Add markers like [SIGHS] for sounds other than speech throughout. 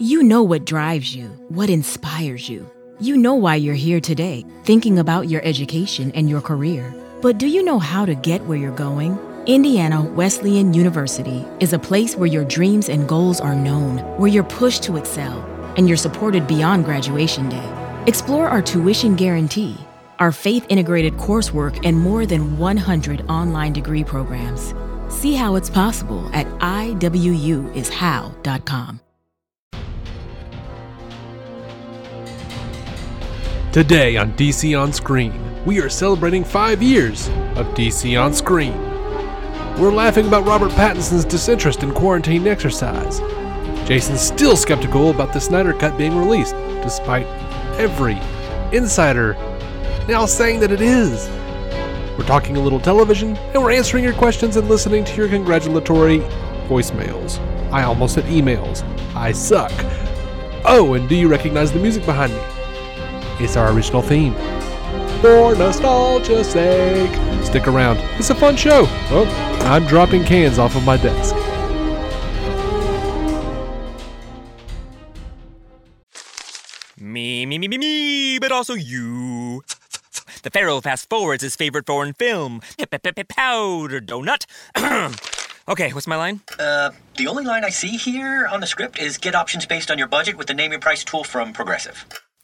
You know what drives you, what inspires you. You know why you're here today, thinking about your education and your career. But do you know how to get where you're going? Indiana Wesleyan University is a place where your dreams and goals are known, where you're pushed to excel, and you're supported beyond graduation day. Explore our tuition guarantee, our faith integrated coursework, and more than 100 online degree programs. See how it's possible at iwuishow.com. Today on DC On Screen, we are celebrating five years of DC On Screen. We're laughing about Robert Pattinson's disinterest in quarantine exercise. Jason's still skeptical about the Snyder Cut being released, despite every insider now saying that it is. We're talking a little television, and we're answering your questions and listening to your congratulatory voicemails. I almost said emails. I suck. Oh, and do you recognize the music behind me? It's our original theme. For nostalgia's sake. Stick around. It's a fun show. Oh, I'm dropping cans off of my desk. Me, me, me, me, me, but also you. The Pharaoh fast forwards his favorite foreign film, Powder Donut. [CLEARS THROAT] okay, what's my line? Uh, the only line I see here on the script is get options based on your budget with the name your price tool from Progressive.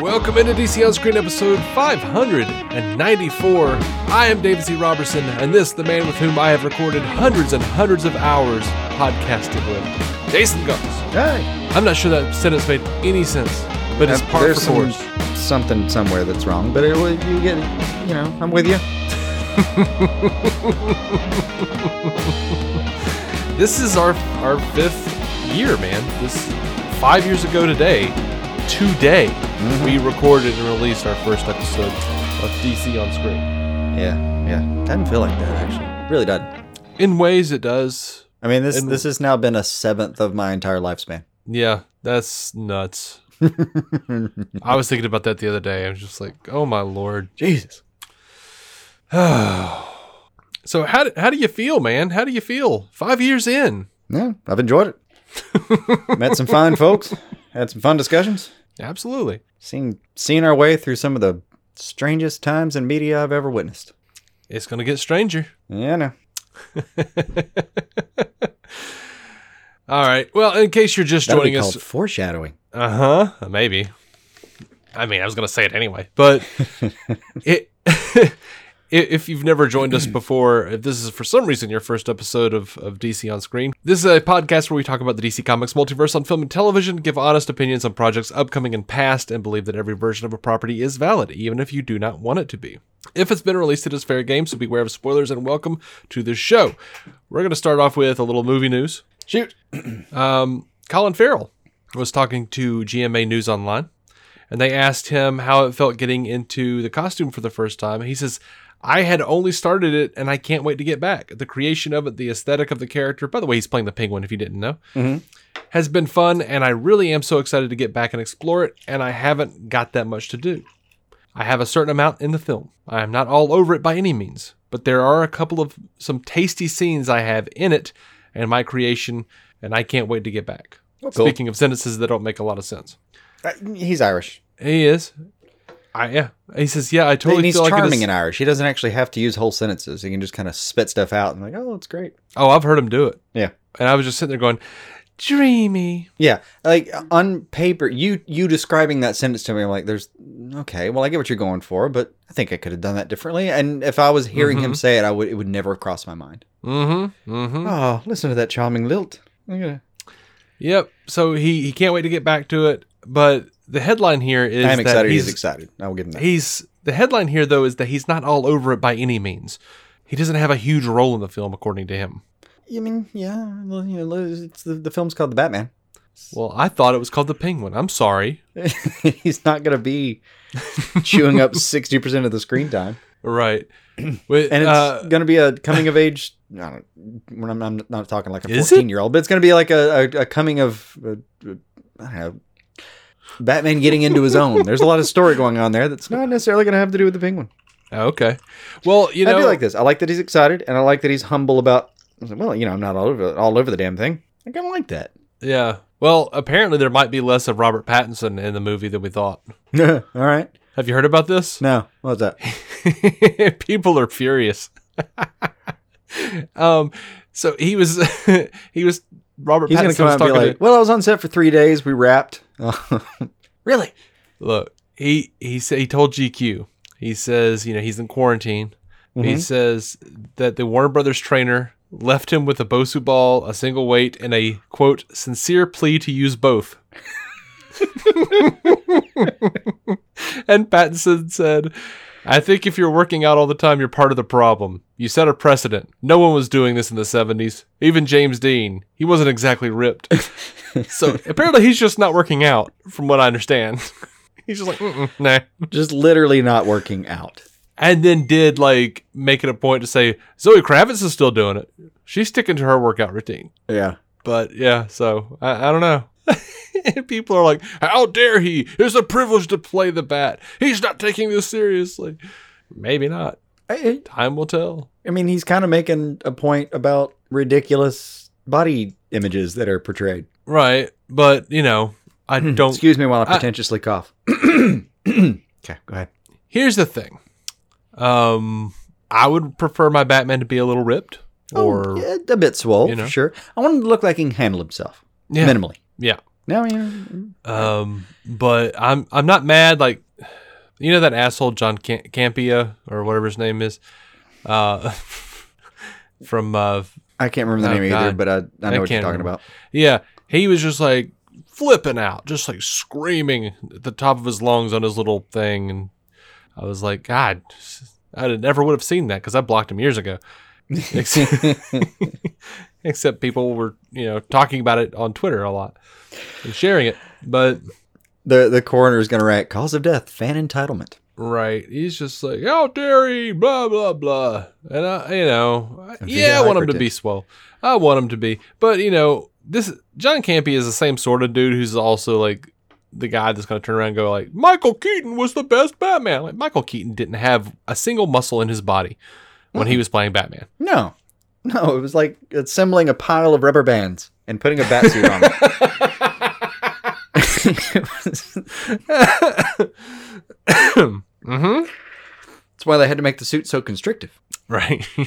Welcome into DC On Screen episode 594. I am David C. Robertson, and this, the man with whom I have recorded hundreds and hundreds of hours podcasting with, Jason Goss. Hi. I'm not sure that sentence made any sense, but it's uh, part of for some, course. something somewhere that's wrong, but it, will- you get, you know, I'm with you. [LAUGHS] This is our our fifth year, man. This five years ago today, today Mm-hmm. we recorded and released our first episode of DC on Screen. Yeah, yeah. Doesn't feel like that actually. Really doesn't. In ways, it does. I mean, this And- this has now been a seventh of my entire lifespan. Yeah, that's nuts. I was thinking about that the other day. I was just like, oh my lord. Jesus. [SIGHS] So how do, how do you feel, man? How do you feel? Five years in. Yeah, I've enjoyed it. [LAUGHS] Met some fine folks. Had some fun discussions. Absolutely. Seen seen our way through some of the strangest times in media I've ever witnessed. It's gonna get stranger. Yeah, no. [LAUGHS] All right. Well, in case you're just That'll joining us, foreshadowing. Uh huh. Maybe. I mean, I was gonna say it anyway, but [LAUGHS] it. [LAUGHS] If you've never joined us [CLEARS THROAT] before, if this is for some reason your first episode of, of DC on Screen, this is a podcast where we talk about the DC Comics multiverse on film and television, give honest opinions on projects upcoming and past, and believe that every version of a property is valid, even if you do not want it to be. If it's been released, it is fair game, so beware of spoilers and welcome to the show. We're going to start off with a little movie news. Shoot. [CLEARS THROAT] Um, Colin Farrell was talking to GMA News Online, and they asked him how it felt getting into the costume for the first time. He says, I had only started it and I can't wait to get back. The creation of it, the aesthetic of the character, by the way, he's playing the penguin if you didn't know, has been fun, and I really am so excited to get back and explore it, and I haven't got that much to do. I have a certain amount in the film. I am not all over it by any means, but there are a couple of some tasty scenes I have in it and my creation, and I can't wait to get back. cool. Speaking of sentences that don't make a lot of sense. Uh, He's Irish. He is. I yeah. He says, yeah, I totally and he's feel like it charming in Irish. He doesn't actually have to use whole sentences. He can just kind of spit stuff out and like, oh, it's great. Oh, I've heard him do it. Yeah. And I was just sitting there going, dreamy. Yeah, like on paper, you you describing that sentence to me, I'm like, there's okay. Well, I get what you're going for, but I think I could have done that differently. And if I was hearing him say it, I would it would never cross my mind. Mm-hmm. Mm-hmm. Oh, listen to that charming lilt. I'm Yep. So he he can't wait to get back to it. But the headline here is I'm that excited. he's He's excited. I will give him that. He's the headline here though is that he's not all over it by any means. He doesn't have a huge role in the film, according to him. You mean, yeah, well, you know, it's the, the film's called The Batman. Well, I thought it was called the Penguin. I'm sorry. [LAUGHS] He's not going to be chewing up [LAUGHS] 60% of the screen time. Right. [CLEARS THROAT] Wait, And it's uh, going to be a coming of age. I don't, when I'm, I'm not talking like a Is 14 year old, but it's going to be like a, a, a coming of, uh, uh, don't know, Batman getting into his own. There's a lot of story going on there that's not necessarily going to have to do with the penguin. okay. Well, you know, I do like this. I like that he's excited, and I like that he's humble about. I was like, well, you know, I'm not all over all over the damn thing. I kind of like that. yeah. Well, apparently there might be less of Robert Pattinson in the movie than we thought. [LAUGHS] all right. Have you heard about this? No, what's that? [LAUGHS] People are furious. [LAUGHS] um, so he was, he was Robert He's Pattinson to come out and be like, to, "Well, I was on set for three days. We wrapped." [LAUGHS] really? look, he he said he told GQ. He says, you know, he's in quarantine. He mm-hmm. says that the Warner Brothers trainer left him with a Bosu ball, a single weight, and a quote sincere plea to use both. [LAUGHS] [LAUGHS] and Pattinson said, I think if you're working out all the time, you're part of the problem. You set a precedent. No one was doing this in the 70s. Even James Dean. He wasn't exactly ripped. [LAUGHS] so apparently he's just not working out, from what I understand. [LAUGHS] he's just like, nah. Just literally not working out. And then did like make it a point to say, Zoe Kravitz is still doing it. She's sticking to her workout routine. Yeah. But yeah, so I, I don't know. [LAUGHS] People are like, how dare he? It's a privilege to play the bat. He's not taking this seriously. Maybe not. I, Time will tell. I mean, he's kind of making a point about ridiculous body images that are portrayed. Right. But, you know, I don't. Excuse me while I I- pretentiously cough. [CLEARS THROAT] okay, go ahead. Here's the thing. Um, I would prefer my Batman to be a little ripped. Or, oh, a bit swole, you know. sure. I want him to look like he can handle himself yeah. minimally. Yeah. Now, you know, Um, but I'm I'm not mad. Like, you know that asshole John Cam- Campea or whatever his name is, uh, [LAUGHS] from uh, I can't remember the Oh, name either, God. but I, I know I what you're talking remember. about. yeah, he was just like flipping out, just like screaming at the top of his lungs on his little thing, and I was like, God, I never would have seen that because I blocked him years ago. [LAUGHS] [LAUGHS] Except, people were, you know, talking about it on Twitter a lot and sharing it, but. The the coroner is going to write cause of death, fan entitlement. Right. He's just like, how dare he, blah, blah, blah. And, I, you know, I- yeah, I want him to be swell. I want him to be. But, you know, this John Campy is the same sort of dude who's also like the guy that's going to turn around and go like, Michael Keaton was the best Batman. Like, Michael Keaton didn't have a single muscle in his body when he was playing Batman. No, no, it was like assembling a pile of rubber bands and putting a bat suit on it. mm-hmm. That's why they had to make the suit so constrictive. Right. [LAUGHS]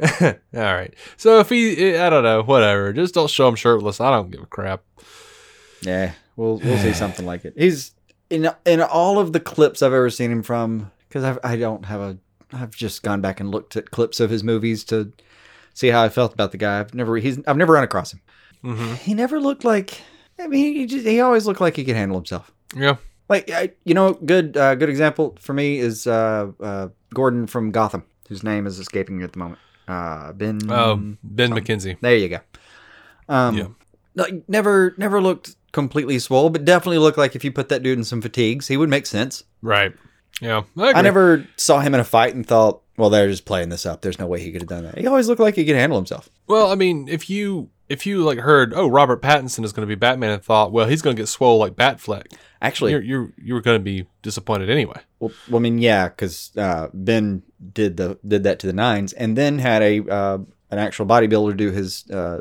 All right. So if he, I don't know, whatever. Just don't show him shirtless. I don't give a crap. Yeah, we'll we'll see [SIGHS] something like it. He's in in all of the clips I've ever seen him from because I I don't have a I've just gone back and looked at clips of his movies to see how I felt about the guy. I've never he's I've never run across him. Mm-hmm. He never looked like I mean he just, he always looked like he could handle himself. Yeah. Like I, you know, good uh, good example for me is uh, uh, Gordon from Gotham, whose name is escaping me at the moment. Uh, Ben. Oh, Ben McKenzie. There you go. Um, Yeah. like, never never looked completely swole, but definitely looked like if you put that dude in some fatigues, he would make sense. Right. Yeah. I agree. never saw him in a fight and thought, well, they're just playing this up. There's no way he could have done that. He always looked like he could handle himself. Well, I mean, if you if you like heard, oh, Robert Pattinson is going to be Batman, and thought, well, he's going to get swole like Batfleck, Actually, you're you're you were going to be disappointed anyway. Well, well, I mean, yeah, because uh, Ben did the did that to the nines, and then had a uh, an actual bodybuilder do his. Uh,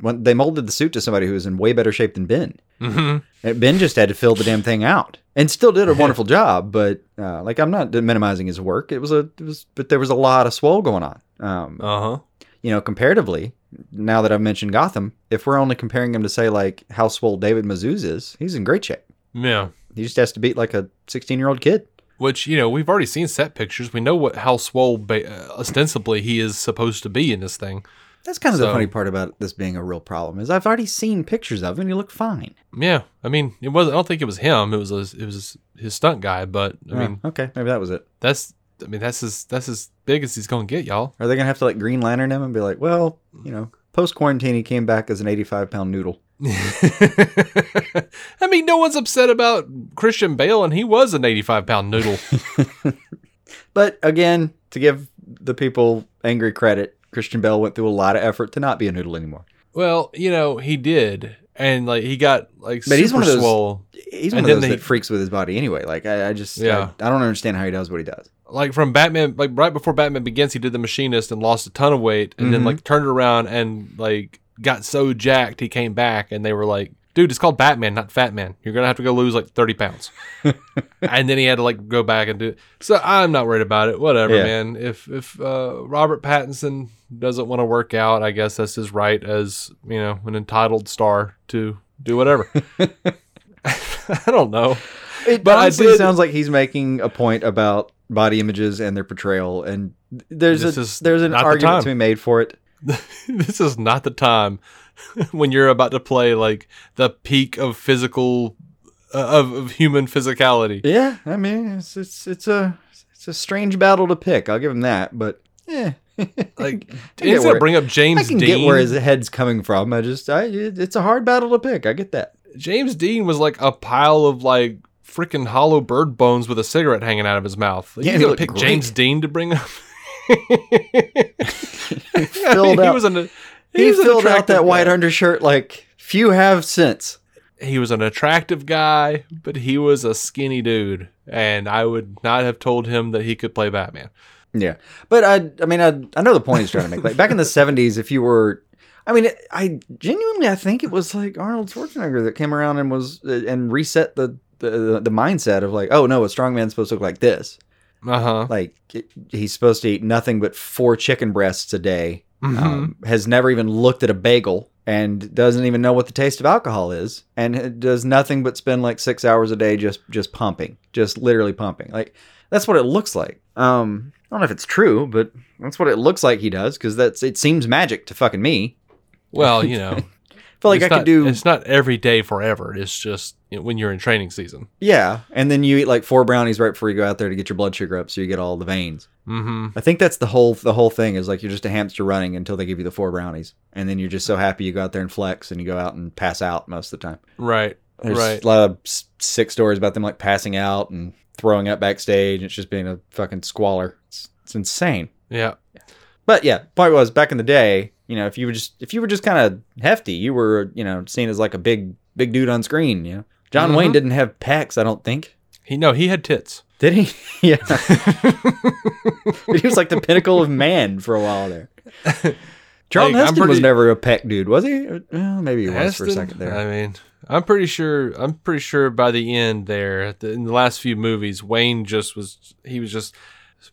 when they molded the suit to somebody who was in way better shape than Ben. Mm-hmm. Ben just had to fill the damn thing out, and still did a wonderful [LAUGHS] job. But uh, like, I'm not minimizing his work. It was a, it was, but there was a lot of swole going on. Um, Uh huh. you know, comparatively, now that I've mentioned Gotham, if we're only comparing him to say like how swole David Mazouz is, he's in great shape. Yeah. He just has to beat like a 16 year old kid. Which you know we've already seen set pictures. We know what how swole ba- ostensibly he is supposed to be in this thing. That's kind of the funny part about this being a real problem is I've already seen pictures of him. and He looked fine. Yeah, I mean it was. I don't think it was him. It was a, it was his stunt guy. But I ah, mean Oh, okay, maybe that was it. that's I mean that's as that's as big as he's gonna get, y'all. Are they gonna have to like Green Lantern him and be like, well, you know, post quarantine he came back as an 85 pound noodle. [LAUGHS] I mean, no one's upset about Christian Bale, and he was an 85 pound noodle. [LAUGHS] But again, to give the people angry credit, Christian Bale went through a lot of effort to not be a noodle anymore. well, you know, he did. And like he got like But he's one of those- swole. He's one of then those they- that freaks with his body anyway. Like I, I just, Yeah. I, I don't understand how he does what he does. Like from Batman, like right before Batman Begins, he did the Machinist and lost a ton of weight, and then Mhm. like turned around and like got so jacked he came back, and they were like, "Dude, it's called Batman, not Fat Man. You're gonna have to go lose like 30 pounds." [LAUGHS] and then he had to like go back and do it. So I'm not worried about it. Whatever, Yeah. man. If if uh, Robert Pattinson doesn't want to work out, I guess that's his right as you know an entitled star to do whatever. [LAUGHS] [LAUGHS] I don't know. It But honestly did- sounds like he's making a point about body images and their portrayal, and there's a there's an the argument time. to be made for it. this is not the time [LAUGHS] when you're about to play like the peak of physical uh, of, of human physicality. Yeah, I mean, it's it's it's a it's a strange battle to pick. I'll give him that, but yeah, [LAUGHS] Like, where- of bring up James. I can Dean, get where his head's coming from. I just, I, it's a hard battle to pick. I get that. James Dean was like a pile of like freaking hollow bird bones with a cigarette hanging out of his mouth. Yeah, you he gonna pick great. James Dean to bring up. [LAUGHS] filled he out- was an He, filled out that white undershirt like few have since. he was an attractive guy, but he was a skinny dude, and I would not have told him that he could play Batman. Yeah, but I, I mean, I, I know the point he's trying to make. Like back in the [LAUGHS] '70s, if you were, I mean, I genuinely, I think it was like Arnold Schwarzenegger that came around and was uh, and reset the the, the mindset of like, oh no, a strong man's supposed to look like this. Uh huh. Like it- he's supposed to eat nothing but four chicken breasts a day. Um, has never even looked at a bagel and doesn't even know what the taste of alcohol is, and does nothing but spend like six hours a day just just pumping, just literally pumping. Like that's what it looks like. Um, I don't know if it's true, but that's what it looks like he does because that's it seems magic to fucking me. Well, [LAUGHS] you know, feel like it's I could not- do It's not every day forever. It's just when you're in training season. yeah, and then you eat like four brownies right before you go out there to get your blood sugar up, so you get all the veins. Mm-hmm. I think that's the whole the whole thing is like you're just a hamster running until they give you the four brownies, and then you're just so happy you go out there and flex, and you go out and pass out most of the time. Right. There's right. a lot of sick stories about them like passing out and throwing up backstage. It's just being a fucking squalor. It's, it's insane. Yeah. But yeah, point was back in the day, you know, if you were just if you were just kind of hefty, you were you know seen as like a big big dude on screen. You know, John Mhm. Wayne didn't have pecs, I don't think. He no, he had tits. Did he? [LAUGHS] yeah. [LAUGHS] he was like the pinnacle of man for a while there. [LAUGHS] Charlton Like, Heston was never a peck dude, was he? Well, maybe he was for a second there. I mean, I'm pretty sure. I'm pretty sure by the end there, the, in the last few movies, Wayne just was. He was just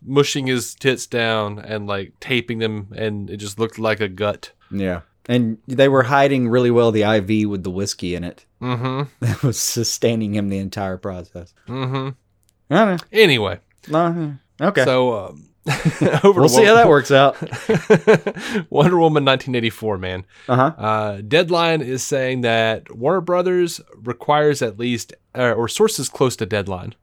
mushing his tits down and like taping them, and it just looked like a gut. yeah. And they were hiding really well the IV with the whiskey in it. Mm-hmm. [LAUGHS] That was sustaining him the entire process. Mm-hmm. I don't Anyway, know. No, okay. so um, [LAUGHS] over we'll see how that works out. [LAUGHS] Wonder Woman 1984, man. Uh huh. Uh, Deadline is saying that Warner Brothers requires at least, uh, or sources close to Deadline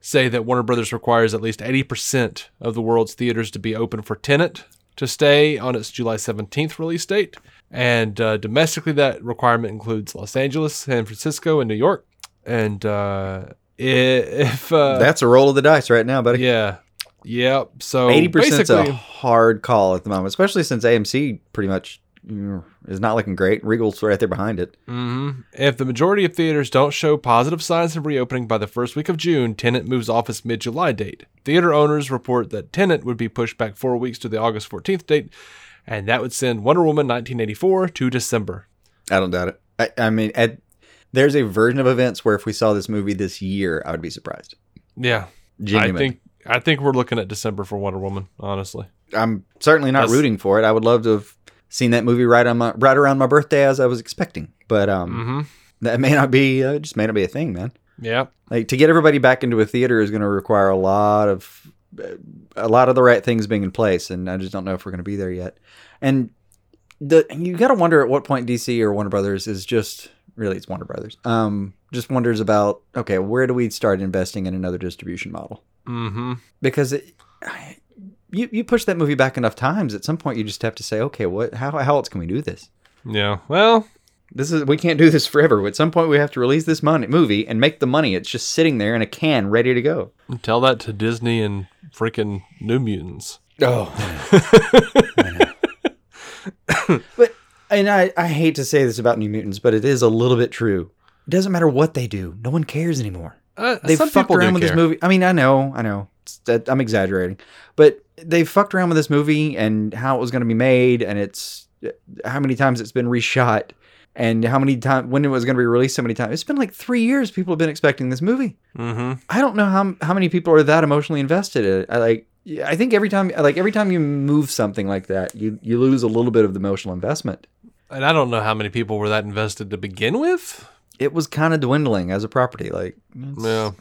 say that Warner Brothers requires at least 80% of the world's theaters to be open for Tenet to stay on its July 17th release date. And uh, domestically, that requirement includes Los Angeles, San Francisco, and New York. And uh, if. Uh, That's a roll of the dice right now, buddy. yeah. Yep. So Eighty percent is a hard call at the moment, especially since AMC pretty much is not looking great. Regal's right there behind it. Mhm. If the majority of theaters don't show positive signs of reopening by the first week of June, Tenet moves off its mid July date. Theater owners report that Tenet would be pushed back four weeks to the August 14th date, and that would send Wonder Woman 1984 to December. I don't doubt it. I, I mean, at, there's a version of events where if we saw this movie this year, I would be surprised. Yeah. Genuinely. I think I think we're looking at December for Wonder Woman, honestly. I'm certainly not That's- rooting for it. I would love to have seen that movie right on my right around my birthday as I was expecting, but um, Mm-hmm. that may not be uh, just may not be a thing, man. Yeah. Like to get everybody back into a theater is going to require a lot of a lot of the right things being in place, and I just don't know if we're going to be there yet. And the you got to wonder at what point DC or Warner Brothers is just really it's Warner Brothers. Um, just wonders about okay, where do we start investing in another distribution model? Mm-hmm. Because it, you you push that movie back enough times, at some point you just have to say, okay, what how how else can we do this? Yeah. Well, This is we can't do this forever. At some point, we have to release this money, movie and make the money. It's just sitting there in a can, ready to go. tell that to Disney and freaking New Mutants. Oh, [LAUGHS] but and I I hate to say this about New Mutants, but it is a little bit true. It doesn't matter what they do, no one cares anymore. Uh, They've fucked around do with this movie. I mean, I know, I know, that, I'm exaggerating, but they fucked around with this movie and how it was going to be made, and it's how many times it's been reshot, and how many times when it was going to be released. So many times it's been like three years. People have been expecting this movie. Mm-hmm. I don't know how how many people are that emotionally invested in it. I like. I think every time, like every time you move something like that, you you lose a little bit of the emotional investment. And I don't know how many people were that invested to begin with. It was kind of dwindling as a property. Like, Yeah.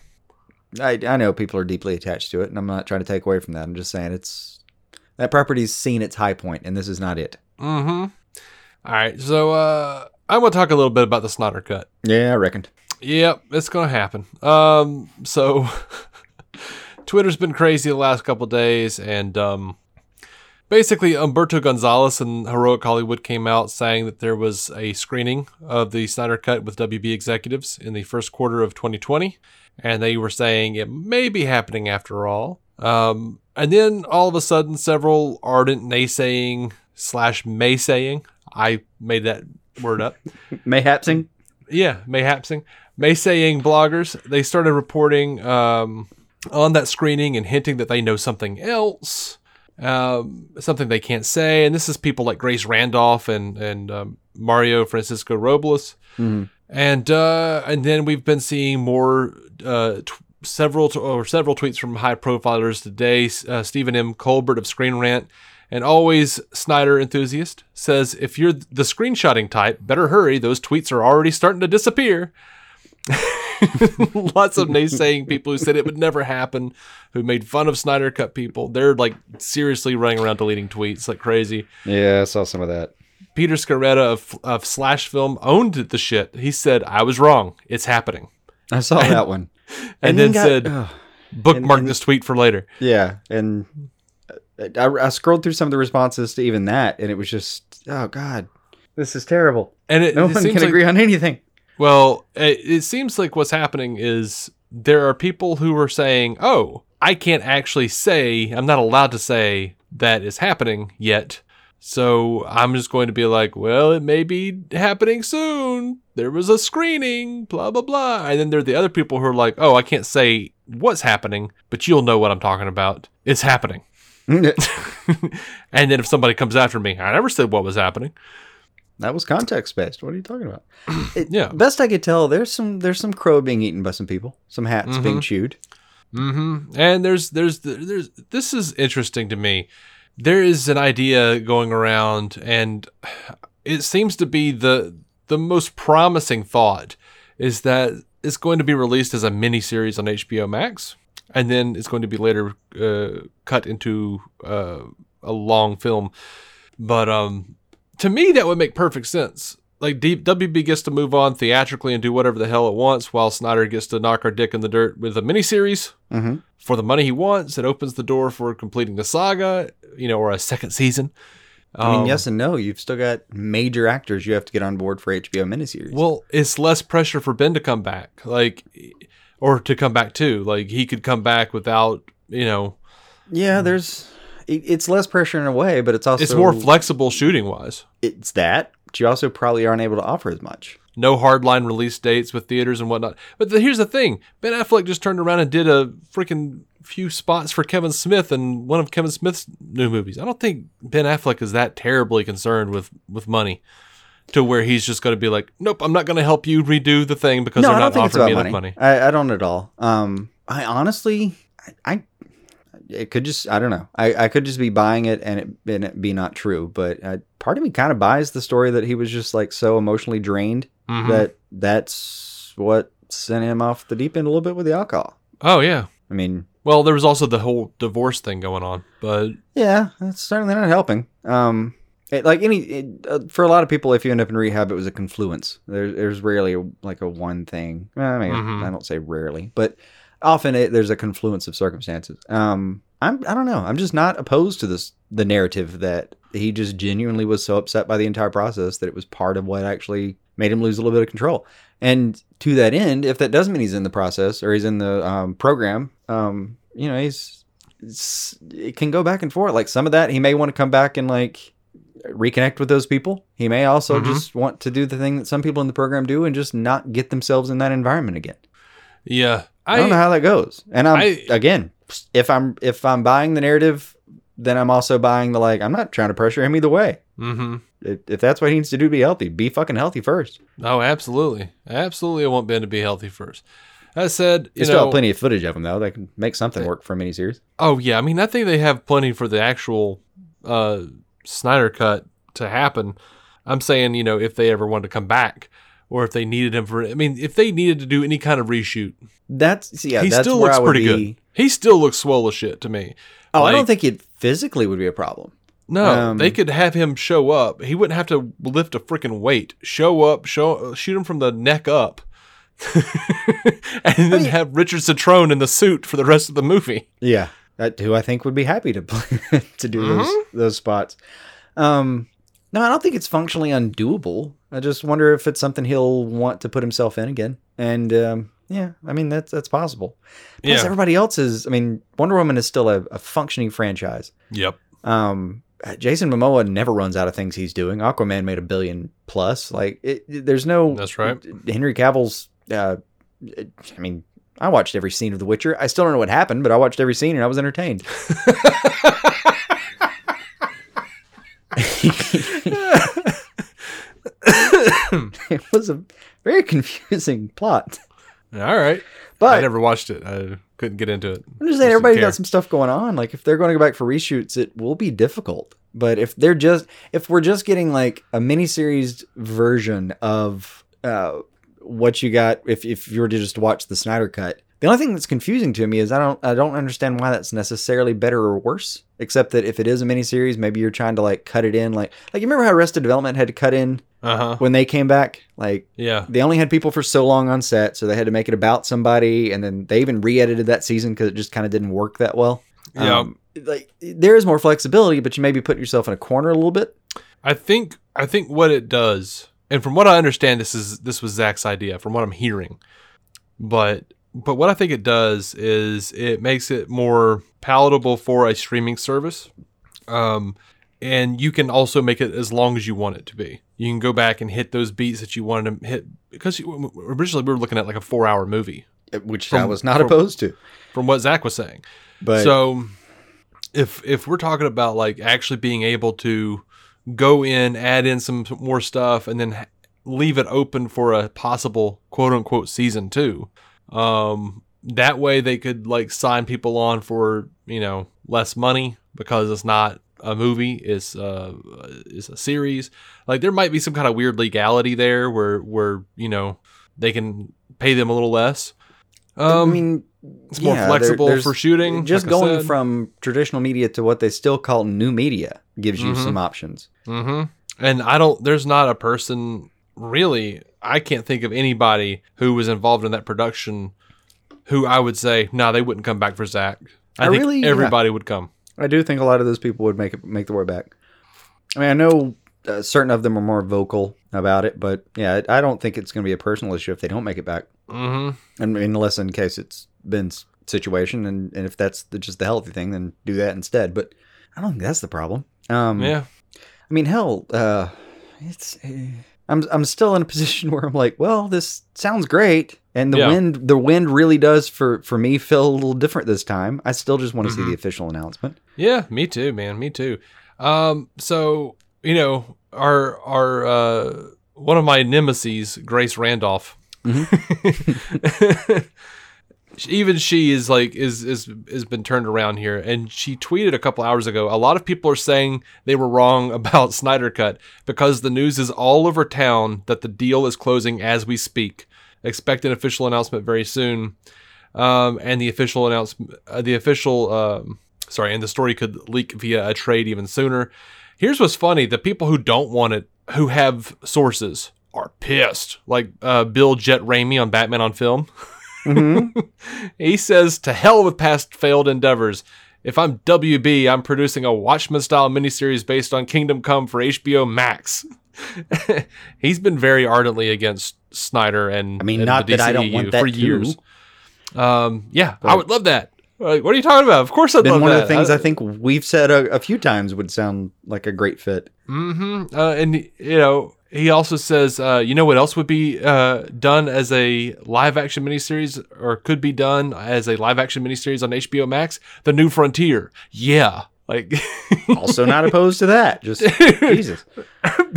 I I know people are deeply attached to it, and I'm not trying to take away from that. I'm just saying it's that property's seen its high point, and this is not it. Mm-hmm. All right. So uh, I want to talk a little bit about the Snyder Cut. Yeah, I reckoned. Yep, it's gonna happen. Um, so [LAUGHS] Twitter's been crazy the last couple days, and um, basically Umberto Gonzalez and Heroic Hollywood came out saying that there was a screening of the Snyder Cut with WB executives in the first quarter of 2020, and they were saying it may be happening after all. Um, and then all of a sudden, several ardent naysaying slash maysaying, I made that word up. [LAUGHS] Mayhapsing. Yeah, mayhapsing. Maysaying bloggers, they started reporting um, on that screening and hinting that they know something else, um, something they can't say. And this is people like Grace Randolph and and um, Mario Francisco Robles. And uh, and then we've been seeing more uh, t- several t- or several tweets from high profilers today. Uh, Stephen M. Colbert of Screen Rant and always Snyder enthusiast says if you're the screenshotting type, better hurry. Those tweets are already starting to disappear. [LAUGHS] Lots of naysaying people who said it would never happen, who made fun of Snyder Cut people. They're like seriously running around deleting tweets like crazy. Yeah, I saw some of that. Peter Sciretta of, of Slash Film owned the shit. He said, I was wrong. It's happening. I saw that one. [LAUGHS] And, then, got- said, ugh. bookmark and- this tweet for later. yeah, and I, I scrolled through some of the responses to even that, and it was just, oh god, this is terrible. And it, No it one seems can like- agree on anything. Well, it, it seems like what's happening is there are people who are saying, "Oh, I can't actually say, I'm not allowed to say that is happening yet." So I'm just going to be like, "Well, it may be happening soon. There was a screening, blah blah blah." And then there are the other people who are like, "Oh, I can't say what's happening, but you'll know what I'm talking about. It's happening." [LAUGHS] and then if somebody comes after me, I never said what was happening. That was context based. What are you talking about? [CLEARS THROAT] It- Yeah. Best I could tell, there's some there's some crow being eaten by some people. Some hats being chewed. hmm And there's there's there's this is interesting to me. There is an idea going around, and it seems to be the the most promising thought is that it's going to be released as a mini series on HBO Max, and then it's going to be later uh, cut into uh, a long film. But um, to me, that would make perfect sense. Like D- WB gets to move on theatrically and do whatever the hell it wants, while Snyder gets to knock our dick in the dirt with a miniseries Mm-hmm. for the money he wants. It opens the door for completing the saga, you know, or a second season. I mean, Um, yes and no. You've still got major actors you have to get on board for HBO miniseries. Well, it's less pressure for Ben to come back, like, or to come back too. Like he could come back without, you know, yeah, mm. there's it's less pressure in a way, but it's also it's more flexible shooting wise. It's that, but you also probably aren't able to offer as much. No hardline release dates with theaters and whatnot. But the, here's the thing: Ben Affleck just turned around and did a freaking few spots for Kevin Smith in one of Kevin Smith's new movies. I don't think Ben Affleck is that terribly concerned with with money. To where he's just going to be like, nope, I'm not going to help you redo the thing because no, they're I don't not think it's offering about me money. enough money. I, I don't at all. Um, I honestly, I, I, it could just, I don't know. I, I could just be buying it and it, and it be not true. But uh, part of me kind of buys the story that he was just like so emotionally drained Mhm. that that's what sent him off the deep end a little bit with the alcohol. Oh yeah. I mean, Well, there was also the whole divorce thing going on, but yeah, that's certainly not helping. Um, it, like any it, uh, for a lot of people, if you end up in rehab, it was a confluence. There's there's rarely a, like a one thing. I mean, Mhm. I don't say rarely, but often it, there's a confluence of circumstances. Um, I'm I don't know. I'm just not opposed to this the narrative that he just genuinely was so upset by the entire process that it was part of what actually made him lose a little bit of control. And to that end, if that doesn't mean he's in the process or he's in the um, program, um, you know, he's it can go back and forth. Like some of that, he may want to come back and like reconnect with those people. He may also Mhm. just want to do the thing that some people in the program do and just not get themselves in that environment again. yeah, I, don't know how that goes. And I'm I- again, if I'm if I'm buying the narrative, then I'm also buying the like. I'm not trying to pressure him either way. Mm-hmm. If, if that's what he needs to do to be healthy, be fucking healthy first. Oh, absolutely, absolutely. I want Ben to be healthy first. I said, They you still know, have plenty of footage of him though. They can make something work for a miniseries. Oh yeah, I mean, I think they have plenty for the actual uh, Snyder cut to happen. I'm saying, you know, if they ever wanted to come back, or if they needed him for, I mean, if they needed to do any kind of reshoot, That's yeah. he that's still looks I pretty be. good. He still looks swole as shit to me. Oh, I don't think it physically would be a problem. No, Um, they could have him show up. He wouldn't have to lift a freaking weight. Show up, show shoot him from the neck up, [LAUGHS] and then have Richard Cetrone in the suit for the rest of the movie. Yeah, that who I think would be happy to [LAUGHS] play, to do those Mm-hmm. those spots. Um, no, I don't think it's functionally undoable. I just wonder if it's something he'll want to put himself in again. And um, yeah, I mean that's that's possible. Plus, Yeah. everybody else is. I mean, Wonder Woman is still a, a functioning franchise. Yep. Um, Jason Momoa never runs out of things he's doing. Aquaman made a billion plus. Like, it, there's no. That's right. Henry Cavill's. Uh, I mean, I watched every scene of The Witcher. I still don't know what happened, but I watched every scene and I was entertained. [LAUGHS] it was a very confusing plot. All right. But I never watched it. I couldn't get into it. I'm just saying didn't got some stuff going on. Like if they're going to go back for reshoots, it will be difficult. But if they're just if we're just getting like a miniseries version of uh, what you got, if if you were to just watch the Snyder cut, the only thing that's confusing to me is I don't I don't understand why that's necessarily better or worse. Except that if it is a miniseries, maybe you're trying to like cut it in like like you remember how Arrested Development had to cut in Uh huh. when they came back like Yeah. they only had people for so long on set, so they had to make it about somebody, and then they even re-edited that season because it just kind of didn't work that well. Yeah. Um, like there is more flexibility, but you may be putting yourself in a corner a little bit. I think I think what it does, and from what I understand, this is this was Zack's idea, from what I'm hearing. But but what I think it does is it makes it more palatable for a streaming service. Um, and you can also make it as long as you want it to be. You can go back and hit those beats that you wanted to hit because you, originally we were looking at like a four-hour movie, Which From- I was not from- opposed to, from what Zach was saying. but so if if we're talking about like actually being able to go in, add in some more stuff, and then leave it open for a possible quote unquote season two, um, that way they could like sign people on for you know less money because it's not a movie, it's uh it's a series. Like there might be some kind of weird legality there where where you know they can pay them a little less. Um, I mean, it's more yeah, flexible for shooting. Just like going from traditional media to what they still call new media gives you Mhm. some options. hmm And I don't. There's not a person really. I can't think of anybody who was involved in that production who I would say, no, nah, they wouldn't come back for Zack. I, I think really- yeah. everybody would come. I do think a lot of those people would make it make the way back. I mean, I know uh, certain of them are more vocal about it, but yeah, I don't think it's going to be a personal issue if they don't make it back. hmm I mean, unless in case it's Ben's situation, and, and if that's the, just the healthy thing, then do that instead. But I don't think that's the problem. Um, Yeah. I mean, hell, uh, it's. Uh, I'm I'm still in a [LAUGHS] position where I'm like, well, this sounds great, and the Yeah. wind the wind really does for for me feel a little different this time. I still just want to see Mhm. the official announcement. Yeah, me too, man. Me too. Um, so you know, our our uh, one of my nemesis, Grace Randolph. [LAUGHS] [LAUGHS] Even she is like is is has been turned around here, and she tweeted a couple hours ago. A lot of people are saying they were wrong [LAUGHS] about Snyder Cut because the news is all over town that the deal is closing as we speak. Expect an official announcement very soon. Um, and the official announcement, uh, the official, um, sorry, and the story could leak via a trade even sooner. Here's what's funny: the people who don't want it, who have sources, are pissed. Like uh, Bill Jett Ramey on Batman on Film. [LAUGHS] [LAUGHS] he says, "To hell with past failed endeavors." If I'm WB, I'm producing a Watchmen style miniseries based on Kingdom Come for HBO Max. [LAUGHS] He's been very ardently against Snyder and I mean, and not the that I don't want that for too. years. Um, yeah, I would love that. Like, what are you talking about? Of course, I'd Been love one that. of the things I, think we've said a, a few times would sound like a great fit. Uh, and you know, he also says, uh, you know what else would be uh, done as a live action miniseries, or could be done as a live action miniseries on HBO Max? The New Frontier. Yeah, like [LAUGHS] Also, not opposed to that. Just Jesus. [LAUGHS]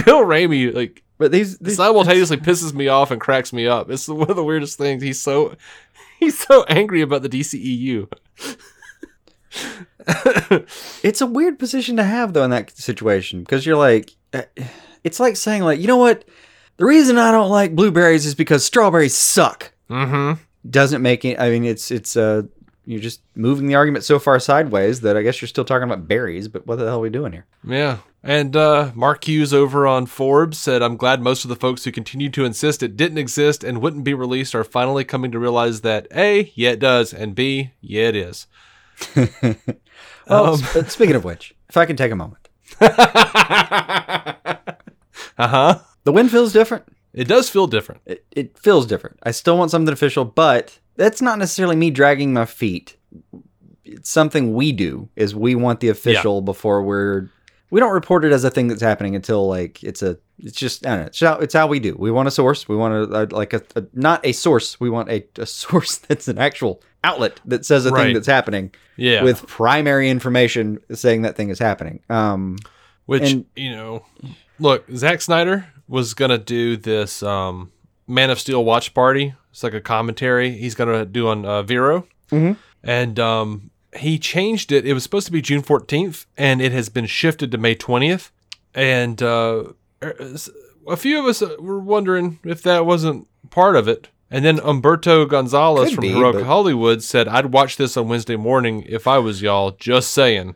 Bill Ramey, like But these, these simultaneously pisses me off and cracks me up. It's one of the weirdest things. He's so [LAUGHS] he's so angry about the DCEU. it's a weird position to have though in that situation because you're like, uh, it's like saying like, you know what? The reason I don't like blueberries is because strawberries suck. Mm-hmm. Doesn't make it. I mean, it's it's uh, you're just moving the argument so far sideways that I guess you're still talking about berries. But what the hell are we doing here? Yeah. And uh, Mark Hughes over on Forbes said, I'm glad most of the folks who continue to insist it didn't exist and wouldn't be released are finally coming to realize that A, yeah, it does, and B, yeah, it is. [LAUGHS] Well, Um, sp- speaking of which, if I can take a moment, [LAUGHS] Uh huh. the wind feels different. It does feel different. It, it feels different. I still want something official, but that's not necessarily me dragging my feet. It's something we do is we want the official before we're we don't report it as a thing that's happening until like it's a it's just I don't know it's how, it's how we do. We want a source. We want a, a like a, a not a source. We want a, a [LAUGHS] source that's an actual outlet that says a Right. thing that's happening Yeah. with primary information saying that thing is happening. Um, Which, and- you know, look, Zack Snyder was going to do this um, Man of Steel watch party. It's like a commentary he's going to do on uh, Vero. Mhm. And um, he changed it. It was supposed to be June 14th, and it has been shifted to May 20th. And uh, a few of us uh, were wondering if that wasn't part of it. And then Umberto Gonzalez Could from be, Heroic but- Hollywood said, I'd watch this on Wednesday morning if I was y'all, just saying.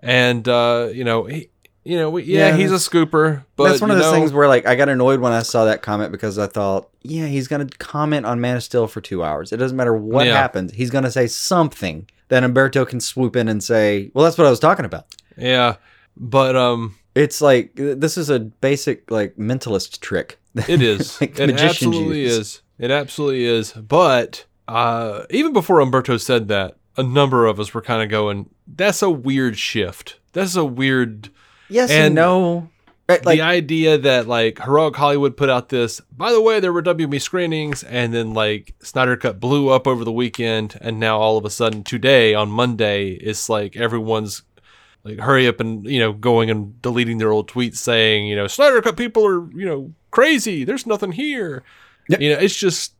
And, uh, you know, he, you know, we, yeah, Yeah, he's a scooper, but that's one of those know, things where like I got annoyed when I saw that comment because I thought, yeah, he's gonna comment on Man of Steel for two hours. It doesn't matter what Yeah. happens, he's gonna say something that Umberto can swoop in and say, well, that's what I was talking about. yeah, but um, It's like this is a basic like mentalist trick. it is, [LAUGHS] like it absolutely use. is, it absolutely is. But uh, even before Umberto said that, a number of us were kind of going, "That's a weird shift. That's a weird." Yes and, And no. Right, Like the idea that like Heroic Hollywood put out this, by the way, there were WB screenings, and then like Snyder Cut blew up over the weekend, and now all of a sudden today on Monday, it's like everyone's like hurry up and you know going and deleting their old tweets saying you know Snyder Cut people are you know crazy. There's nothing here. Yep. You know, it's just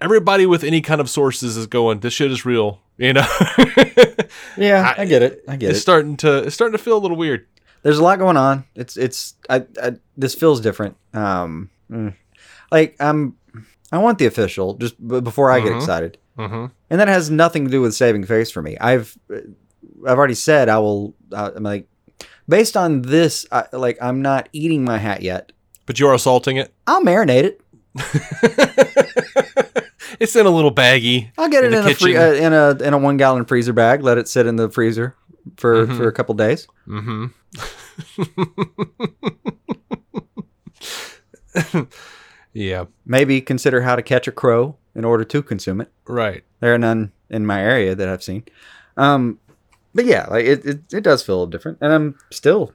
everybody with any kind of sources is going. This shit is real. You know, [LAUGHS] yeah, I- I, get it. I get it's it. It's starting to it's starting to feel a little weird. There's a lot going on. It's it's I, I this feels different. Um, mm. like I'm I want the official just b- before I get Mhm. excited, hmm and that has nothing to do with saving face for me. I've I've already said I will. Uh, I'm like based on this. I, like I'm not eating my hat yet. But you're assaulting it. I'll marinate it. [LAUGHS] it's in a little baggie. I'll get it In in, a free, uh, in a in a one gallon freezer bag. Let it sit in the freezer for Mhm. for a couple days. Mm-hmm. [LAUGHS] yeah, Maybe consider how to catch a crow in order to consume it. right. There are none in my area that I've seen. Um, but yeah, like it, it, it does feel a little different, and I'm still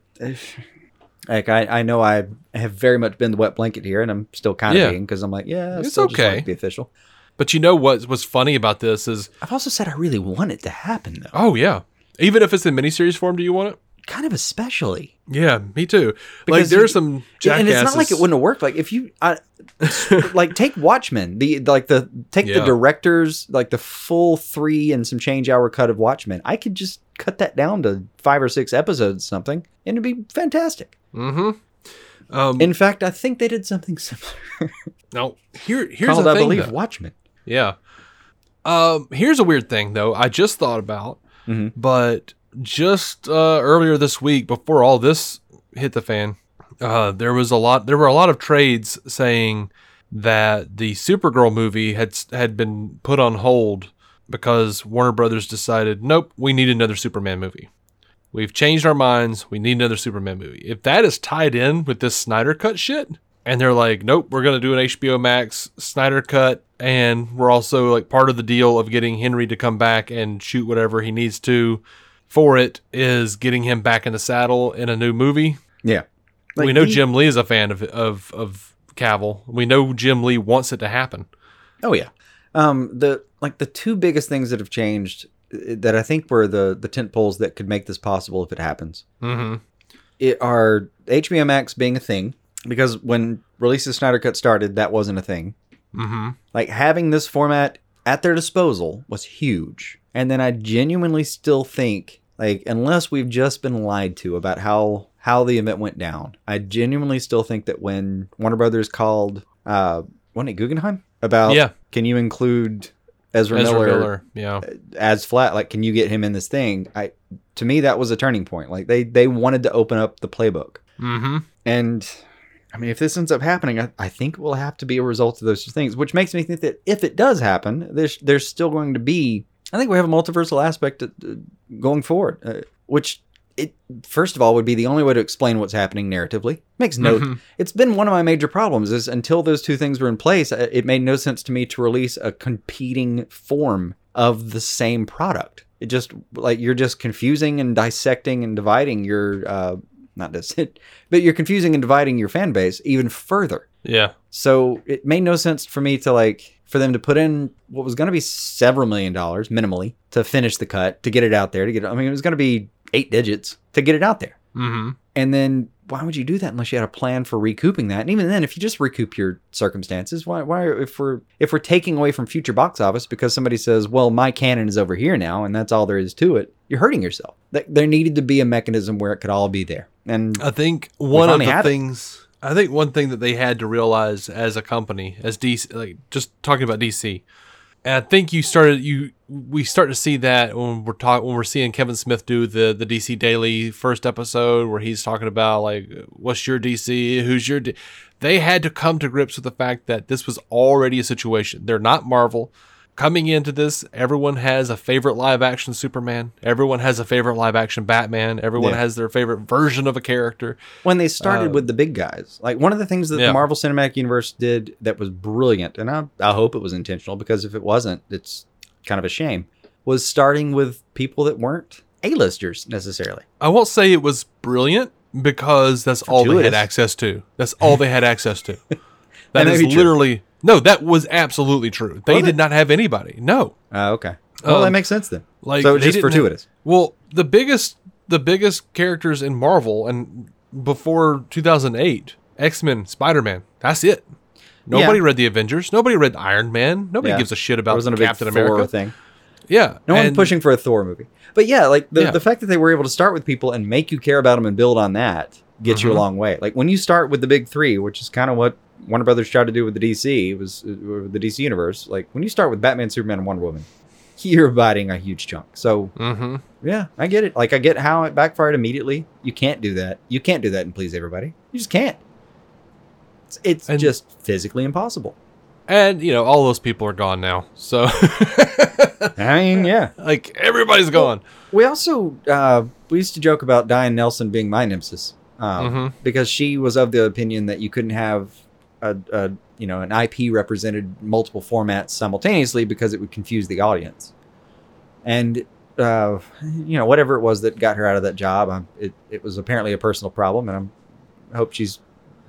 like I, I know I have very much been the wet blanket here, and I'm still kind of Yeah. being because I'm like, yeah, I It's just okay. to be official. But you know what? What's funny about this is, I've also said I really want it to happen though, oh yeah, even if it's in miniseries form, do you want it? kind of especially. Yeah, me too. like Because there's some jackasses. and it's not like it wouldn't have worked. Like if you, I, [LAUGHS] like take Watchmen, the like the take the directors, like the full three and some change hour cut of Watchmen. I could just cut that down to five or six episodes, something, and it'd be fantastic. Mm-hmm. Um, In fact, I think they did something [LAUGHS] similar. Now, here here's called, the I thing. believe, though. Watchmen. Yeah. Um, here's a weird thing though. I just thought about, Mm-hmm. but just uh, earlier this week, before all this hit the fan, uh, there was a lot. There were a lot of trades saying that the Supergirl movie had had been put on hold because Warner Brothers decided, nope, we need another Superman movie. We've changed our minds. We need another Superman movie. If that is tied in with this Snyder Cut shit, and they're like, nope, we're going to do an HBO Max Snyder Cut, and we're also like part of the deal of getting Henry to come back and shoot whatever he needs to for it is getting him back in the saddle in a new movie. Yeah. we know he- Jim Lee is a fan of of of Cavill. We know Jim Lee wants it to happen. Oh yeah. Um, the like the two biggest things that have changed uh, that I think were the the tent poles that could make this possible if it happens. Mm-hmm. It are HBO Max being a thing because when release of Snyder Cut started, that wasn't a thing. Mm-hmm. Like having this format at their disposal was huge. And then I genuinely still think like unless we've just been lied to about how how the event went down, I genuinely still think that when Warner Brothers called uh wasn't it Guggenheim about Yeah. can you include Ezra, Ezra Miller, Miller, yeah. as flat like can you get him in this thing? I to me that was a turning point. Like they they wanted to open up the playbook. Mm-hmm. And I mean, if this ends up happening, I, I think it will have to be a result of those two things, which makes me think that if it does happen, there's there's still going to be. I think we have a multiversal aspect uh, going forward, uh, which it first of all would be the only way to explain what's happening narratively. Makes no. Mhm. It's been one of my major problems is until those two things were in place, uh, it made no sense to me to release a competing form of the same product. It just like you're just confusing and dissecting and dividing your uh not just it, [LAUGHS] but you're confusing and dividing your fan base even further. Yeah. So it made no sense for me to like for them to put in what was going to be several million dollars minimally to finish the cut to get it out there to get it. I mean, it was going to be eight digits to get it out there. Mm-hmm. And then why would you do that unless you had a plan for recouping that? And even then, if you just recoup your circumstances, why why if we're if we're taking away from future box office because somebody says, well, my canon is over here now, and that's all there is to it, you're hurting yourself. There needed to be a mechanism where it could all be there. And I think one of the have it. things I think one thing that they had to realize as a company, as DC, like just talking about DC, and I think you started you we start to see that when we're talking when we're seeing Kevin Smith do the the DC Daily first episode where he's talking about like what's your DC, who's your. D-? They had to come to grips with the fact that this was already a situation. They're not Marvel. Coming into this, everyone has a favorite live action Superman. Everyone has a favorite live action Batman. Everyone Yeah. has their favorite version of a character. when they started Uh, with the big guys. Like one of the things that Yeah. the Marvel Cinematic Universe did that was brilliant, and I, I hope it was intentional because if it wasn't, it's kind of a shame, was starting with people that weren't A-listers necessarily. I won't say it was brilliant because that's all they had access to. That's all they had access to. [LAUGHS] That is true. No. That was absolutely true. They did not have anybody. No, Uh, okay. Well, that Um, makes sense then. like so it's just fortuitous. well, the biggest the biggest characters in Marvel and before 2008, X Men, Spider Man. That's it. Nobody Yeah. read the Avengers. Nobody read Iron Man. Nobody Yeah. gives a shit about wasn't a big Captain Thor America. thing. Yeah, No one's pushing for a Thor movie. But yeah, like the, Yeah. the fact that they were able to start with people and make you care about them and build on that gets you a Mhm. long way. Like when you start with the big three, which is kind of what Warner Brothers tried to do with the DC, was uh, the DC universe. Like when you start with Batman, Superman, and Wonder Woman, you're biting a huge chunk. So Mhm. yeah, I get it. Like I get how it backfired immediately. You can't do that. You can't do that and please everybody. You just can't. It's, it's And- just physically impossible. And you know, all those people are gone now. So, [LAUGHS] I mean, yeah. like everybody's gone. We also uh, we used to joke about Diane Nelson being my nemesis um, Mhm. because she was of the opinion that you couldn't have a, a you know an IP represented multiple formats simultaneously because it would confuse the audience. And uh, you know whatever it was that got her out of that job, um, it it was apparently a personal problem, and I'm, I hope she's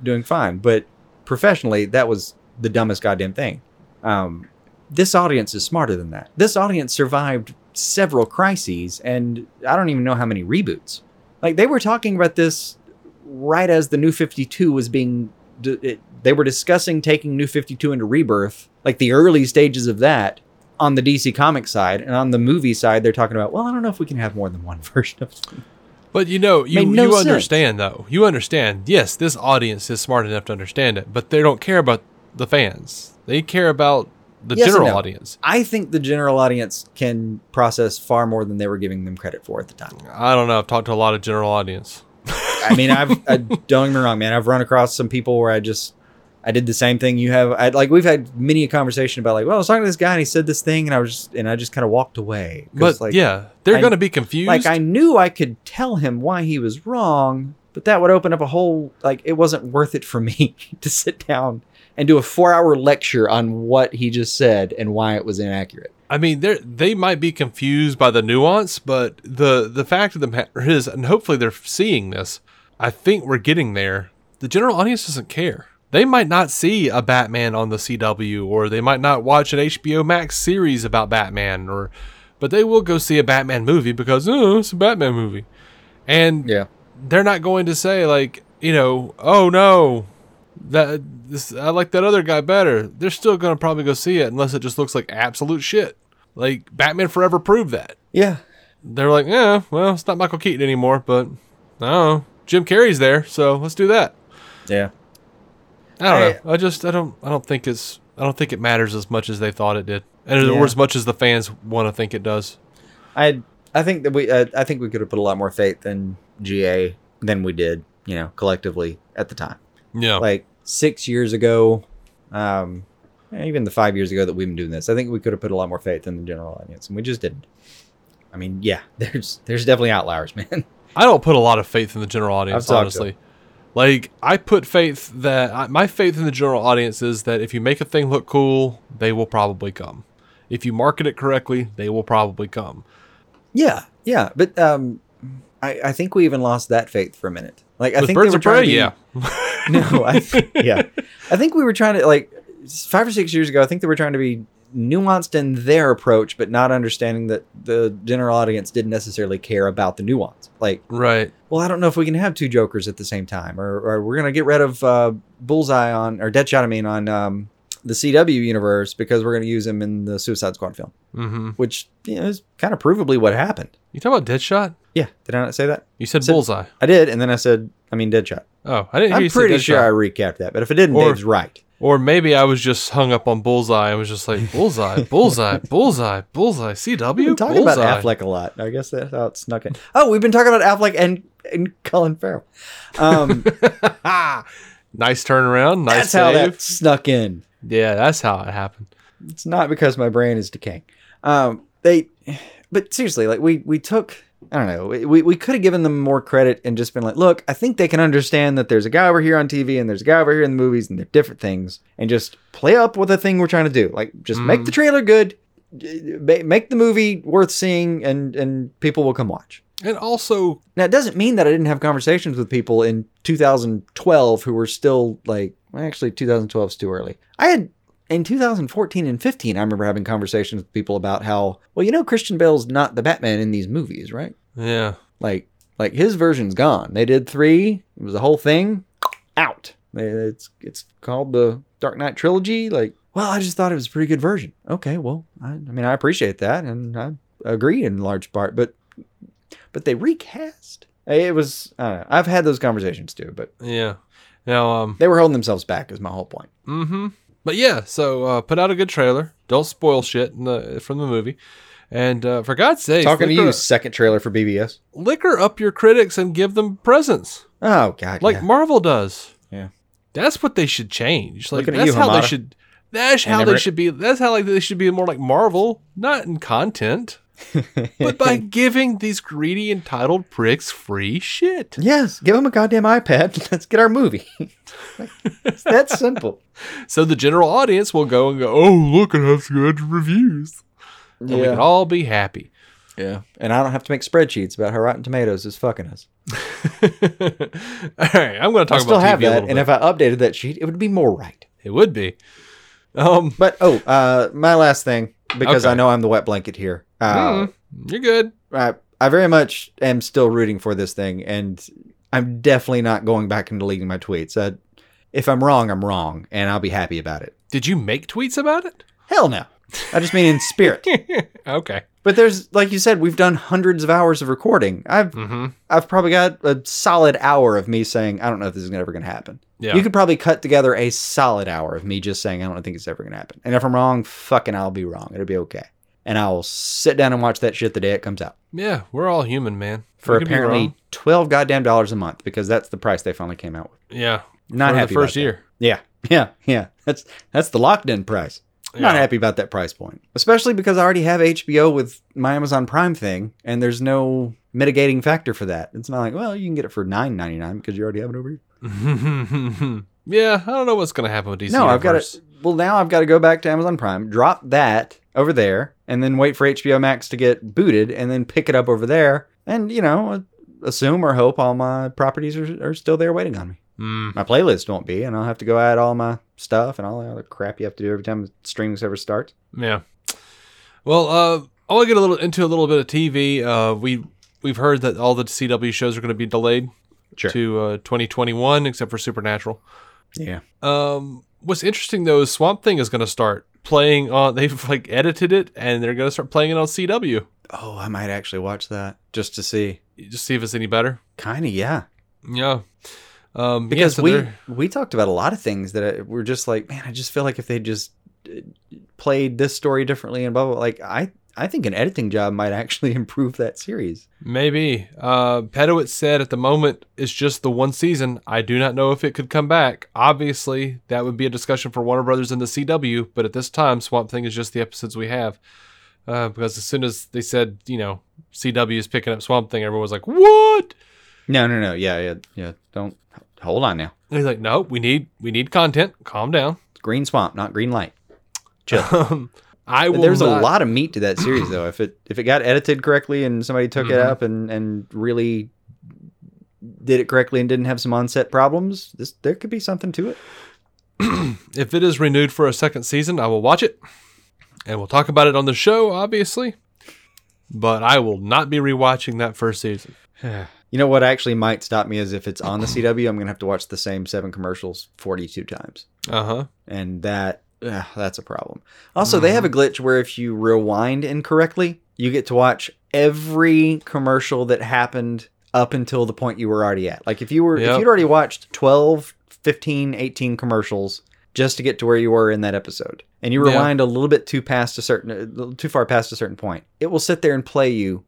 doing fine. But professionally, that was the dumbest goddamn thing. Um, this audience is smarter than that. This audience survived several crises, and I don't even know how many reboots. Like they were talking about this right as the New Fifty Two was being. It, they were discussing taking New Fifty Two into Rebirth, like the early stages of that on the DC comic side, and on the movie side, they're talking about. Well, I don't know if we can have more than one [LAUGHS] version of. Them. But you know, you, no you sense. understand though. You understand. Yes, this audience is smart enough to understand it, but they don't care about the fans. They care about the Yes general no. audience. I think the general audience can process far more than they were giving them credit for at the time. I don't know. I've talked to a lot of general audience. I mean, I've I, don't get me wrong, man. I've run across some people where I just I did the same thing you have. I like we've had many a conversation about like, well, I was talking to this guy and he said this thing, and I was just, and I just kind of walked away. But like, yeah, they're I- to be confused. like I knew I could tell him why he was wrong, but that would open up a whole like it wasn't worth it for me [LAUGHS] to sit down and do a four hour lecture on what he just said and why it was inaccurate. I mean, they they might be confused by the nuance, but the the fact of the matter is, and hopefully they're seeing this. I think we're getting there. The general audience doesn't care. They might not see a Batman on the CW, or they might not watch an HBO Max series about Batman, or but they will go see a Batman movie because oh, it's a Batman movie, and Yeah. they're not going to say like you know, oh no, that this I like that other guy better. They're still going to probably go see it unless it just looks like absolute shit. Like Batman Forever proved that. Yeah. They're like, yeah, well, it's not Michael Keaton anymore, but I don't know. Jim Carrey's there, so let's do that. Yeah. I don't I- know. I just I don't I don't think it's I don't think it matters as much as they thought it did, and Yeah. or as much as the fans want to think it does. I I think that we uh, I think we could have put a lot more faith in GA than we did, you know, collectively at the time. Yeah. Like six years ago, um, even the five years ago that we've been doing this, I think we could have put a lot more faith in the general audience, and we just didn't. I mean, yeah, [LAUGHS] there's there's definitely outliers, man. I don't put a lot of faith in the general audience, I've talked to honestly. Like I put faith that I, my faith in the general audience is that if you make a thing look cool, they will probably come. If you market it correctly, they will probably come. Yeah, yeah, but um, I I think we even lost that faith for a minute. Like I With think Birds they were Prey, trying to yeah. [LAUGHS] no, I th- yeah, I think we were trying to like five or six years ago. I think they were trying to be nuanced in their approach, but not understanding that the general audience didn't necessarily care about the nuance. Like, Right. well, I don't know if we can have two Jokers at the same time, or, or we're gonna get rid of uh, Bullseye on or Deadshot. I mean, on um, the CW universe because we're gonna use him in the Suicide Squad film, Mm-hmm. which you know, is kind of provably what happened. You talk about Deadshot? Yeah, did I not say that? You said Said- Bullseye. I did, and then I said, I mean, Deadshot. Oh, I didn't hear I'm you say pretty sure I recapped that, but if it didn't, Or- Dave's right. Or maybe I was just hung up on Bullseye and was just like Bullseye, [LAUGHS] Bullseye, Bullseye, Bullseye, CW. We've been talking Bullseye. about Affleck a lot. I guess that's how it snuck in. Oh, we've been talking about Affleck and, and Colin Farrell. Um, [LAUGHS] Nice turnaround. Nice that's how save. that snuck in. Yeah, that's how it happened. It's not because my brain is decaying. Um, they, but seriously, like we we took. I don't know. We, we could have given them more credit and just been like, look, I think they can understand that there's a guy over here on TV and there's a guy over here in the movies and they're different things and just play up with the thing we're trying to do. Like, just make the mm. trailer good, make the movie worth seeing, and and people will come watch. And also, Now, it doesn't mean that I didn't have conversations with people in 2012 who were still like, actually, 2012 is too early. I had in 2014 and 15, I remember having conversations with people about how, well, you know, Christian Bale's not the Batman in these movies, right? yeah, Like, like his version's gone. They did three. It was a whole thing. Out. It's it's called the Dark Knight trilogy. Like, well, I just thought it was a pretty good version. Okay, well, I, I mean, I appreciate that, and I agree in large part, but but they recast. It was. I don't know. I've had those conversations too, but yeah. Now, um, they were holding themselves back. Is my whole point. mm-hmm. But yeah, so uh, put out a good trailer. Don't spoil shit in the, from the movie. And uh, for God's sake, Talking to liquor, you, second trailer for BvS. liquor up your critics and give them presents Oh God, like yeah. Marvel does. Yeah. That's what they should change. Like Looking that's you, how they should. That's And how they should be. That's how like they should be more like Marvel, not in content, but by [LAUGHS] giving these greedy entitled pricks free shit. Yes, give them a goddamn iPad. [LAUGHS] Let's get our movie. it's that simple. [LAUGHS] So the general audience will go and go, "Oh, look, it has good reviews," and we can all be happy. Yeah, and I don't have to make spreadsheets about how Rotten Tomatoes is fucking us. all right, I'm going to talk I still about have TV that, and bit. if I updated that sheet, it would be more right. it would be. Um, But oh, uh, my last thing because Okay. I know I'm the wet blanket here. Uh, mm, you're good. I, I very much am still rooting for this thing, and I'm definitely not going back and deleting my tweets. Uh, if I'm wrong, I'm wrong, and I'll be happy about it. Did you make tweets about it? Hell no. I just mean in spirit. [LAUGHS] okay. But there's, like you said, we've done hundreds of hours of recording. I've, Mm-hmm. I've probably got a solid hour of me saying, I don't know if this is ever going to happen. Yeah. You could probably cut together a solid hour of me just saying, I don't think it's ever going to happen. And if I'm wrong, fucking I'll be wrong. It'll be okay. And I'll sit down and watch that shit the day it comes out Yeah, we're all human, man. for We could be apparently 12 goddamn dollars a month because that's the price they finally came out with. Yeah. Not for happy the first about that. year. Yeah. [LAUGHS] Yeah. Yeah. That's, that's the locked in price. Not Yeah. happy about that price point, especially because I already have HBO with my Amazon Prime thing, and there's no mitigating factor for that. It's not like, well, you can get it for nine ninety nine because you already have it over here. [LAUGHS] yeah, I don't know what's gonna happen with DC. no, I've got to. Well, now I've got to go back to Amazon Prime, drop that over there, and then wait for HBO Max to get booted, and then pick it up over there, and you know, assume or hope all my properties are, are still there waiting on me. Mm, My playlist won't be, and I'll have to go add all my stuff and all the other crap you have to do every time the streaming service starts. yeah. Well, uh, I want to get a little into a little bit of TV. Uh, we we've heard that all the CW shows are going to be delayed Sure. to uh, 2021, except for Supernatural. Yeah. Um, what's interesting though is Swamp Thing is going to start playing on. [LAUGHS] They've like edited it, and they're going to start playing it on CW. Oh, I might actually watch that just to see. Just see if it's any better. Kind of, yeah. Yeah. Um, Because yeah, so we they're- we talked about a lot of things that we're just like, man, I just feel like if they just uh, played this story differently and blah blah. blah, Like I I think an editing job might actually [LAUGHS] improve that series. Maybe. Uh, Pedowitz said at the moment it's just the one season. I do not know if it could come back. Obviously, that would be a discussion for Warner Brothers and the CW, but at this time, Swamp Thing is just the episodes we have. Uh, because as soon as they said, you know, CW is picking up Swamp Thing, everyone was like, what? No, no, no. Yeah, yeah, yeah. Don't hold on now. And he's like, no, we need we need content. Calm down. Green Swamp, not green light. Chill. [LAUGHS] Um, I will. There's not- a lot of meat to that series though. If it if it got edited correctly and somebody took it Mhm. up and and really did it correctly and didn't have some onset problems, this there could be something to it. [CLEARS THROAT] If it is renewed for a second season, I will watch it, and we'll talk about it on the show, obviously. But I will not be rewatching that first season. [SIGHS] [SIGHS] You know what actually might stop me is if it's on the CW, I'm gonna have to watch the same seven commercials 42 times, Uh huh. and that ugh, that's a problem. Also, they have a glitch where if you rewind incorrectly, you get to watch every commercial that happened up until the point you were already at. Like if you were if you'd already watched 12, 15, 18 commercials just to get to where you were in that episode, and you rewind a little bit too past a certain a too far past a certain point, it will sit there and play you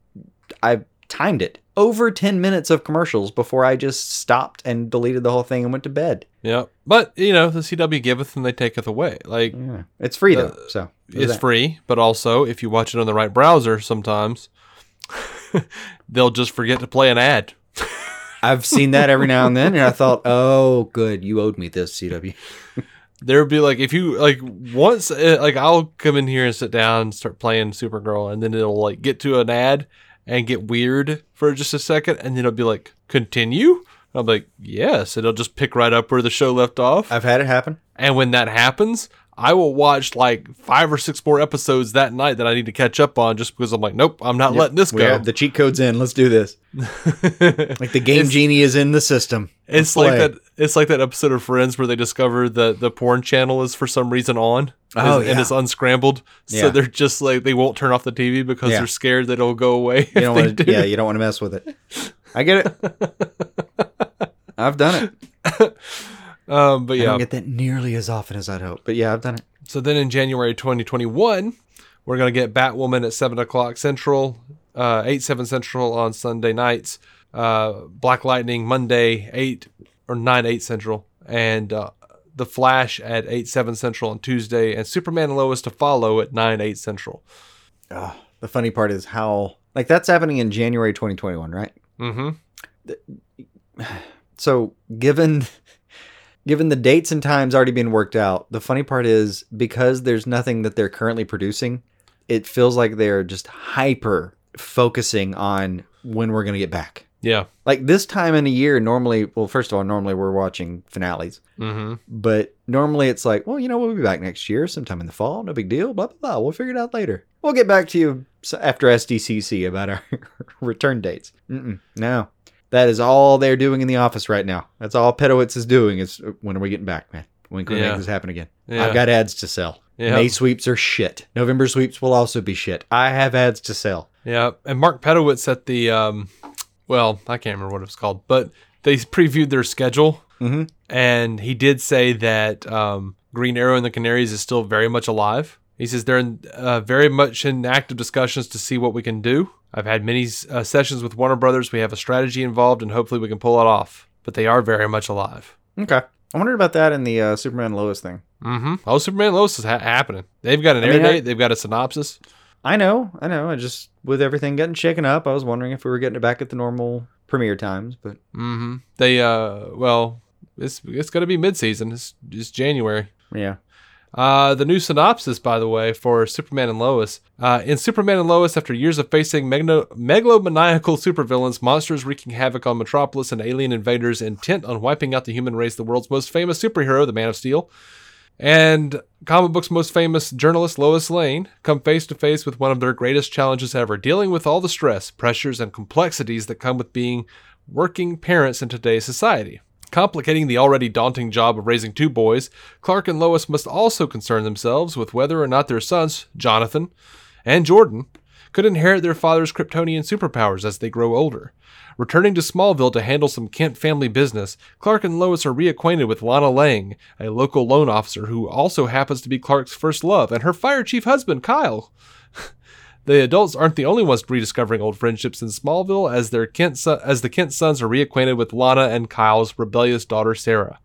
I timed it over 10 minutes of commercials before I just stopped and deleted the whole thing and went to bed. Yeah. But, you know, the CW giveth and they taketh away. Like, Yeah. It's free though. Uh, So it's that. free, but also if you watch it on the right browser sometimes, [LAUGHS] they'll just forget to play an ad. [LAUGHS] I've seen that every now and then and I thought, oh, good. You owed me this, CW. [LAUGHS] There would be like, if you, like, once, uh, like, I'll come in here and sit down and start playing Supergirl, and then it'll, like, get to an ad and get weird for just a second, and then it'll be like, continue? I'm like, yes. And it'll just pick right up where the show left off. I've had it happen. And when that happens, I will watch like five or six more episodes that night that I need to catch up on just because I'm like, nope, I'm not letting this go. the cheat code's in. Let's do this. [LAUGHS] Like the game It's- genie is in the system. It's Let's like play. that. It's like that episode of Friends where they discover that the porn channel is for some reason on. Oh, and yeah. it's unscrambled. So Yeah. they're just like they won't turn off the TV because Yeah. they're scared that it'll go away. [LAUGHS] You to. do. Yeah, you don't want to mess with it. I get it. [LAUGHS] I've done it. Um, but I yeah. don't get that nearly as often as I'd hope. But yeah, I've done it. So then in January 2021, we're going to get Batwoman at 7 o'clock Central, uh, 8, 7 Central on Sunday nights, uh, Black Lightning Monday, 8 or 9, 8 Central, and uh, The Flash at 8, 7 Central on Tuesday, and Superman and Lois to follow at 9, 8 Central. Oh, the funny part is how like that's happening in January 2021, right? Mm-hmm. [SIGHS] So given given the dates and times already being worked out, the funny part is because there's nothing that they're currently producing, it feels like they're just hyper focusing on when we're gonna get back. Yeah. Like this time in a year, normally, well, first of all, normally we're watching finales, Mm-hmm. but normally it's like, well, you know, we'll be back next year, sometime in the fall, no big deal, blah blah blah. We'll figure it out later. We'll get back to you after SDCC about our [LAUGHS] return dates. Mm-mm, no, that is all they're doing in the office right now. That's all Pedowitz is doing. Is uh, when are we getting back, man? When can we Yeah. make this happen again? Yeah. I've got ads to sell. Yeah. May sweeps are shit. November sweeps will also be shit. I have ads to sell. Yeah, and Mark Pedowitz at the um, well, I can't remember what it was called, but they previewed their schedule, Mhm. and he did say that um, Green Arrow and the Canaries is still very much alive. He says they're in, uh, very much in active discussions to see what we can do. I've had many uh, sessions with Warner Brothers. We have a strategy involved, and hopefully we can pull it off. But they are very much alive. Okay. I wondered about that in the uh, Superman Lois thing. Mm-hmm. Oh, Superman Lois is ha- happening. They've got an I air mean, I- date. They've got a synopsis. I know, I know. I just with everything getting shaken up, I was wondering if we were getting it back at the normal premiere times, but Mm-hmm. They uh, well, it's it's gonna be mid season. It's it's January. yeah. Uh, the new synopsis, by the way, for Superman and Lois. Uh, in Superman and Lois, after years of facing megno- megalomaniacal supervillains, monsters wreaking havoc on Metropolis, and alien invaders intent on wiping out the human race, the world's most famous superhero, the Man of Steel, and comic books' most famous journalist, Lois Lane, come face to face with one of their greatest challenges ever, dealing with all the stress, pressures, and complexities that come with being working parents in today's society. Complicating the already daunting job of raising two boys, Clark and Lois must also concern themselves with whether or not their sons, Jonathan and Jordan, could inherit their father's Kryptonian superpowers as they grow older. Returning to Smallville to handle some Kent family business, Clark and Lois are reacquainted with Lana Lang, a local loan officer who also happens to be Clark's first love, and her fire chief husband, Kyle. [LAUGHS] The adults aren't the only ones rediscovering old friendships in Smallville, as their Kent as the Kent sons are reacquainted with Lana and Kyle's rebellious daughter Sarah.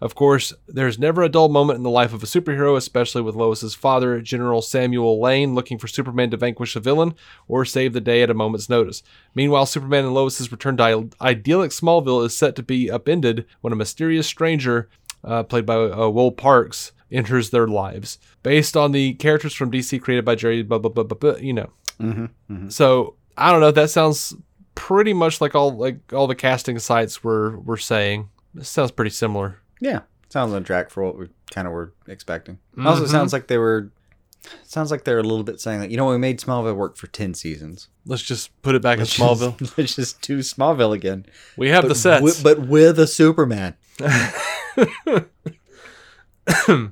Of course, there's never a dull moment in the life of a superhero, especially with Lois's father, General Samuel Lane, looking for Superman to vanquish a villain or save the day at a moment's notice. Meanwhile, Superman and Lois's return to idyllic Smallville is set to be upended when a mysterious stranger, uh, played by uh, Wolé Parks, enters their lives. Based on the characters from DC created by Jerry, blah, blah, blah, blah, blah, you know. Mm-hmm. So I don't know. That sounds pretty much like all like all the casting sites were were saying. This sounds pretty similar. Yeah. Sounds on track for what we kind of were expecting. Also, Mhm. sounds like they were. Sounds like they're a little bit saying like, you know, we made Smallville work for ten seasons. Let's just put it back in Let's Smallville. just, [LAUGHS] let's just do Smallville again. We have but the sets. wi- but with a Superman. [LAUGHS] [LAUGHS]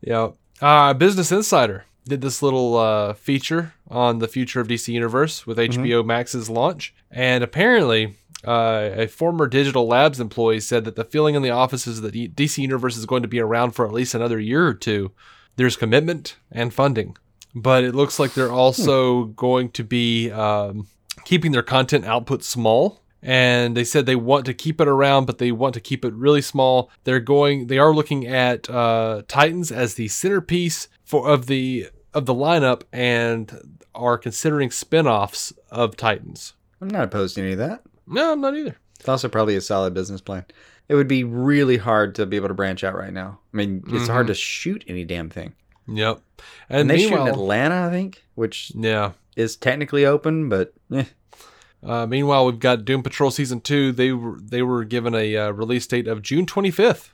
yeah. Uh, Business Insider did this little uh, feature on the future of DC Universe with HBO Max's launch, and apparently. Uh, a former Digital Labs employee said that the feeling in the office is that DC Universe is going to be around for at least another year or two. There's commitment and funding, but it looks like they're also going to be um, keeping their content output small. And they said they want to keep it around, but they want to keep it really small. They're going. They are looking at uh, Titans as the centerpiece for of the of the lineup, and are considering spin-offs of Titans. I'm not opposed to any of that. No, I'm not either. It's also probably a solid business plan. It would be really hard to be able to branch out right now. I mean, it's hard to shoot any damn thing. Yep. And, And, they shoot in Atlanta, I think, which yeah. is technically open, but eh. Uh, meanwhile, we've got Doom Patrol season two. They were they were given a uh, release date of June 25th.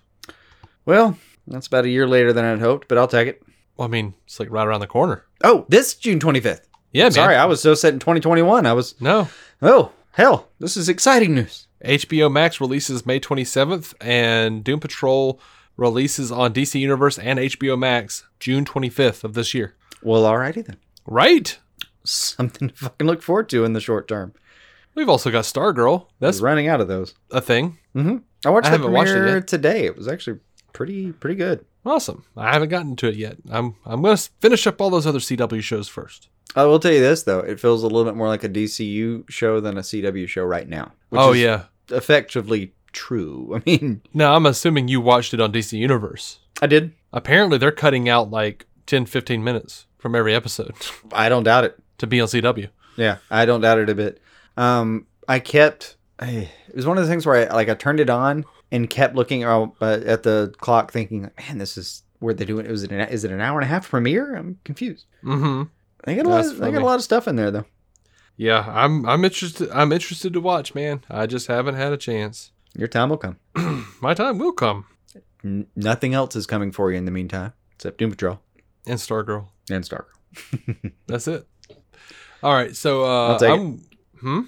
well, that's about a year later than I'd hoped, but I'll take it. Well, I mean, it's like right around the corner. Oh, this June 25th. Yeah, man. Sorry, I was so set in 2021. I was, No. oh, hell, this is exciting news. HBO Max releases May 27th, and Doom Patrol releases on DC Universe and HBO Max June 25th of this year. Well, alrighty then. Right. Something to fucking look forward to in the short term. We've also got Stargirl. That's That's running out of those. a thing. hmm I watched I the haven't watched it premiere today. It was actually pretty pretty good. Awesome. I haven't gotten to it yet. I'm I'm gonna finish up all those other CW shows first. I will tell you this though, it feels a little bit more like a DCU show than a CW show right now. which oh is yeah. effectively true. [LAUGHS] I mean, Now I'm assuming you watched it on DC Universe. I did. Apparently they're cutting out like 10, 15 minutes from every episode [LAUGHS] I don't doubt it. to be on CW. Yeah, I don't doubt it a bit. Um, I kept. I, it was one of the things where I like I turned it on and kept looking uh, at the clock, thinking, "Man, this is where they doing. it. Was it an, is it an hour and a half premiere? I'm confused. Mm-hmm. They got a lot. Of, they got a lot of stuff in there though. Yeah, I'm I'm interested I'm interested to watch, man. I just haven't had a chance. Your time will come. [CLEARS THROAT] My time will come. N- nothing else is coming for you in the meantime, except Doom Patrol And Stargirl. and Stargirl. [LAUGHS] That's it. All right, so uh I'll take it. I'm hmm?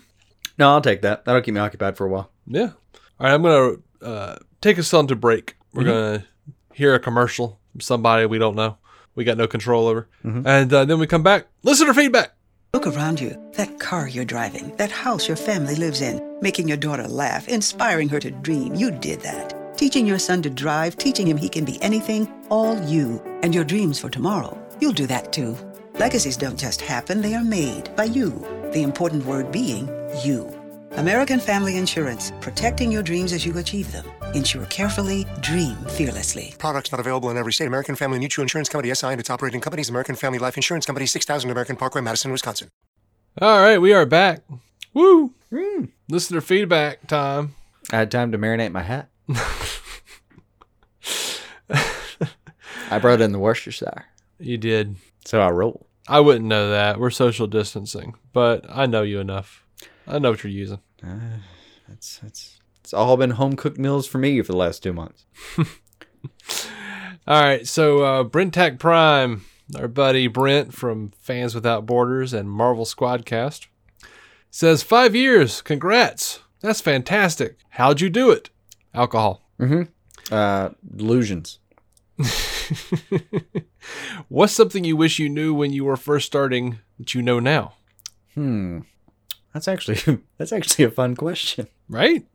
No, I'll take that. That'll keep me occupied for a while. Yeah. All right, I'm gonna uh, take us on to break. We're Mm-hmm. gonna hear a commercial from somebody we don't know. we got no control over. And uh, then we come back, listener feedback. Look around you. That car you're driving, that house your family lives in, making your daughter laugh, inspiring her to dream. You did that. Teaching your son to drive, teaching him he can be anything, all you. And your dreams for tomorrow. You'll do that too. Legacies don't just happen, they are made by you. The important word being you. American Family Insurance, protecting your dreams as you achieve them. Insure carefully, dream fearlessly. Products not available in every state. American Family Mutual Insurance Company SI and its operating companies. American Family Life Insurance Company, 6000 American Parkway, Madison, Wisconsin. All right, we are back. Woo! Hmm. Listener feedback time. I had time to marinate my hat. [LAUGHS] I brought in the Worcestershire, You did. so I roll. I wouldn't know that. We're social distancing, but I know you enough. I know what you're using. It's it's it's all been home cooked meals for me for the last two months. [LAUGHS] All right, so uh, Brentak Prime, our buddy Brent from Fans Without Borders and Marvel Squadcast, says five years. Congrats. That's fantastic. How'd you do it? Alcohol. Uh, illusions. [LAUGHS] What's something you wish you knew when you were first starting that you know now? Hmm. That's actually [LAUGHS] that's actually a fun question Right?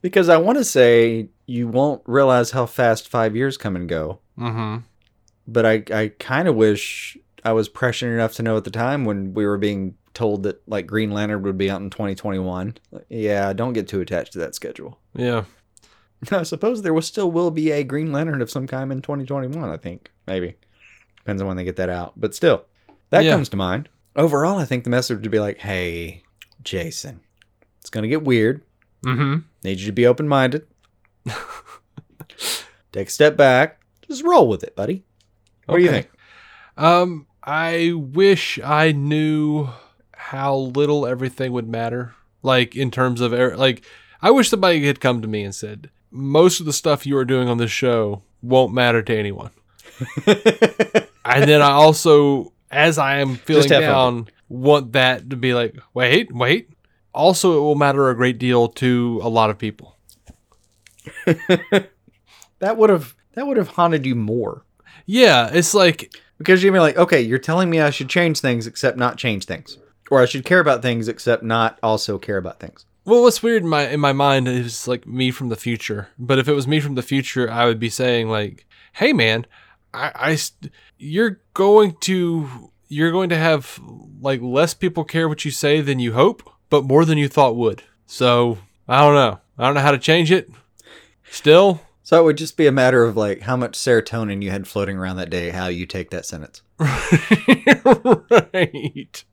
because I want to say you won't realize how fast five years come and go, Mm-hmm. but I I kind of wish I was prescient enough to know at the time when we were being told that like Green Lantern would be out in 2021. Yeah, don't get too attached to that schedule. Yeah. [LAUGHS] I suppose there will still will be a Green Lantern of some kind in 2021. I think maybe depends on when they get that out, but still, that Yeah. comes to mind. Overall, I think the message would be like, "Hey, Jason, it's gonna get weird. Mm-hmm. Need you to be open minded. Take a step back. Just roll with it, buddy. What do you think? Um, I wish I knew how little everything would matter. Like in terms of er- like, I wish somebody had come to me and said, "Most of the stuff you are doing on this show won't matter to anyone." [LAUGHS] and then I also, as I am feeling have fun. down, want that to be like, wait, wait. Also, it will matter a great deal to a lot of people. [LAUGHS] That would have that would have haunted you more Yeah, it's like because you'd be like, okay, you're telling me I should change things except not change things, or I should care about things except not also care about things. Well, what's weird in my in my mind is like me from the future. But if it was me from the future, I would be saying like, "Hey, man, I, I st- you're going to you're going to have like less people care what you say than you hope, but more than you thought would." So I don't know. I don't know how to change it. Still, So it would just be a matter of like how much serotonin you had floating around that day, how you take that sentence. [LAUGHS] right.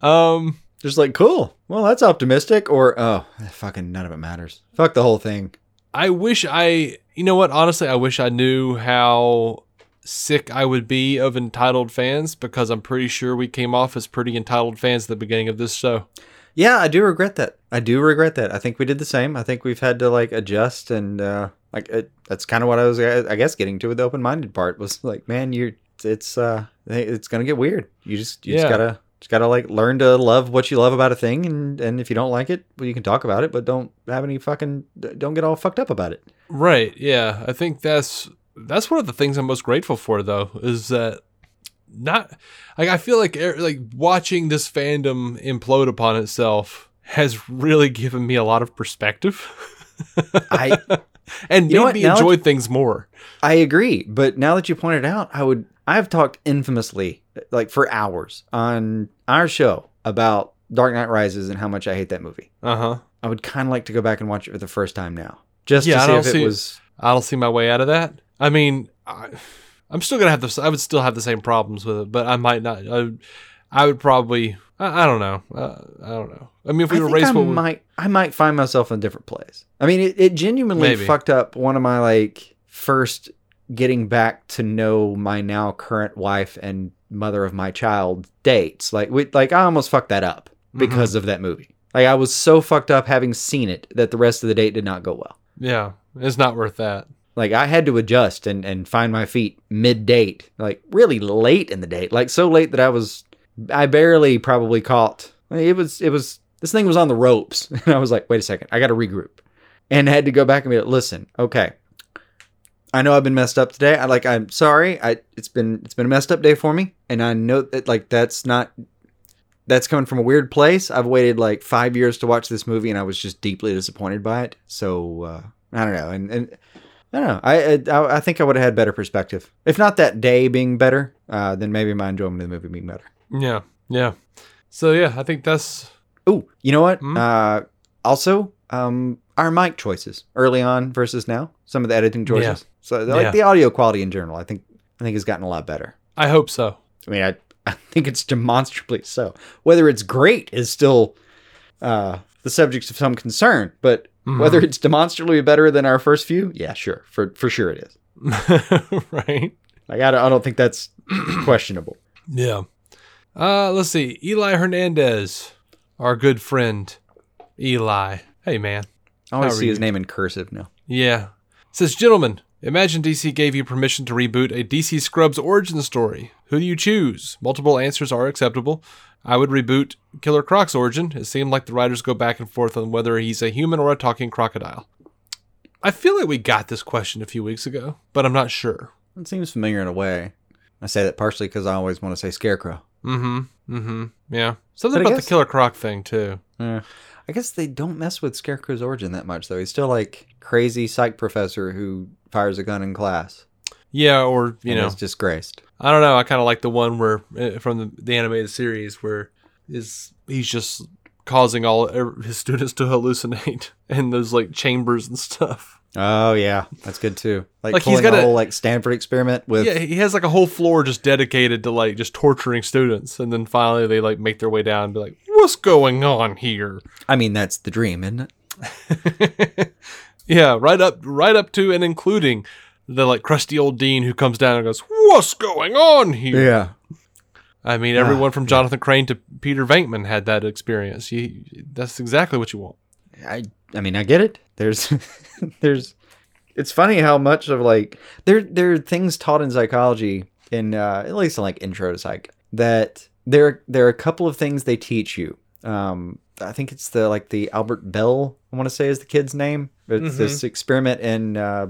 Um. Just like, cool. Well, that's optimistic. Or, oh, fucking none of it matters. Fuck the whole thing. I wish I, you know what? Honestly, I wish I knew how sick I would be of entitled fans because I'm pretty sure we came off as pretty entitled fans at the beginning of this show. Yeah, I do regret that. I do regret that. I think we did the same. I think we've had to like adjust and uh like it, that's kind of what I was I guess getting to with the open-minded part was like, man, you're it's uh it's going to get weird. You just you Yeah. just got to just got to like learn to love what you love about a thing and and if you don't like it, well you can talk about it, but don't have any fucking don't get all fucked up about it. Right. Yeah. I think that's that's one of the things I'm most grateful for though is that not like I feel like er- like watching this fandom implode upon itself has really given me a lot of perspective [LAUGHS] I and You made me that enjoy things more. I agree, but now that you pointed out, I would I've talked infamously like for hours on our show about Dark Knight Rises and how much I hate that movie. Uh-huh. I would kind of like to go back and watch it for the first time now, just Yeah, to see if it see- was. I don't see my way out of that. I mean, I, I'm still gonna have this. I would still have the same problems with it, but I might not. I, I would probably. I, I don't know. Uh, I don't know. I mean, if we I were race, I we- might I might find myself in a different place. I mean, it, it genuinely Maybe. fucked up one of my like first getting back to know my now current wife and mother of my child dates. Like we like I almost fucked that up Mm-hmm. because of that movie. Like I was so fucked up having seen it that the rest of the date did not go well. yeah, it's not worth that. Like I had to adjust and, and find my feet mid date, like really late in the date, like so late that I was, I barely probably caught. It was it was this thing was on the ropes, [LAUGHS] and I was like, wait a second, I got to regroup, and had to go back and be like, listen, okay, I know I've been messed up today. I like I'm sorry. I it's been it's been a messed up day for me, and I know that like that's not that's coming from a weird place. I've waited like five years to watch this movie, and I was just deeply disappointed by it. So uh, I don't know, and and I don't know. I I, I think I would have had better perspective. If not that day being better, uh, then maybe my enjoyment of the movie being better. Yeah, yeah. So yeah, I think that's Oh, you know what? Uh, also, um, our mic choices early on versus now. Some of the editing choices. Yeah. So like Yeah. the audio quality in general, I think I think has gotten a lot better. I hope so. I mean, I, [LAUGHS] I think it's demonstrably so. Whether it's great is still uh, the subject of some concern, but Mm-hmm. whether it's demonstrably better than our first few, yeah, sure, for for sure it is. [LAUGHS] right? Like I don't, I don't think that's [CLEARS THROAT] questionable. Yeah. Uh, let's see. Eli Hernandez, our good friend, Eli. Hey, man. I always see his name in cursive now. Yeah. Says, gentlemen, imagine DC gave you permission to reboot a DC Scrubs origin story. Who do you choose? Multiple answers are acceptable. I would reboot Killer Croc's origin. It seemed like the writers go back and forth on whether he's a human or a talking crocodile. I feel like we got this question a few weeks ago, but I'm not sure. It seems familiar in a way. I say that partially because I always want to say scarecrow. Mm-hmm. Mm-hmm. Yeah. Something But about guess- the Killer Croc thing too. Yeah. I guess they don't mess with Scarecrow's origin that much, though. He's still like crazy psych professor who fires a gun in class. Yeah, or you and know, is disgraced. I don't know. I kind of like the one where uh, from the, the animated series where is he's just causing all his students to [LAUGHS] hallucinate in those like chambers and stuff. Oh yeah, that's good too. Like, Like, he's got a a- whole like Stanford experiment with. yeah, he has like a whole floor just dedicated to like just torturing students, and then finally they like make their way down and be like, "What's going on here?" I mean, that's the dream, isn't it? [LAUGHS] Yeah, right up, right up to and including the like crusty old dean who comes down and goes, "What's going on here?" Yeah. I mean, everyone from Jonathan Crane to Peter Venkman had that experience. You, that's exactly what you want. I I mean, I get it. There's [LAUGHS] there's it's funny how much of like there there are things taught in psychology in uh, at least in like intro to psych that there there are a couple of things they teach you. Um, I think it's the like the Albert Bell I want to say is the kid's name. It's this experiment in uh,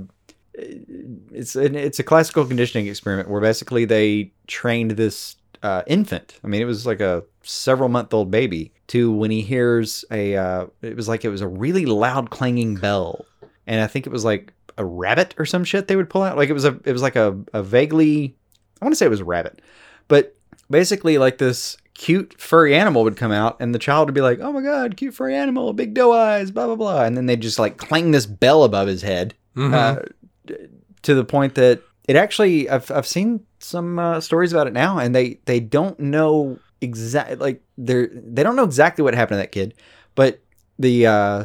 it's an, it's a classical conditioning experiment where basically they trained this uh, infant. I mean, it was like a several month old baby to when he hears a. Uh, it was like it was a really loud clanging bell, and I think it was like a rabbit or some shit they would pull out. Like it was a. It was like a, a vaguely. I want to say it was a rabbit, but basically like this cute furry animal would come out and the child would be like, "Oh my god, cute furry animal, big doe eyes, blah blah blah," and then they'd just like clang this bell above his head uh, to the point that it actually I've I've seen some uh, stories about it now, and they they don't know exactly like they're they don't know exactly what happened to that kid, but the uh,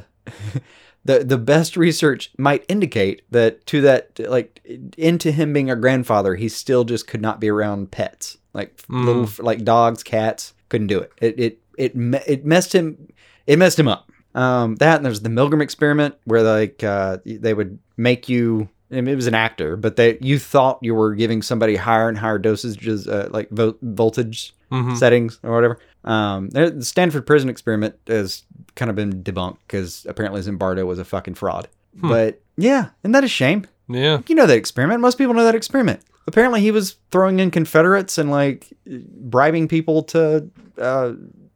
[LAUGHS] the the best research might indicate that to that like into him being a grandfather, he still just could not be around pets like little like dogs, cats couldn't do it. It it it it messed him it messed him up. Um, that and there's the Milgram experiment where like uh, they would make you. It was an actor, but they you thought you were giving somebody higher and higher dosages, uh, like vo- voltage settings or whatever. Um, the Stanford prison experiment has kind of been debunked because apparently Zimbardo was a fucking fraud. But yeah, isn't that a shame? Yeah. You know that experiment. Most people know that experiment. Apparently, he was throwing in Confederates and like bribing people to uh,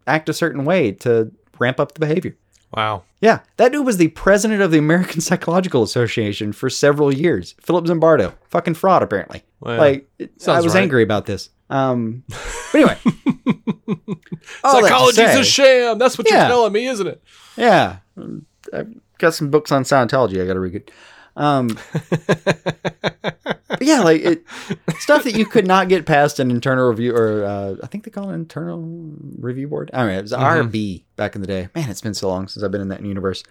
act a certain way to ramp up the behavior. Wow. Yeah, that dude was the president of the American [LAUGHS] Psychological Association for several years. Philip Zimbardo, fucking fraud, apparently. Well, like, I was right. angry about this. Um, but anyway, [LAUGHS] all that to Psychology's say- a sham. That's what Yeah. you're telling me, isn't it? Yeah, I've got some books on Scientology. I got to read it. Um, yeah, like it, stuff that you could not get past an internal review, or uh, I think they call it an internal review board. I mean, it was RB back in the day. Man, it's been so long since I've been in that universe.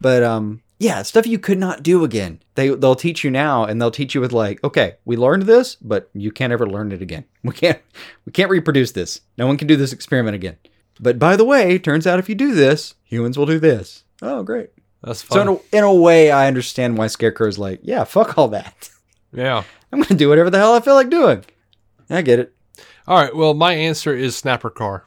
But um, yeah, stuff you could not do again. They they'll teach you now, and they'll teach you with like, okay, we learned this, but you can't ever learn it again. [LAUGHS] We can't we can't reproduce this. No one can do this experiment again. But by the way, turns out if you do this, humans will do this. Oh, great. That's So in a, in a way, I understand why Scarecrow's like, yeah, fuck all that. [LAUGHS] yeah. I'm gonna do whatever the hell I feel like doing. I get it. All right. Well, my answer is Snapper Carr.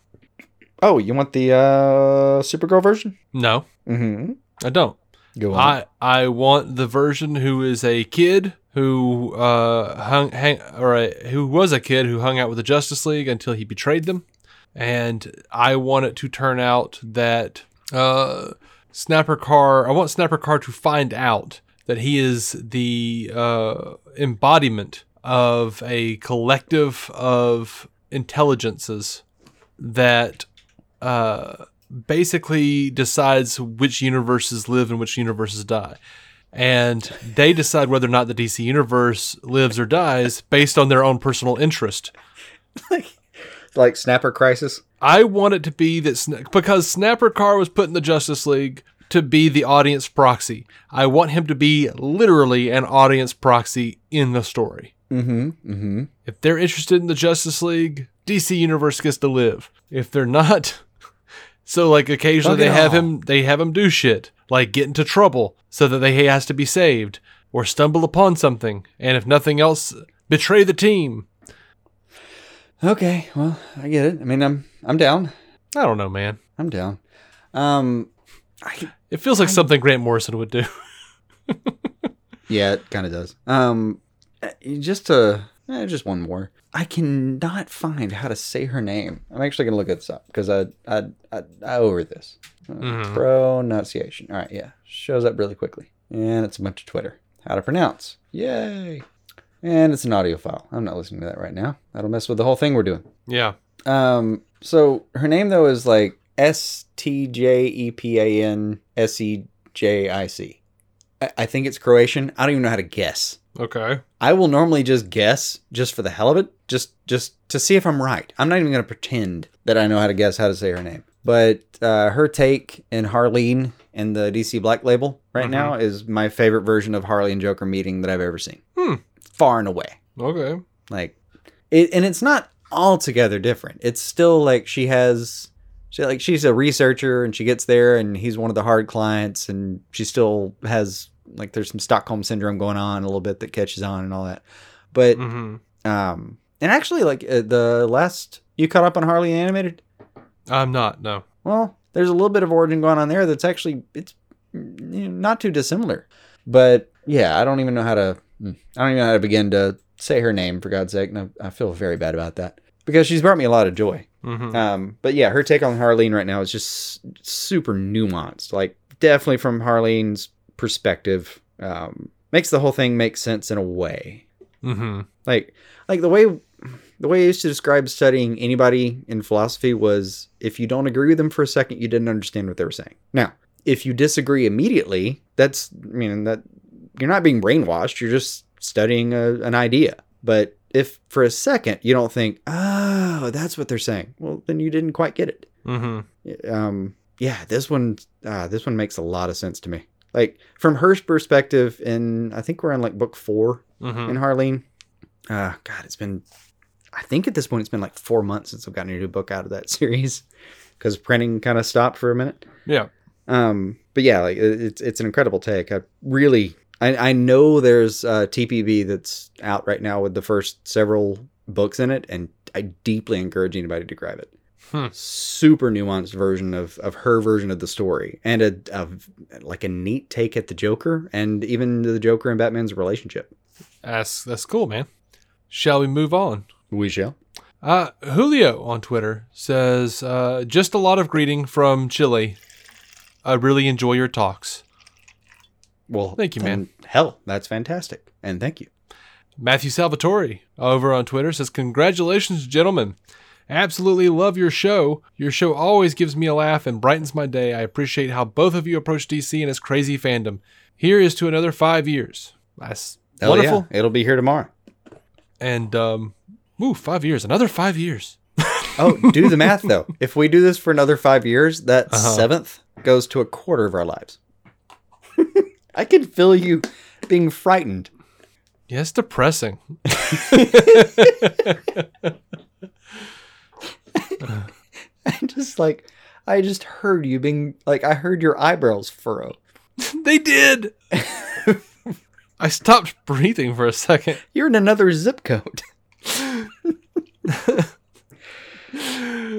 Oh, you want the uh, Supergirl version? No, Mm-hmm. I don't. Go on. I I want the version who is a kid who uh, hung hang, or uh, who was a kid who hung out with the Justice League until he betrayed them, and I want it to turn out that uh, Snapper Carr. I want Snapper Carr to find out that he is the uh, embodiment of a collective of intelligences that uh, basically decides which universes live and which universes die. And they decide whether or not the DC universe lives or dies based on their own personal interest. [LAUGHS] like Snapper Crisis. I want it to be that Sna- because Snapper Carr was put in the Justice League to be the audience proxy. I want him to be literally an audience proxy in the story. Mm-hmm. Mm-hmm. If they're interested in the Justice League, DC Universe gets to live. If they're not, [LAUGHS] so like occasionally they have all. him they have him do shit, like get into trouble so that they he has to be saved or stumble upon something, and if nothing else, betray the team. Okay, well, I get it. I mean, I'm I'm down. I don't know, man. I'm down. Um, I It feels like something Grant Morrison would do. [LAUGHS] yeah, it kind of does. Um, eh, just to eh, just one more. I cannot find how to say her name. I'm actually gonna look this up because I I I, I over this Uh, Mhm. pronunciation. All right, yeah, shows up really quickly, and it's a bunch of Twitter. How to pronounce? Yay! And it's an audio file. I'm not listening to that right now. That'll mess with the whole thing we're doing. Yeah. Um, so her name though is like S T J E P A N S E J I C. I think it's Croatian. I don't even know how to guess. Okay. I will normally just guess just for the hell of it, just just to see if I'm right. I'm not even going to pretend that I know how to guess how to say her name. But uh, her take in Harleen in the DC Black Label right Mhm. now is my favorite version of Harley and Joker meeting that I've ever seen. Hmm. Far and away. Okay. Like it, and it's not altogether different. It's still like she has, she like she's a researcher and she gets there and he's one of the hard clients and she still has like there's some Stockholm syndrome going on a little bit that catches on and all that. But hmm um, and actually like uh, the last you caught up on Harley animated. I'm not. No. Well, there's a little bit of origin going on there that's actually it's mm, you know, not too dissimilar. But yeah, I don't even know how to mm, I don't even know how to begin to say her name for God's sake. And I, feel very bad about that because she's brought me a lot of joy. hmm Um, but yeah, her take on Harleen right now is just super nuanced. Like definitely from Harleen's perspective, um, makes the whole thing make sense in a way. hmm Like like the way the way I used to describe studying anybody in philosophy was if you don't agree with them for a second, you didn't understand what they were saying. Now, if you disagree immediately, that's I mean that you're not being brainwashed. You're just studying a, an idea. But if for a second you don't think, oh, that's what they're saying, well, then you didn't quite get it. hmm Um, yeah, this one, uh, this one makes a lot of sense to me. Like from her perspective, in I think we're on like book four hmm in Harleen. Uh, God, it's been, I think at this point it's been like four months since I've gotten a new book out of that [LAUGHS] series because printing kind of stopped for a minute. Yeah. Um, but yeah, like it- it's it's an incredible take. I really, I, I know there's uh, TPB that's out right now with the first several books in it, and I deeply encourage anybody to grab it. Hmm. Super nuanced version of of her version of the story, and a, a like a neat take at the Joker, and even the Joker and Batman's relationship. That's that's cool, man. Shall we move on? We shall. Uh, Julio on Twitter says, uh, just a lot of greeting from Chile. I really enjoy your talks. Well, Thank you, man. Hell, that's fantastic, and thank you. Matthew Salvatore over on Twitter says, Congratulations, gentlemen. Absolutely love your show. Your show always gives me a laugh and brightens my day. I appreciate how both of you approach DC and its crazy fandom. Here is to another five years. That's Hell wonderful. yeah, it'll be here tomorrow. And, um, ooh, five years. Another five years. [LAUGHS] Oh, do the math though. If we do this for another five years, that Uh-huh. seventh goes to a quarter of our lives. [LAUGHS] I can feel you being frightened. Yeah, it's depressing. [LAUGHS] [LAUGHS] I just like, I just heard you being like, I heard your eyebrows furrow. [LAUGHS] they did. I stopped breathing for a second. You're in another zip code.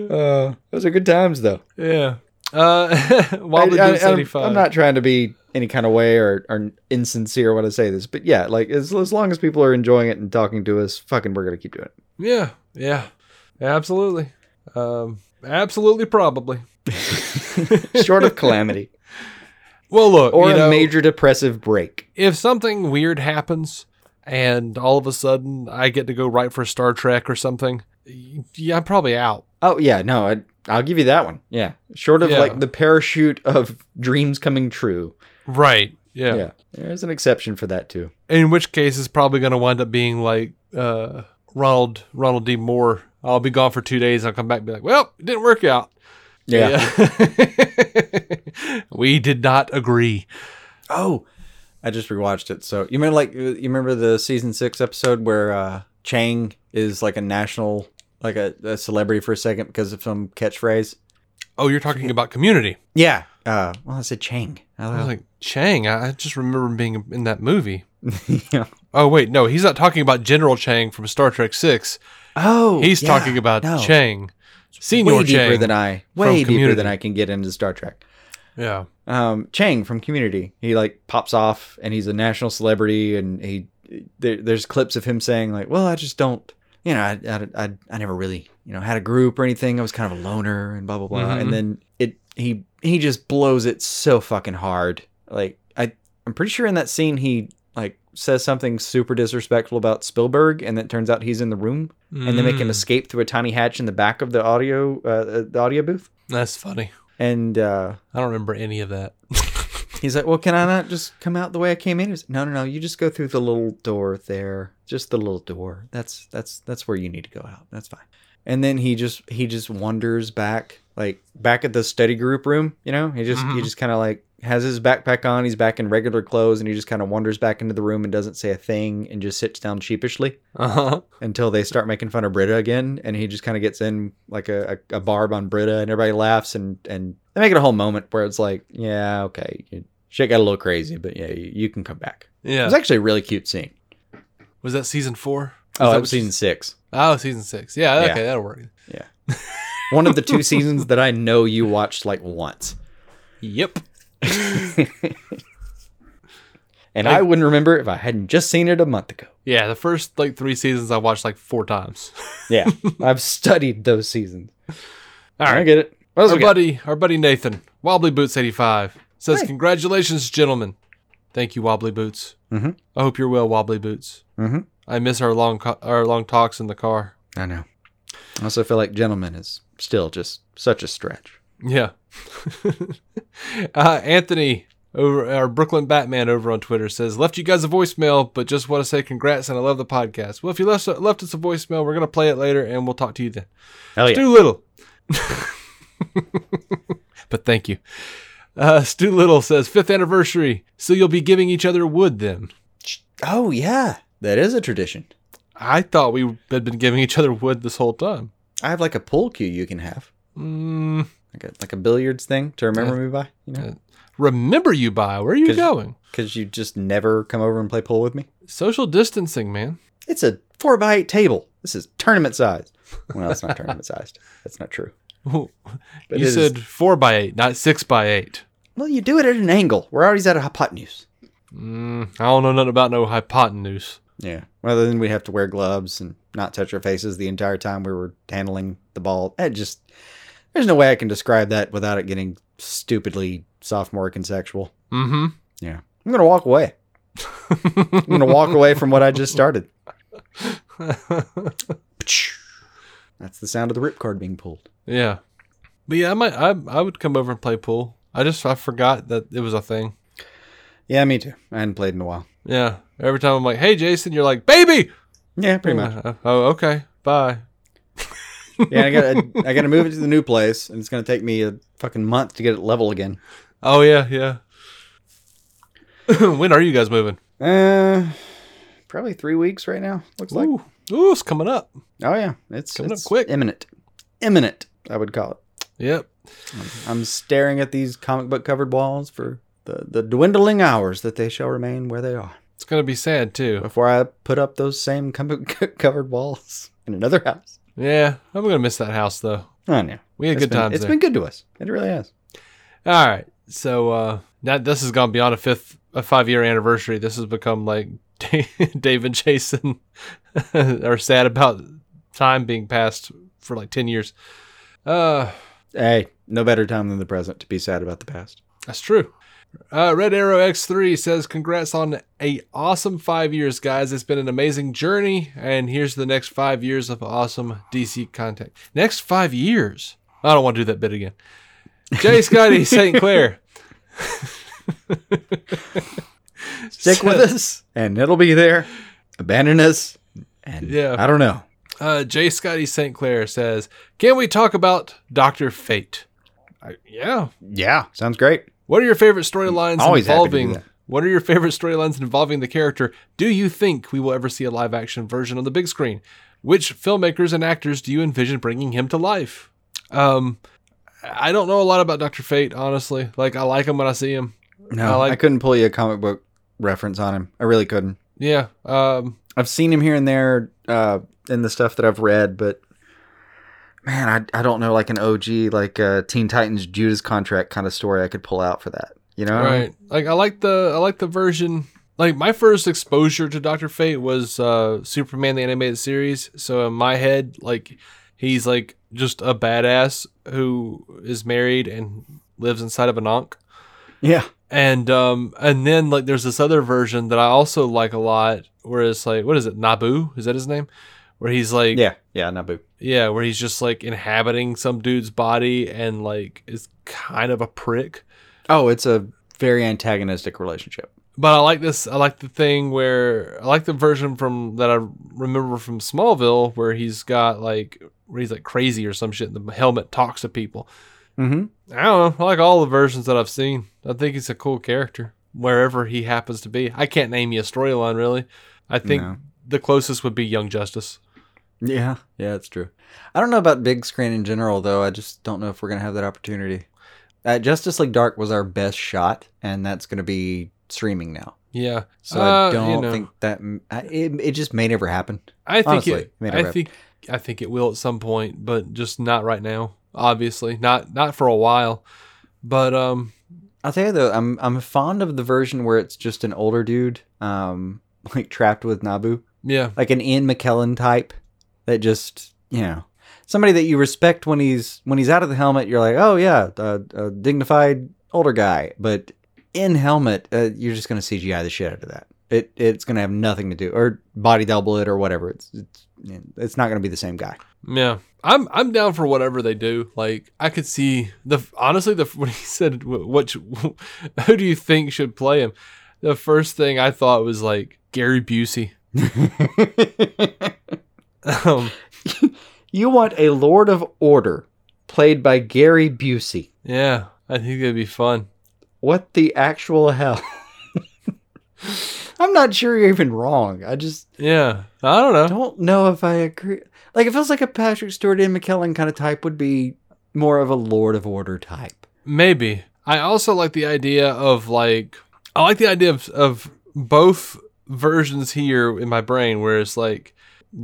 uh, those are good times though. Yeah. Uh, [LAUGHS] Wobbly I, Boots I, 85. am not trying to be any kind of way or, or insincere when I say this, but yeah, like as, as long as people are enjoying it and talking to us, fucking, we're gonna keep doing it. Yeah, yeah, absolutely, um, absolutely, probably. [LAUGHS] [LAUGHS] Short of calamity Well, look, or a know, major depressive break. if something weird happens and all of a sudden I get to go write for Star Trek or something, yeah, I'm probably out. Oh yeah, no, I, I'll give you that one. Yeah, short of Yeah. like the parachute of dreams coming true. Right. Yeah. Yeah, there's an exception for that too. In which case, it's probably going to wind up being like uh, Ronald Ronald D. Moore. I'll be gone for two days. I'll come back and be like, well, it didn't work out. Yeah. Yeah. [LAUGHS] we did not agree. Oh, I just rewatched it. So you remember, like, you remember the season six episode where uh, Chang is like a national, like a, a celebrity for a second because of some catchphrase. Oh, you're talking about community. Yeah. Uh, well, I said Chang. I was like, Chang, I I just remember him being in that movie. [LAUGHS] yeah. Oh, wait, no, he's not talking about General Chang from Star Trek 6. Oh, He's yeah, talking about no. Chang. Senior way deeper Chang. than I, way deeper Community. than I can get into Star Trek. Yeah. um, Chang from Community. He like pops off and he's a national celebrity, and he there, there's clips of him saying like, "Well, I just don't, you know, I, I, I, I never really, you know, had a group or anything. I was kind of a loner and blah blah blah." Mhm. And then it he he just blows it so fucking hard. Like I I'm pretty sure in that scene he like says something super disrespectful about Spielberg, and then it turns out he's in the room, and they make him Mm. escape through a tiny hatch in the back of the audio uh, the audio booth. That's funny. And uh, I don't remember any of that. [LAUGHS] He's like, well, can I not just come out the way I came in? He's, like, no, no, no. You just go through the little door there, just the little door. That's that's that's where you need to go out. That's fine. And then he just he just wanders back, like back at the study group room. You know, he just he Mhm. just kind of like has his backpack on. He's back in regular clothes, and he just kind of wanders back into the room and doesn't say a thing and just sits down sheepishly Uh huh. until they start making fun of Britta again, and he just kind of gets in like a, a, a barb on Britta, and everybody laughs, and and they make it a whole moment where it's like, yeah, okay, shit got a little crazy, but yeah, you, you can come back. It Yeah. was actually a really cute scene. Was that season four? Oh, that that was season six. Oh, season six. Yeah. Yeah. Okay, that'll work. Yeah, one of the two [LAUGHS] seasons that I know you watched like once, Yep. [LAUGHS] and I wouldn't remember if I hadn't just seen it a month ago. Yeah, the first like three seasons I watched like four times. Yeah, [LAUGHS] I've studied those seasons. All right, I get it. Our we got? buddy, our buddy Nathan, Wobbly Boots eighty five says, Hey. "Congratulations, gentlemen. Thank you, Wobbly Boots. Mhm. I hope you're well, Wobbly Boots. Mhm. I miss our long co- our long talks in the car. I know. I also feel like gentleman is still just such a stretch. Yeah. [LAUGHS] uh, Anthony, over our Brooklyn Batman over on Twitter says, left you guys a voicemail, but just want to say congrats and I love the podcast. Well, if you left, left us a voicemail, we're going to play it later and we'll talk to you then. Hell yeah. Stu Little. [LAUGHS] [LAUGHS] but thank you. Uh, Stu Little says, fifth anniversary. So you'll be giving each other wood then. Oh yeah, that is a tradition. I thought we had been giving each other wood this whole time. I have like a pool cue you can have, Mm, like a like a billiards thing to remember me by. You know, remember you by. Where are you going? because you just never come over and play pool with me. Social distancing, man. It's a four by eight table. This is tournament sized. Well, it's not tournament sized. That's not true. [LAUGHS] you it is- said four by eight, not six by eight. Well, you do it at an angle. We're always at a hypotenuse. Mm, I don't know nothing about no hypotenuse. Yeah. Well, then we have to wear gloves and not touch our faces the entire time we were handling the ball. It just there's no way I can describe that without it getting stupidly sophomoric and sexual. Mm-hmm. Yeah. I'm gonna walk away. I'm gonna walk away from what I just started. [LAUGHS] That's the sound of the ripcord being pulled. Yeah, but yeah, I might. I I would come over and play pool. I just I forgot that it was a thing. Yeah, me too. I hadn't played in a while. Yeah, every time I'm like, "Hey, Jason," you're like, "Baby." Yeah, pretty much. Uh, Oh, okay. Bye. [LAUGHS] Yeah, I gotta [LAUGHS] I gotta move it to the new place, and it's gonna take me a fucking month to get it level again. Oh yeah, yeah. [CLEARS THROAT] when are you guys moving? Uh, probably three weeks right now. Looks like. Ooh, ooh, it's coming up. Oh yeah, it's Coming up it's quick. imminent, imminent. I would call it. Yep. I'm staring at these comic book covered walls for the the dwindling hours that they shall remain where they are It's gonna be sad too. before I put up those same comic book [LAUGHS] covered walls in another house. Yeah, I'm gonna miss that house though. Oh no, We had It's good been- times It's there. been good to us. It really has. All right. So uh now this has gone beyond a fifth a five year anniversary. This has become like [LAUGHS] Dave and Jason [LAUGHS] are sad about time being passed for like ten years. Uh Hey, no better time than the present to be sad about the past. that's true. Uh, Red Arrow X3 says, Congrats on a awesome five years, guys. It's been an amazing journey, and here's the next five years of awesome DC content. Next five years? I don't want to do that bit again. [LAUGHS] Jay Scotty St. Clair. Stick with us, and it'll be there. Abandon us, and Yeah. I don't know. Uh, Jay Scotty St. Clair says, Can we talk about Dr. Fate? I, yeah. Yeah, sounds great. What are your favorite storylines Always happy to do involving? What are your favorite storylines involving the character? Do you think we will ever see a live action version on the big screen? Which filmmakers and actors do you envision bringing him to life? Um, I don't know a lot about Doctor Fate, honestly. Like I like him when I see him. No, I I, couldn't pull you a comic book reference on him. I really couldn't. Yeah. Um, I've seen him here and there uh, in the stuff that I've read, but man, I, I don't know like an OG like uh, Teen Titans Judas contract kind of story I could pull out for that. You know, right. Like I like the I like the version. Like my first exposure to Doctor Fate was uh, Superman the animated series. So in my head, like he's like just a badass who is married and lives inside of an ankh. Yeah, And um and then like there's this other version that I also like a lot where it's like what is it Nabu is that his name where he's like yeah, yeah. Nabu. yeah where he's just like inhabiting some dude's body and like is kind of a prick Oh, it's a very antagonistic relationship. but I like this I like the thing where I like the version from that I remember from Smallville where he's got like where he's like crazy or some shit and the helmet talks to people Mm-hmm. I don't know. I like all the versions that I've seen. I think he's a cool character wherever he happens to be. I can't name you a storyline really. I think No. the closest would be Young Justice. Yeah, yeah, it's true. I don't know about big screen in general, though. I just don't know if we're gonna have that opportunity. Uh, Justice League Dark was our best shot, and that's gonna be streaming now. Yeah. So Uh, I don't know, think that it, it just may never happen. I think honestly, it. may I think. I think it will at some point, but just not right now. Obviously, not not for a while. But um, I'll tell you though, I'm I'm fond of the version where it's just an older dude, um, [LAUGHS] like trapped with Nabu, yeah, like an Ian McKellen type, that just you know somebody that you respect when he's when he's out of the helmet. You're like, oh yeah, a, a dignified older guy, but in helmet, uh, you're just gonna CGI the shit out of that. It it's gonna have nothing to do or body double it or whatever. It's it's it's not gonna be the same guy. yeah. I'm I'm down for whatever they do. Like I could see the honestly the [LAUGHS] when he said wh- which [LAUGHS] who do you think should play him? The first thing I thought was like Gary Busey. [LAUGHS] um, [LAUGHS] You want a Lord of Order played by Gary Busey. yeah, I think it'd be fun. What the actual hell? [LAUGHS] I'm not sure you're even wrong. I just Yeah, I don't know. don't know if I agree. Like, it feels like a Patrick Stewart and McKellen kind of type would be more of a Lord of Order type. Maybe. I also like the idea of like I like the idea of, of both versions here in my brain where it's like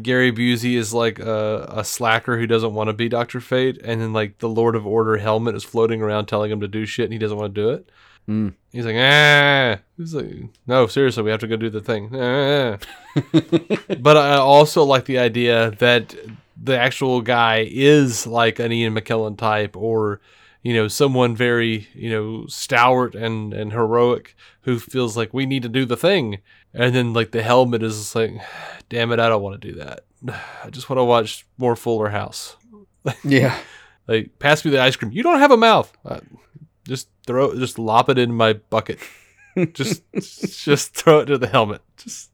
Gary Busey is like a, a slacker who doesn't want to be Doctor Fate, and then like the Lord of Order helmet is floating around telling him to do shit, and he doesn't want to do it. Mm. He's like, ah. He's like, no, seriously, we have to go do the thing. Ah. [LAUGHS] but I also like the idea that the actual guy is like an Ian McKellen type, or you know, someone very you know stalwart and and heroic who feels like we need to do the thing, and then like the helmet is just like, damn it, I don't want to do that. [SIGHS] I just want to watch more Fuller House. [LAUGHS] Yeah. Like, pass me the ice cream. You don't have a mouth. Uh, just throw, just lop it in my bucket. [LAUGHS] just, just throw it to the helmet. Just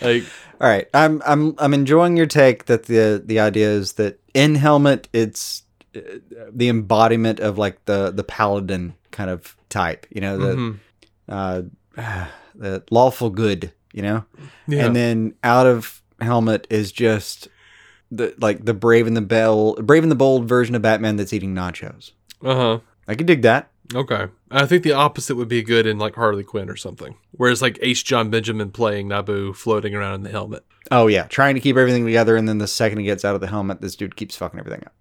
like, All right. I'm I'm I'm enjoying your take that the the idea is that in helmet it's uh, the embodiment of like the the paladin kind of type, you know, the mhm. uh [SIGHS] the lawful good, you know? yeah, and then out of helmet is just the like the brave and the bell brave and the bold version of batman that's eating nachos uh huh. i could dig that Okay, I think the opposite would be good in like Harley Quinn or something. Whereas like H. Jon Benjamin playing Nabu floating around in the helmet. oh yeah trying to keep everything together and then the second he gets out of the helmet this dude keeps fucking everything up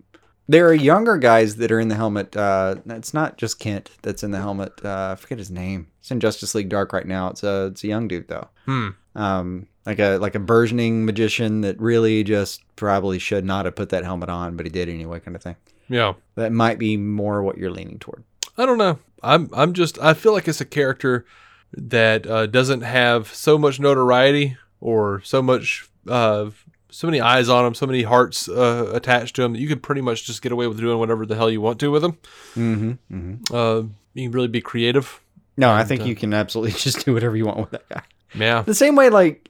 There are younger guys that are in the helmet. Uh, it's not just Kent that's in the helmet. Uh, I forget his name. It's in Justice League Dark right now. It's a it's a young dude though. Hmm. Um, like a like a burgeoning magician that really just probably should not have put that helmet on, but he did anyway, kind of thing. Yeah. That might be more what you're leaning toward. I don't know. I'm I'm just I feel like it's a character that uh, doesn't have so much notoriety or so much uh, so many eyes on him, so many hearts uh, attached to him that you could pretty much just get away with doing whatever the hell you want to with him. Mm-hmm. mm-hmm. Uh, you can really be creative. No, I think uh, you can absolutely [LAUGHS] just do whatever you want with that guy. Yeah. The same way, like,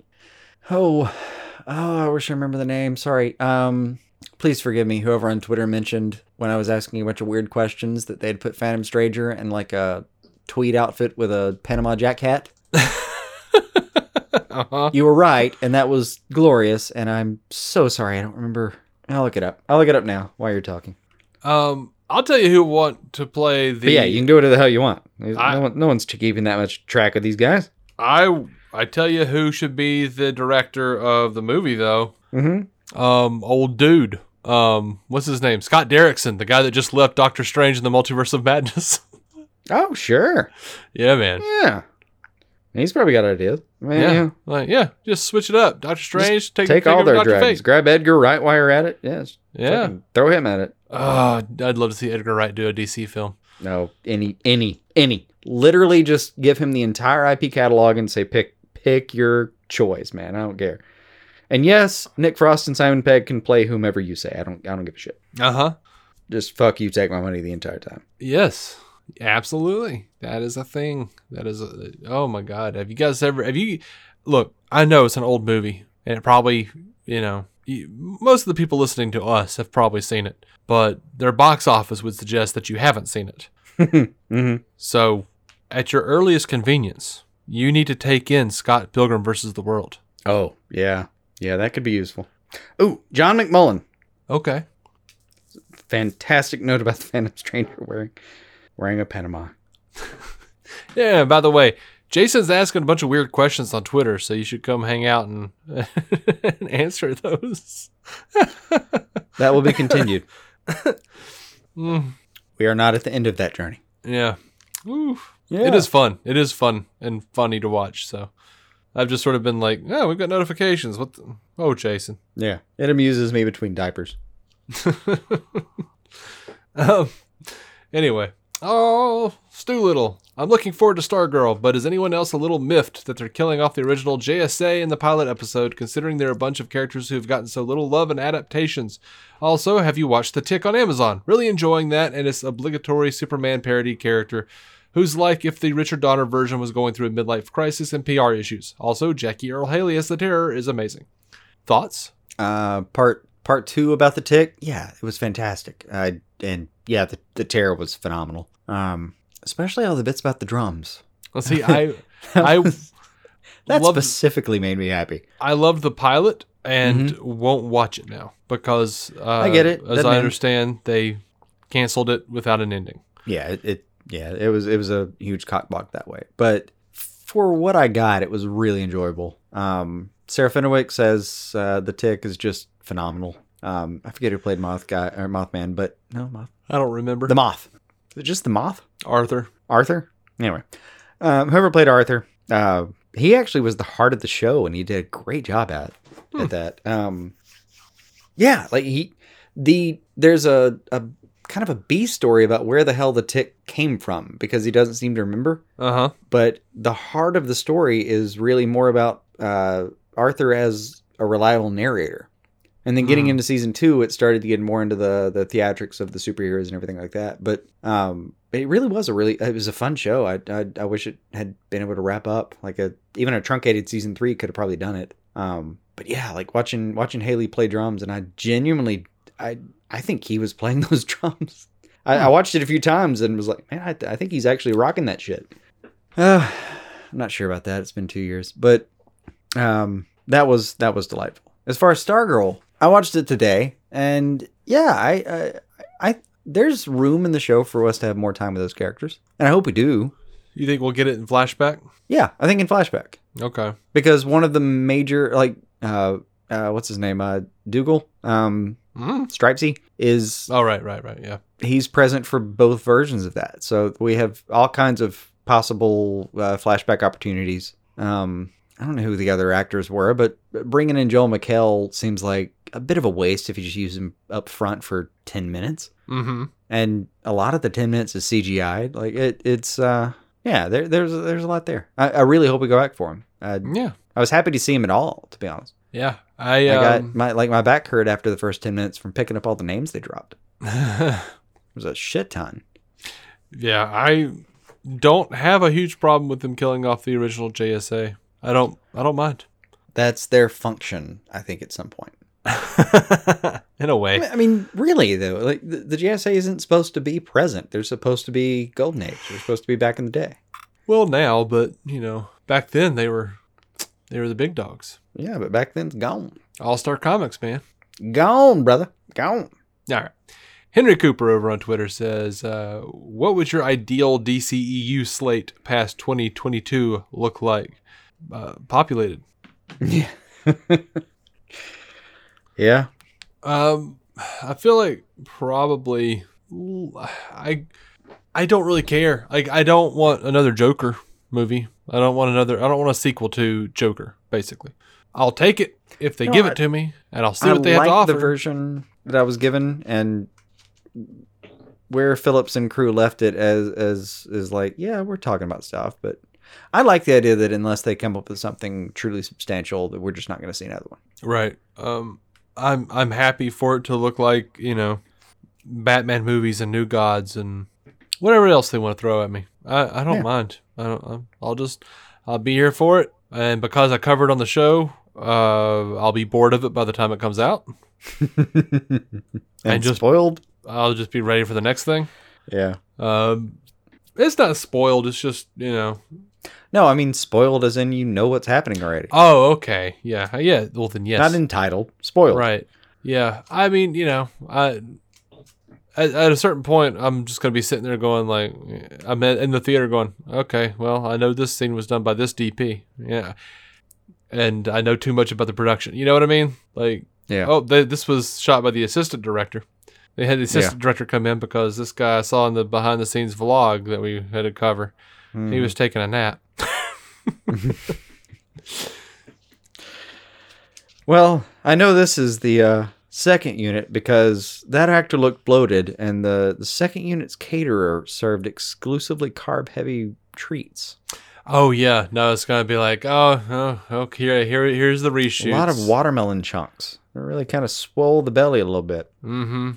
oh, oh, I wish I remember the name. Sorry. Um, please forgive me. Whoever on Twitter mentioned when I was asking a bunch of weird questions that they'd put Phantom Stranger in like a tweed outfit with a Panama Jack hat. [LAUGHS] Uh-huh. You were right, and that was glorious. And I'm so sorry. I don't remember. I'll look it up. I'll look it up now while you're talking. Um, I'll tell you who want to play the. But yeah, you can do whatever the hell you want. I- no, one, no one's keeping that much track of these guys. I I tell you who should be the director of the movie though. Mm-hmm. Um, old dude. Um, what's his name? Scott Derrickson, the guy that just left Doctor Strange in the Multiverse of Madness. [LAUGHS] Oh, sure. yeah, man. Yeah. He's probably got ideas. I mean, Yeah, yeah. like yeah, just switch it up. Doctor Strange, take Take take all their Dr. dragons. Fate. Grab Edgar Wright while you're at it. Yes. Yeah. Fucking Throw him at it. Oh, I'd love to see Edgar Wright do a DC film. No, any, any, any. Literally, just give him the entire IP catalog and say, pick, pick your choice, man. I don't care. And yes, Nick Frost and Simon Pegg can play whomever you say. I don't, I don't give a shit. Uh huh. Just fuck you, take my money the entire time. Yes, absolutely. That is a thing. That is a. Oh my God. Have you guys ever? Have you? Look, I know it's an old movie, and it probably, you know, most of the people listening to us have probably seen it, but their box office would suggest that you haven't seen it. [LAUGHS] mm-hmm. So, at your earliest convenience, you need to take in Scott Pilgrim versus the World. Oh, yeah. Yeah, that could be useful. Oh, John McMullen. Okay. Fantastic note about the Phantom Stranger wearing wearing a Panama. [LAUGHS] Yeah. By the way, Jason's asking a bunch of weird questions on Twitter, so you should come hang out and, [LAUGHS] and answer those. [LAUGHS] That will be continued. Mm, we are not at the end of that journey. yeah. Ooh. Yeah. It is fun. It is fun and funny to watch. So I've just sort of been like, oh, we've got notifications. What? The? Oh, Jason. Yeah. It amuses me between diapers. Um, anyway, oh, Stu Little. I'm looking forward to Stargirl, but is anyone else a little miffed that they're killing off the original JSA in the pilot episode, considering there are a bunch of characters who have gotten so little love and adaptations? Also, have you watched The Tick on Amazon? Really enjoying that and its obligatory Superman parody character, who's like if the Richard Donner version was going through a midlife crisis and PR issues. Also, Jackie Earle Haley as the Terror is amazing. Thoughts? Uh, part part two about the tick. Yeah, it was fantastic. Uh, and yeah, the the terror was phenomenal. Um, especially all the bits about the drums. Let's see. [LAUGHS] I I That love- specifically made me happy. I loved the pilot and won't watch it now because uh, I get it. As Doesn't I end. understand, they canceled it without an ending. Yeah, it, it yeah, it was it was a huge cockblock that way. But for what I got, it was really enjoyable. Um, Sarah Fenwick says uh, the tick is just phenomenal. Um, I forget who played Moth guy or Mothman, but no Moth. I don't remember The Moth. Is it just the Moth? Arthur. Arthur. Anyway, um, whoever played Arthur, uh, he actually was the heart of the show, and he did a great job at at that. Um, yeah, like he the there's a a kind of a B story about where the hell the tick came from because he doesn't seem to remember. Uh huh. But the heart of the story is really more about uh, Arthur as a reliable narrator. And then getting Hmm. into season two, it started to get more into the the theatrics of the superheroes and everything like that. But um, it really was a really it was a fun show. I, I I wish it had been able to wrap up like a even a truncated season three could have probably done it. Um, but yeah, like watching watching Haley play drums, and I genuinely I I think he was playing [LAUGHS] those drums. I, I watched it a few times and was like, man, I, I think he's actually rocking that shit. Uh, [SIGHS] I'm not sure about that. It's been two years, but um, that was that was delightful. As far as Stargirl, I watched it today, and yeah, I, I, I there's room in the show for us to have more time with those characters, and I hope we do. You think we'll get it in flashback? Yeah, I think in flashback Okay. because one of the major like uh, uh what's his name uh Dugan um Stripesy, is Oh, right, right, right. Yeah. he's present for both versions of that. So we have all kinds of possible uh, flashback opportunities. Um, I don't know who the other actors were, but bringing in Joel McHale seems like a bit of a waste if you just use them up front for 10 minutes. Mm-hmm. And a lot of the 10 minutes is CGI. Like it, it's, uh, yeah, there, there's, there's a lot there. I, I really hope we go back for him. I, Yeah. I was happy to see him at all, to be honest. Yeah. I, I got um, my, like my back hurt after the first 10 minutes from picking up all the names they dropped. [LAUGHS] It was a shit ton. yeah, I don't have a huge problem with them killing off the original JSA. I don't. I don't mind. That's their function, I think, at some point. [LAUGHS] In a way. I mean, really though, like the, the JSA isn't supposed to be present. They're supposed to be golden age. They're supposed to be back in the day. Well, now, but you know, back then they were they were the big dogs. Yeah, but back then it's gone. All Star Comics, man. Gone, brother. Gone. All right. Henry Cooper over on Twitter says, uh, "What would your ideal DCEU slate past 2022 look like? Uh, populated. [LAUGHS] Yeah. [LAUGHS] yeah. Um, I feel like probably I I don't really care. Like I don't want another Joker movie. I don't want another. I don't want a sequel to Joker. Basically, I'll take it if they No, give I- it to me, and I'll see I what they have to offer. the version that I was given, and where Phillips and crew left it as as is like, yeah, we're talking about stuff, but I like the idea that unless they come up with something truly substantial, that we're just not going to see another one. Right. Um, I'm I'm happy for it to look like you know, Batman movies and New Gods and whatever else they want to throw at me. I, I don't Yeah. mind. I don't. I'll just I'll be here for it, and because I covered on the show, uh, I'll be bored of it by the time it comes out. [LAUGHS] and just- spoiled. I'll just be ready for the next thing. Yeah. Um, it's not spoiled. It's just you know. No, I mean spoiled as in you know what's happening already. Oh, okay. Yeah. Uh, yeah. Well, then yes. Not entitled. Spoiled. Right. Yeah. I mean, you know, I at, at a certain point, I'm just gonna be sitting there going like, I'm in in the theater going, okay, well, I know this scene was done by this DP, yeah, and I know too much about the production. You know what I mean? Like, Yeah. oh, they, this was shot by the assistant director. They had the assistant director come in because this guy I saw in the behind the scenes vlog that we had to cover. He was taking a nap. [LAUGHS] Well, I know this is the uh, second unit because that actor looked bloated, and the, the second unit's caterer served exclusively carb heavy treats. Oh yeah, no, it's gonna be like, oh, oh okay, here, here, here's the reshoot. A lot of watermelon chunks. It really kind of swole the belly a little bit. Mm-hmm.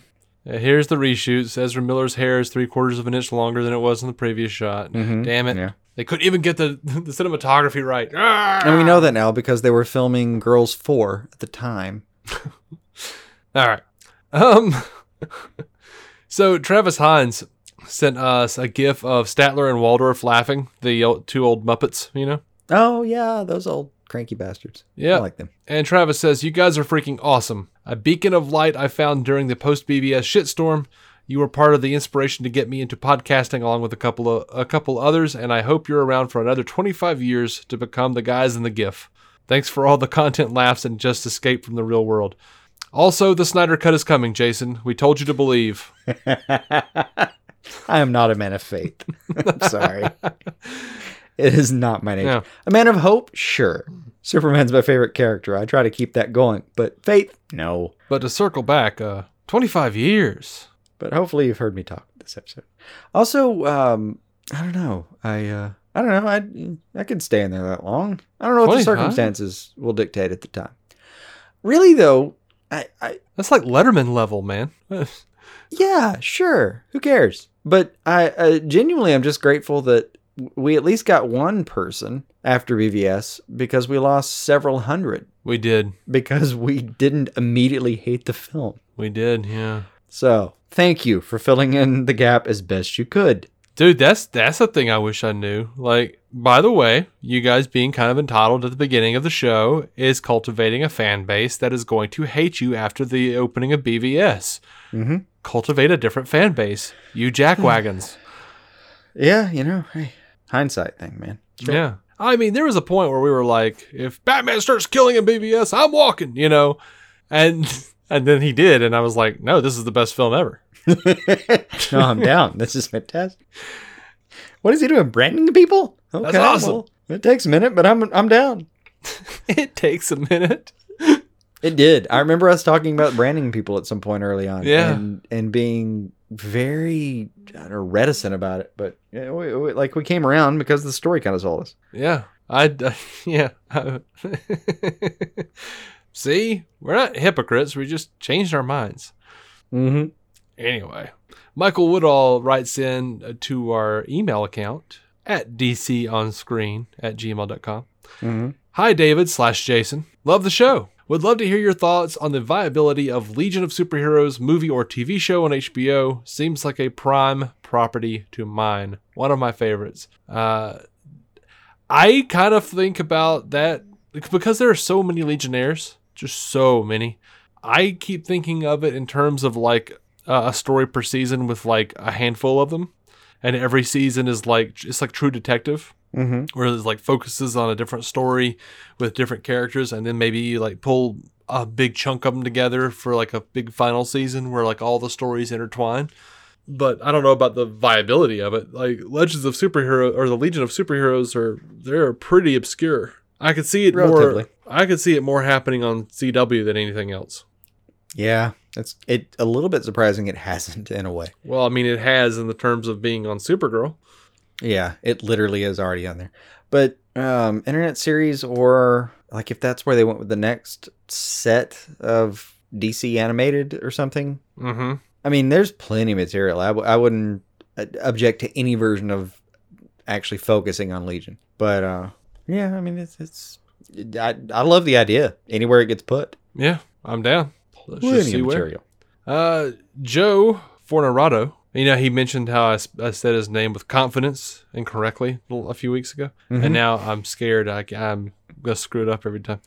Yeah, here's the reshoots. Ezra Miller's hair is three quarters of an inch longer than it was in the previous shot. Mhm. Damn it! Yeah. They couldn't even get the [LAUGHS] the cinematography right. And we know that now because they were filming Girls 4 at the time. [LAUGHS] All right. Um. [LAUGHS] so Travis Hines sent us a GIF of Statler and Waldorf laughing, the two old Muppets. You know. Oh, yeah, those old cranky bastards. Yeah. I like them. And Travis says, You guys are freaking awesome. A beacon of light I found during the post BvS shitstorm. You were part of the inspiration to get me into podcasting along with a couple of a couple others, and I hope you're around for another 25 years to become the guys in the GIF. Thanks for all the content laughs and just escape from the real world. Also, the Snyder Cut is coming, Jason. We told you to believe. [LAUGHS] I am not a man of faith. [LAUGHS] I'm sorry. [LAUGHS] it is not my nature. A man of hope? Sure. Superman's my favorite character. I try to keep that going. But faith? No. But to circle back, uh, 25 years. But hopefully you've heard me talk this episode. Also, um, I don't know. I uh, I don't know. I I could stay in there that long. I don't know what the circumstances will dictate at the time. Really though, I, I That's like Letterman level, man. [LAUGHS] yeah, sure. Who cares? But I uh, genuinely, I'm just grateful that we at least got one person after BvS because we lost several hundred we did. because we didn't immediately hate the film. We did, yeah. So thank you for filling in the gap as best you could. Dude, that's that's a thing I wish I knew. Like, by the way, you guys being kind of entitled at the beginning of the show is cultivating a fan base that is going to hate you after the opening of BvS. Mm-hmm. Cultivate a different fan base. You jackwagons. [SIGHS] Yeah, you know, hey, hindsight thing, man. Yeah. I mean, there was a point where we were like, if Batman starts killing in BvS, I'm walking, you know? And [LAUGHS] And then he did, and I was like, no, this is the best film ever. [LAUGHS] no, I'm down. This is fantastic. What is he doing? Branding people? Okay, That's awesome. well, it takes a minute, but I'm I'm down. [LAUGHS] it takes a minute. It did. I remember us talking about branding people at some point early on. Yeah. And, and being very know, reticent about it. But yeah, we, we, like we came around because the story kind of sold us. Yeah. I, [LAUGHS] yeah. See, we're not hypocrites. We just changed our minds. Mm-hmm. Anyway, Michael Woodall writes in uh, to our email account at dconscreen at gmail.com. Mm-hmm. Hi, David slash Jason. Love the show. Would love to hear your thoughts on the viability of Legion of Superheroes movie or TV show on HBO. Seems like a prime property to mine. One of my favorites. Uh, I kind of think about that because there are so many Legionnaires, just so many. I keep thinking of it in terms of like uh, a story per season with like a handful of them, and every season is like it's like True Detective Mm-hmm. where it like focuses on a different story with different characters and then maybe you, like pull a big chunk of them together for like a big final season where like all the stories intertwine but i don't know about the viability of it like legends of superhero or the legion of superheroes are they're pretty obscure i could see it more i could see it more happening on cw than anything else Yeah. It's it a little bit surprising it hasn't in a way. well i mean it has in the terms of being on supergirl Yeah, it literally is already on there. But um, internet series or like if that's where they went with the next set of DC animated or something. mm-hmm I mean, there's plenty of material. I, w- I wouldn't uh, object to any version of actually focusing on Legion. But uh, yeah, I mean, it's it's I I love the idea anywhere it gets put. yeah i'm down let's Plenty just see of where material. Uh, Joe Fornerado. You know, he mentioned how I said his name with confidence incorrectly a a few weeks ago, Mhm. and now I'm scared. I, am gonna screw it up every time.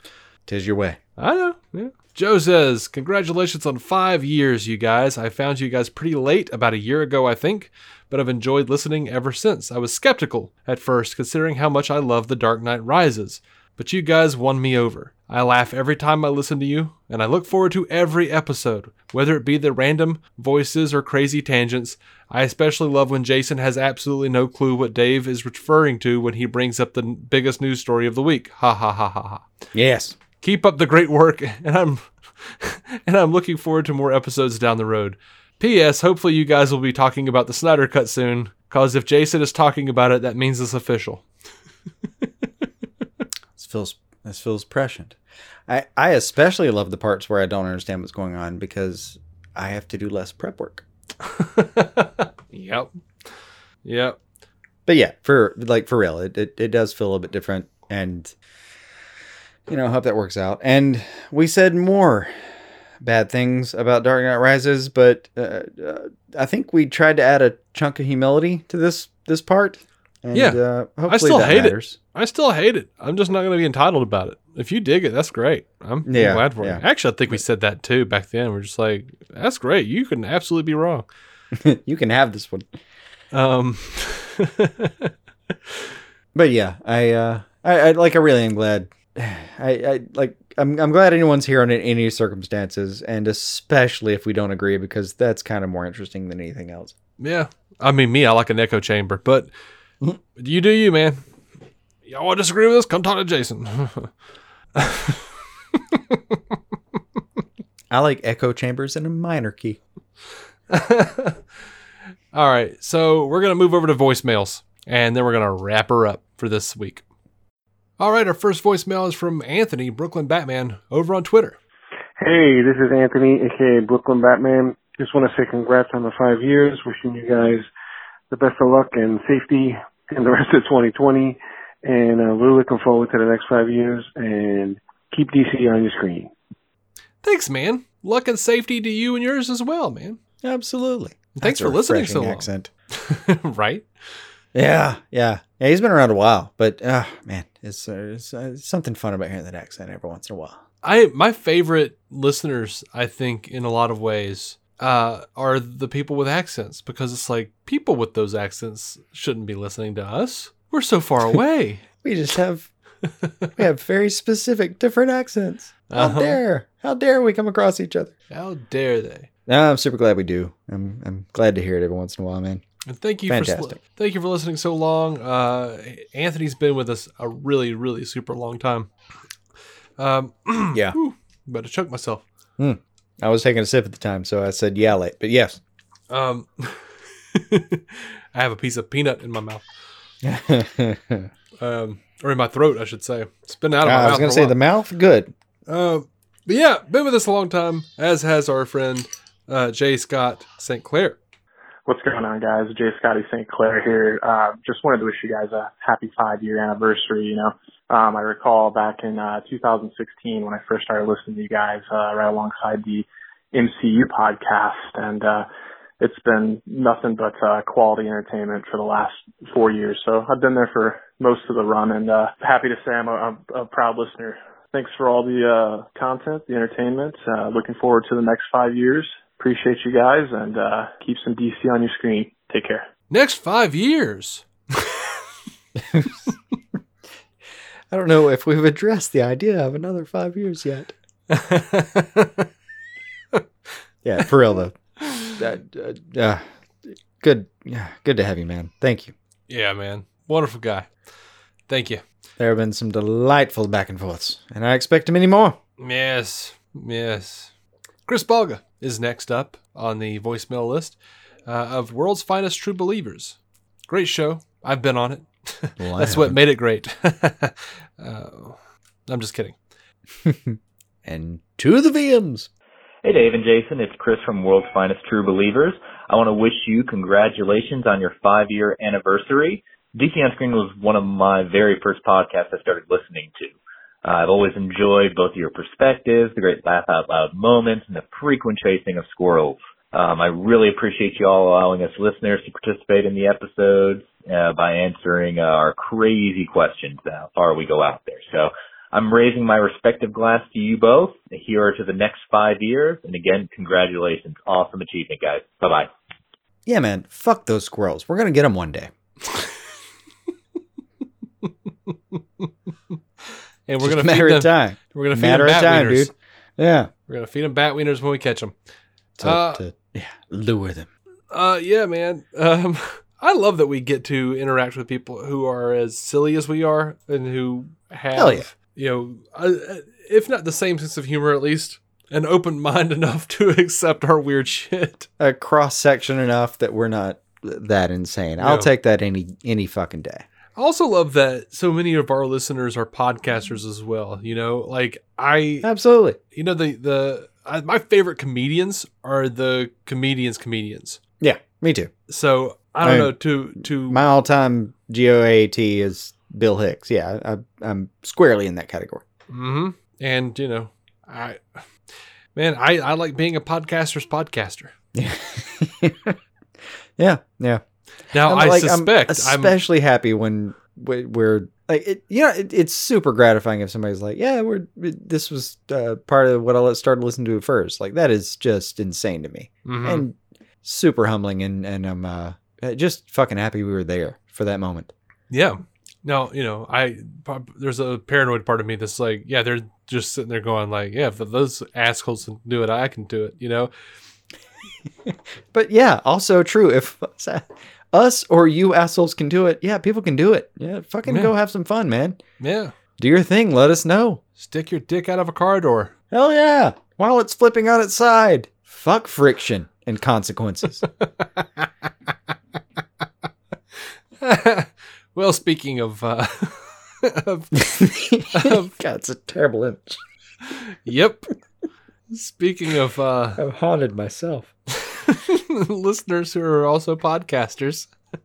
Tis your way. I know. Yeah. Joe says, "Congratulations on five years, you guys. I found you guys pretty late, about a year ago, I think, but I've enjoyed listening ever since. I was skeptical at first, considering how much I love The Dark Knight Rises, but you guys won me over. I laugh every time I listen to you, and I look forward to every episode, whether it be the random voices or crazy tangents. I especially love when Jason has absolutely no clue what Dave is referring to when he brings up the biggest news story of the week. Ha ha ha ha ha." Yes. keep up the great work [LAUGHS] and i'm [LAUGHS] and i'm looking forward to more episodes down the road ps hopefully you guys will be talking about the snyder cut soon cause if jason is talking about it that means it's official This [LAUGHS] feels this feels prescient. I I especially love the parts where I don't understand what's going on because I have to do less prep work. [LAUGHS] yep yep But yeah, for like for real, it, it it does feel a little bit different, and you know, hope that works out. And we said more bad things about Dark Knight Rises, but uh, uh, I think we tried to add a chunk of humility to this this part. And, Yeah. uh, hopefully i still hate matters. it i still hate it i'm just not going to be entitled about it if you dig it that's great i'm, I'm Yeah, glad for yeah. you actually i think we said that too back then we're just like that's great you can absolutely be wrong [LAUGHS] you can have this one. um [LAUGHS] But yeah, I uh I, I like I really am glad. [SIGHS] I, I like I'm I'm glad anyone's here under any circumstances, and especially if we don't agree, because that's kind of more interesting than anything else. Yeah. I mean, me, I like an echo chamber, but you do you, man. Y'all want to disagree with us? Come talk to Jason. [LAUGHS] I like echo chambers in a minor key. [LAUGHS] All right. So we're going to move over to voicemails and then we're going to wrap her up for this week. All right. Our first voicemail is from Anthony, Brooklyn Batman, over on Twitter. Hey, this is Anthony, aka Brooklyn Batman. Just want to say congrats on the five years. Wishing you guys the best of luck and safety in the [LAUGHS] rest of 2020. And uh, we're looking forward to the next five years. And keep DC on your screen. Thanks, man. Luck and safety to you and yours as well, man. Absolutely. Thanks That's for a listening so refreshing long. accent. [LAUGHS] right? Yeah, yeah, yeah. He's been around a while, but uh, man, it's, uh, it's, uh, it's something fun about hearing that accent every once in a while. I my favorite listeners, I think, in a lot of ways, uh, are the people with accents because it's like people with those accents shouldn't be listening to us. We're so far [LAUGHS] away. We just have we [LAUGHS] have very specific different accents. How Uh-huh. dare? How dare we come across each other? How dare they? No, I'm super glad we do. I'm I'm glad to hear it every once in a while, man. And thank you for Fantastic. sl- thank you for listening so long. Uh, Anthony's been with us a really, really super long time. Um, [CLEARS THROAT] Yeah. whew, to choke myself. Hmm. I was taking a sip at the time, so I said yeah late, but yes. Um, [LAUGHS] I have a piece of peanut in my mouth, [LAUGHS] um, or in my throat, I should say. It's been out of my I mouth. I was going to say the mouth, good. Uh, but yeah, been with us a long time, as has our friend uh, Jay Scott St. Clair. What's going on, guys? Jay Scotty St. Clair here. Uh, just wanted to wish you guys a happy five year anniversary. You know, um, I recall back in uh, 2016 when I first started listening to you guys uh, right alongside the MCU podcast, and uh, it's been nothing but uh, quality entertainment for the last four years. So I've been there for most of the run, and uh, happy to say I'm a, a, a proud listener. Thanks for all the uh, content, the entertainment. Uh, looking forward to the next five years. Appreciate you guys, and uh, keep some DC on your screen. Take care. Next five years. [LAUGHS] [LAUGHS] I don't know if we've addressed the idea of another five years yet. [LAUGHS] yeah, for real though. Uh, uh, uh, good, yeah, good to have you, man. Thank you. Yeah, man, wonderful guy. Thank you. There have been some delightful back and forths, and I expect many more. Yes, yes. Chris Balga is next up on the voicemail list uh, of World's Finest True Believers. Great show. I've been on it. Well, That's what made it great. [LAUGHS] uh, I'm just kidding. [LAUGHS] And to the VMs. Hey Dave and Jason, it's Chris from World's Finest True Believers. I want to wish you congratulations on your five year anniversary. DC on Screen was one of my very first podcasts I started listening to. Uh, I've always enjoyed both your perspectives, the great laugh out loud moments, and the frequent chasing of squirrels. Um, I really appreciate you all allowing us listeners to participate in the episodes uh, by answering uh, our crazy questions how far we go out there. So I'm raising my respective glass to you both. Here to the next five years. And again, congratulations. Awesome achievement, guys. Bye bye. Yeah, man. Fuck those squirrels. We're gonna get them one day. [LAUGHS] And we're gonna matter feed of them, time. We're gonna feed Matter them of bat time, wieners. dude. Yeah. We're gonna feed them bat wieners when we catch them. To, Uh, to yeah, lure them. Uh, yeah, man. Um, [LAUGHS] I love that we get to interact with people who are as silly as we are and who have, yeah. you know, uh, if not the same sense of humor, at least an open [LAUGHS] mind enough to [LAUGHS] accept our weird shit. A cross section enough that we're not that insane. I'll No. take that any any fucking day. I also love that so many of our listeners are podcasters as well. You know, like I absolutely. You know, the the I, my favorite comedians are the comedians comedians. Yeah, me too. So I don't I- know to to My all time GOAT is Bill Hicks. Yeah, I, I'm squarely in that category. hmm And you know, I man, I I like being a podcaster's podcaster. Yeah, [LAUGHS] yeah. yeah. Now I'm I like- suspect I'm I'm, especially happy when we're like, it, you know, it, it's super gratifying if somebody's like, "Yeah, we're this was uh, part of what I started listening to first." Like that is just insane to me, Mhm. and super humbling, and and I'm uh, just fucking happy we were there for that moment. yeah. No, you know, I there's a paranoid part of me that's like, yeah, they're just sitting there going like, yeah, if those assholes can do it, I can do it. You know, [LAUGHS] But yeah, also true. If [LAUGHS] us or you assholes can do it, yeah, people can do it. Yeah, fucking Yeah. go have some fun, man. yeah. Do your thing. Let us know. Stick your dick out of a car door. Hell yeah. While it's flipping on its side. Fuck friction and consequences. [LAUGHS] well, speaking of, uh, [LAUGHS] of, of [LAUGHS] God, it's a terrible image. yep. Speaking of uh, I've haunted myself. [LAUGHS] listeners who are also podcasters, [LAUGHS] uh,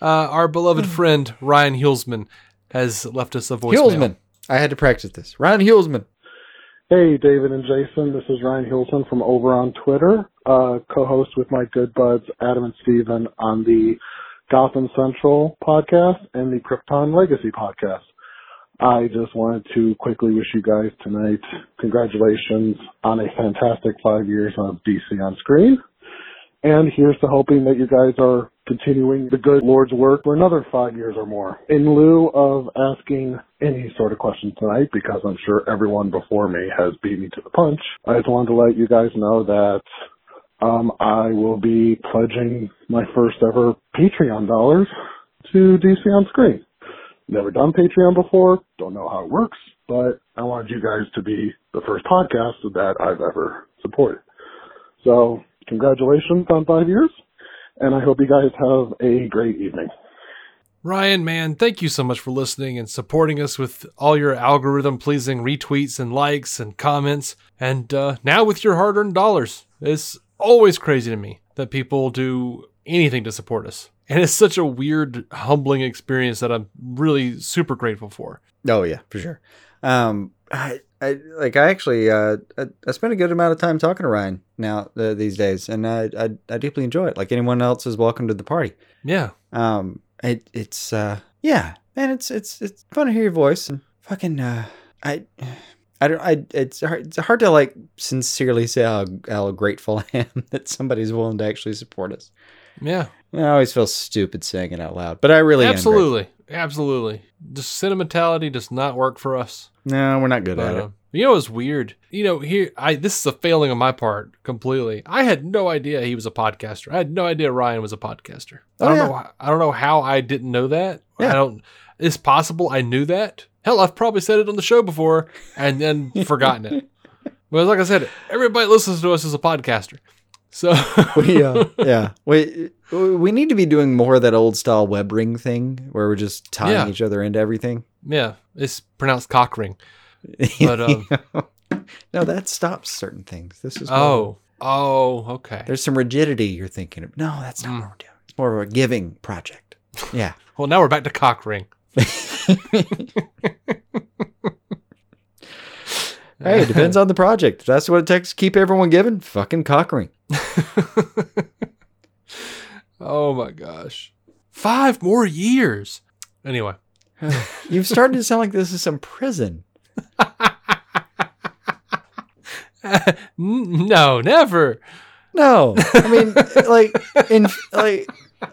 our beloved friend Ryan Hulsman has left us a voicemail. Hulsman. I had to practice this. Ryan Hulsman. Hey, David and Jason. This is Ryan Hilton from over on Twitter, uh, co-host with my good buds Adam and Steven on the Gotham Central podcast and the Krypton Legacy podcast. I just wanted to quickly wish you guys tonight congratulations on a fantastic five years of DC on screen. And here's to hoping that you guys are continuing the good Lord's work for another five years or more. In lieu of asking any sort of questions tonight, because I'm sure everyone before me has beat me to the punch, I just wanted to let you guys know that um, I will be pledging my first ever Patreon dollars to DC on Screen. Never done Patreon before, don't know how it works, but I wanted you guys to be the first podcast that I've ever supported. So, congratulations on five years, and I hope you guys have a great evening. Ryan, man, thank you so much for listening and supporting us with all your algorithm pleasing retweets and likes and comments. And uh, now with your hard earned dollars. It's always crazy to me that people do anything to support us. And it's such a weird, humbling experience that I'm really super grateful for. Oh yeah, for sure. Um, I, I like I actually uh, I, I spend a good amount of time talking to Ryan now uh, these days, and I, I I deeply enjoy it. Like anyone else is welcome to the party. Yeah. Um, it it's uh yeah, man, it's it's it's fun to hear your voice and fucking uh I. I don't. I. It's hard. It's hard to like sincerely say how, how grateful [LAUGHS] I am that somebody's willing to actually support us. Yeah. I always feel stupid saying it out loud, but I really absolutely, absolutely. Just sentimentality does not work for us. No, we're not good But, at it. um, you know, it's weird. You know, here, I this is a failing on my part completely. I had no idea he was a podcaster. I had no idea Ryan was a podcaster. I Oh, don't yeah. know. I don't know how I didn't know that. I don't. It's possible I knew that. Hell, I've probably said it on the show before and then [LAUGHS] forgotten it. But like I said, everybody listens to us as a podcaster. So [LAUGHS] we uh, [LAUGHS] yeah we we need to be doing more of that old style web ring thing where we're just tying Yeah. each other into everything. Yeah, it's pronounced cock ring. [LAUGHS] But um, no, that stops certain things. This is more- oh, oh, okay. there's some rigidity you're thinking of. No, that's not what we're doing. It's more of a giving project. [LAUGHS] Yeah. Well, now we're back to cock ring. [LAUGHS] hey, it depends on the project. If that's what it takes to keep everyone giving, fucking cock ring. Oh my gosh. Five more years. Anyway. [LAUGHS] You've started to sound like this is some prison. [LAUGHS] N- no, never. No, I mean, [LAUGHS] like in like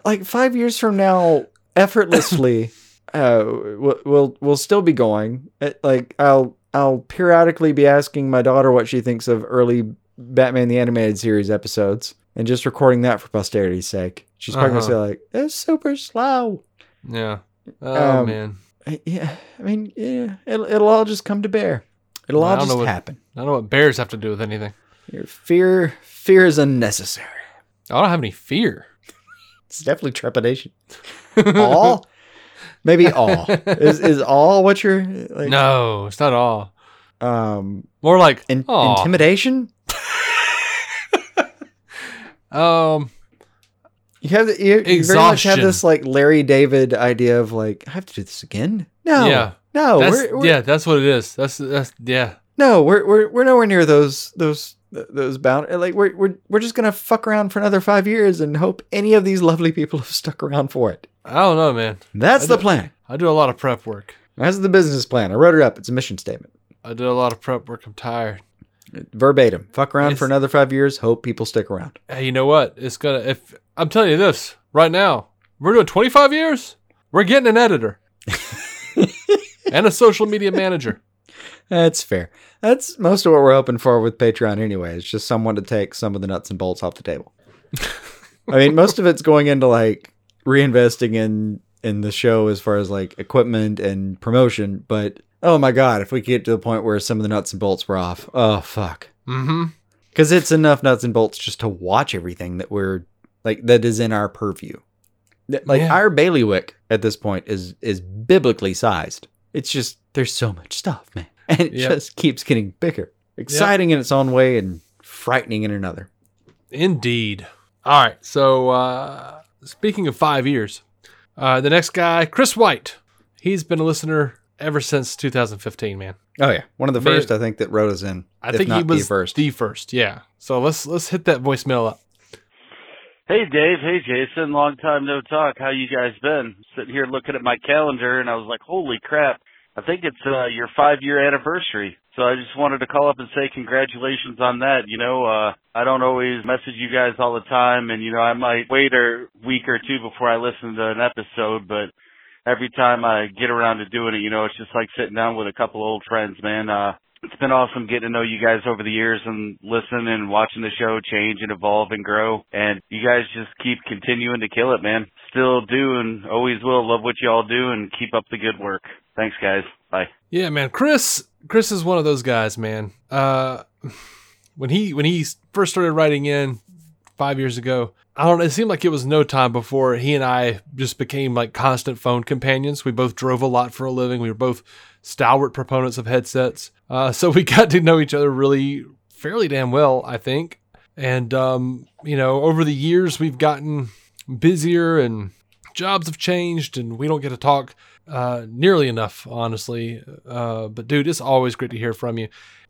like five years from now, effortlessly, uh, we'll we'll, we'll still be going. Uh, Like I'll I'll periodically be asking my daughter what she thinks of early Batman the Animated Series episodes, and just recording that for posterity's sake. She's probably Uh-huh. gonna say like, "It's super slow." Yeah. Oh Um, man. I- Yeah, I mean, yeah, it'll it'll all just come to bear. It'll all just what- happen. I don't know what bears have to do with anything. Your fear fear is unnecessary. I don't have any fear. It's definitely trepidation. [LAUGHS] all? Maybe all. Is is all what you're like no, it's not all. um More like in, intimidation? [LAUGHS] Um You have the, you, you very much have this like Larry David idea of like I have to do this again? No. Yeah. No, that's, we're, we're yeah, that's what it is. That's that's yeah. no, we're we're we're nowhere near those those those bound like we're we're we're just gonna fuck around for another five years and hope any of these lovely people [LAUGHS] have stuck around for it. I don't know, man. That's I the do- plan. I do a lot of prep work. That's the business plan. I wrote it up. It's a mission statement. I do a lot of prep work. I'm tired. Verbatim. Fuck around for another five years. Hope people stick around. Hey, you know what? It's gonna. If I'm telling you this right now, we're doing 25 years. We're getting an editor [LAUGHS] and a social media manager. That's fair. That's most of what we're hoping for with Patreon anyway. It's just someone to take some of the nuts and bolts off the table. I mean, most of it's going into like reinvesting in in the show as far as like equipment and promotion, but oh my god, if we get to the point where some of the nuts and bolts were off, oh fuck. Mm-hmm. Cuz it's enough nuts and bolts just to watch everything that we're like that is in our purview. Like Yeah. our bailiwick at this point is is biblically sized. It's just there's so much stuff, man. [LAUGHS] And it Yep. just keeps getting bigger. Exciting in its own way and frightening in another. Indeed. All right. So uh, speaking of five years, uh, the next guy, Chris White. He's been a listener ever since 2015. Man, Oh yeah. One of the Man. first I think that wrote us in. I if think he was the first. The first. Yeah. So let's let's hit that voicemail up. Hey Dave, hey Jason, long time no talk. How you guys been? Sitting here looking at my calendar and I was like, holy crap, I think it's uh, your five year anniversary. So I just wanted to call up and say congratulations on that. You know, uh, I don't always message you guys all the time and, you know, I might wait a week or two before I listen to an episode, but every time I get around to doing it, you know, it's just like sitting down with a couple old friends, man. Uh, it's been awesome getting to know you guys over the years and listen and watching the show change and evolve and grow. And you guys just keep continuing to kill it, man. Still do and always will. Love what you all do and keep up the good work. Thanks, guys. Bye. Yeah, man. Chris, Chris is one of those guys, man. Uh, [SIGHS] when he when he first started writing in five years ago, I don't. It seemed like it was no time before he and I just became like constant phone companions. We both drove a lot for a living. We were both stalwart proponents of headsets. Uh, [LAUGHS] so we got to know each other really fairly damn well, I think. And, um, you know, over the years, we've gotten busier and jobs have changed and we don't get to talk uh, nearly enough, honestly. Uh, but, dude, it's always great to hear from you.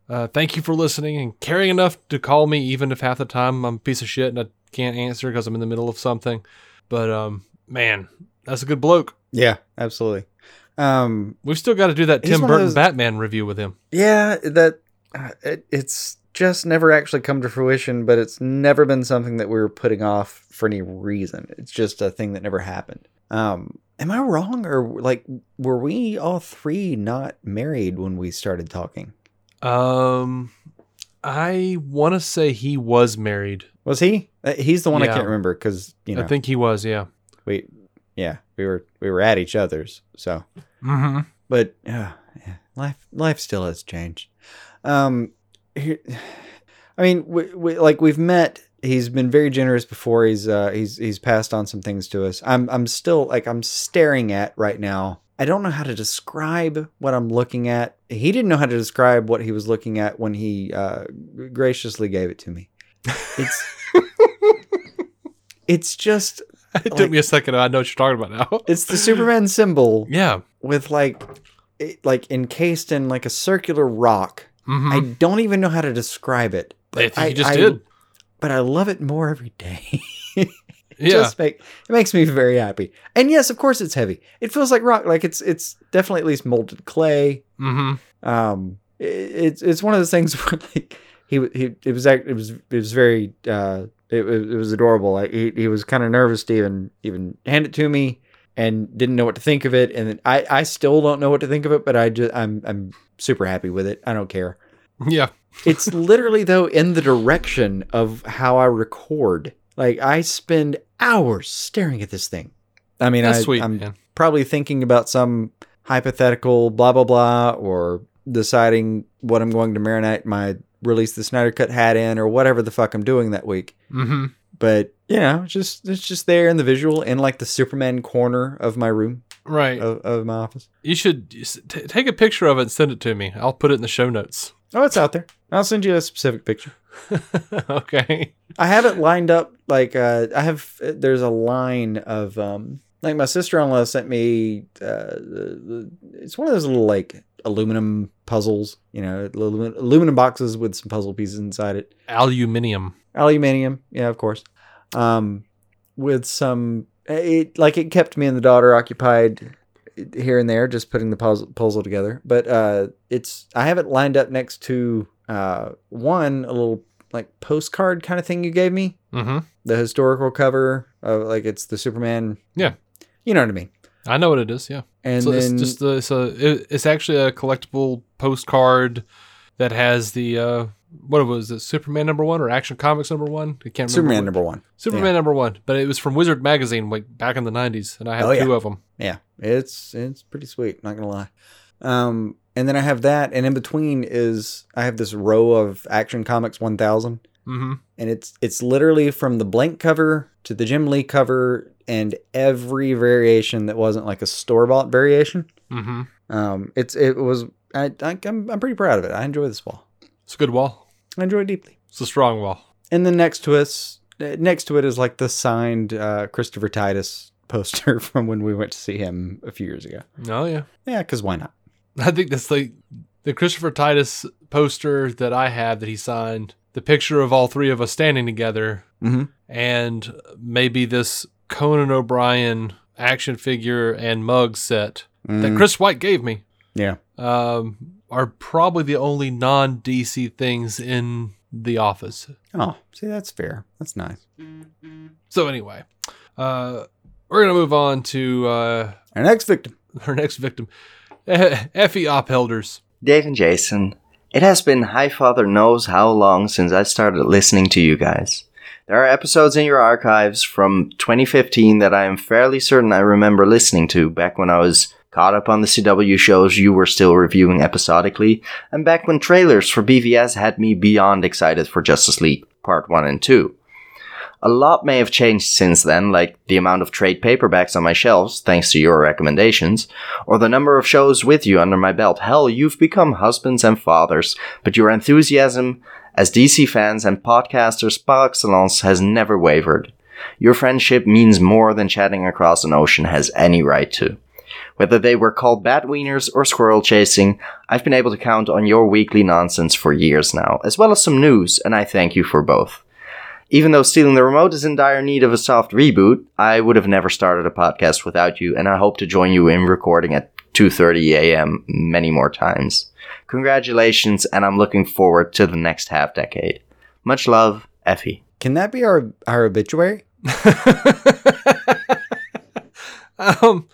Uh, thank you for listening and caring enough to call me, even if half the time I'm a piece of shit and I can't answer because I'm in the middle of something. But, um, man, that's a good bloke. Yeah, absolutely. Um, We've still got to do that Tim Burton those- Batman review with him. Yeah, that uh, it, it's just never actually come to fruition, but it's never been something that we were putting off for any reason. It's just a thing that never happened. Um, am I wrong, or like were we all three not married when we started talking? Um, I want to say he was married. Was he? Uh, He's the one I can't remember because you know I think he was. Yeah. we, yeah, we were we were at each other's. So, Mm-hmm. but uh, yeah, life life still has changed. Um, here, [SIGHS] I mean, we, we, like we've met. He's been very generous before. He's uh, he's he's passed on some things to us. I'm I'm still like I'm staring at right now. I don't know how to describe what I'm looking at. He didn't know how to describe what he was looking at when he uh, graciously gave it to me. It's [LAUGHS] it's just It took me a second. I know what you're talking about now. [LAUGHS] it's the Superman symbol. Yeah. With like it, like encased in like a circular rock. Mhm. I don't even know how to describe it. If you I, just I- did. But I love it more every day. [LAUGHS] It Yeah. Just make it makes me very happy. And yes, of course it's heavy. It feels like rock. Like it's it's definitely at least molded clay. Mm-hmm. Um, it, it's it's one of those things [LAUGHS] where like he he it was it was it was very uh it, was- it was adorable. Like he he was kind of nervous to even even hand it to me and didn't know what to think of it. And I I still don't know what to think of it, but I just I'm I'm super happy with it. I don't care. [LAUGHS] Yeah. It's literally though in the direction of how I record. Like I spend hours staring at this thing. I mean, That's I, sweet, I'm man. probably thinking about some hypothetical blah blah blah, or deciding what I'm going to marinate my release the Snyder Cut hat in, or whatever the fuck I'm doing that week. Mm-hmm. But you know, just it's just there in the visual in like the Superman corner of my room, Right. of, of my office. You should t- take a picture of it and send it to me. I'll put it in the show notes. Oh, it's out there. I'll send you a specific picture. [LAUGHS] okay. I have it lined up like uh, I have. There's a line of um, like my sister-in-law sent me. Uh, it's one of those little like aluminum puzzles, you know, aluminum, aluminum boxes with some puzzle pieces inside it. Aluminium. Aluminium, yeah, of course. Um, with some, it like it kept me and the daughter occupied here and there, just putting the puzzle puzzle together. But uh, it's I have it lined up next to uh one a little like postcard kind of thing you gave me, Mm-hmm. the historical cover of like it's the Superman. Yeah. You know what I mean. I know what it is. Yeah. And so then it's just the, it's a it, it's actually a collectible postcard that has the uh what was it Superman number one or Action Comics number one? I can't remember. Superman number one. Superman Yeah. number one, but it was from Wizard magazine like back in the '90s, and I had Oh, yeah. two of them. Yeah, it's it's pretty sweet. Not gonna lie. Um, and then I have that, and in between is I have this row of Action Comics 1000, Mm-hmm. and it's it's literally from the blank cover to the Jim Lee cover, and every variation that wasn't like a store bought variation. Mm-hmm. Um, it's it was I, I I'm I'm pretty proud of it. I enjoy this wall. It's a good wall. I enjoy it deeply. It's a strong wall. And then next to us, uh, next to it is like the signed uh, Christopher Titus poster [LAUGHS] from when we went to see him a few years ago. Oh yeah. Yeah, because why not? I think that's like the Christopher Titus poster that I have that he signed. The picture of all three of us standing together, Mhm. and maybe this Conan O'Brien action figure and mug set that Mm. Chris White gave me. Yeah. Um, are probably the only non DC things in the office. Oh, see, that's fair. That's nice. So anyway, uh, we're gonna move on to uh, our next victim. [LAUGHS] Our next victim, [LAUGHS] Effie Ophelders. Dave and Jason, it has been High Father knows how long since I started listening to you guys. There are episodes in your archives from 2015 that I am fairly certain I remember listening to back when I was caught up on the CW shows you were still reviewing episodically, and back when trailers for BvS had me beyond excited for Justice League Part 1 and 2. A lot may have changed since then, like the amount of trade paperbacks on my shelves, thanks to your recommendations, or the number of shows with you under my belt. Hell, you've become husbands and fathers, but your enthusiasm as DC fans and podcasters par excellence has never wavered. Your friendship means more than chatting across an ocean has any right to. Whether they were called batwieners or squirrel chasing, I've been able to count on your weekly nonsense for years now, as well as some news, and I thank you for both. Even though Stealing the Remote is in dire need of a soft reboot, I would have never started a podcast without you, and I hope to join you in recording at 2:30 a.m. many more times. Congratulations, and I'm looking forward to the next half decade. Much love, Effie. Can that be our our obituary? [LAUGHS] um,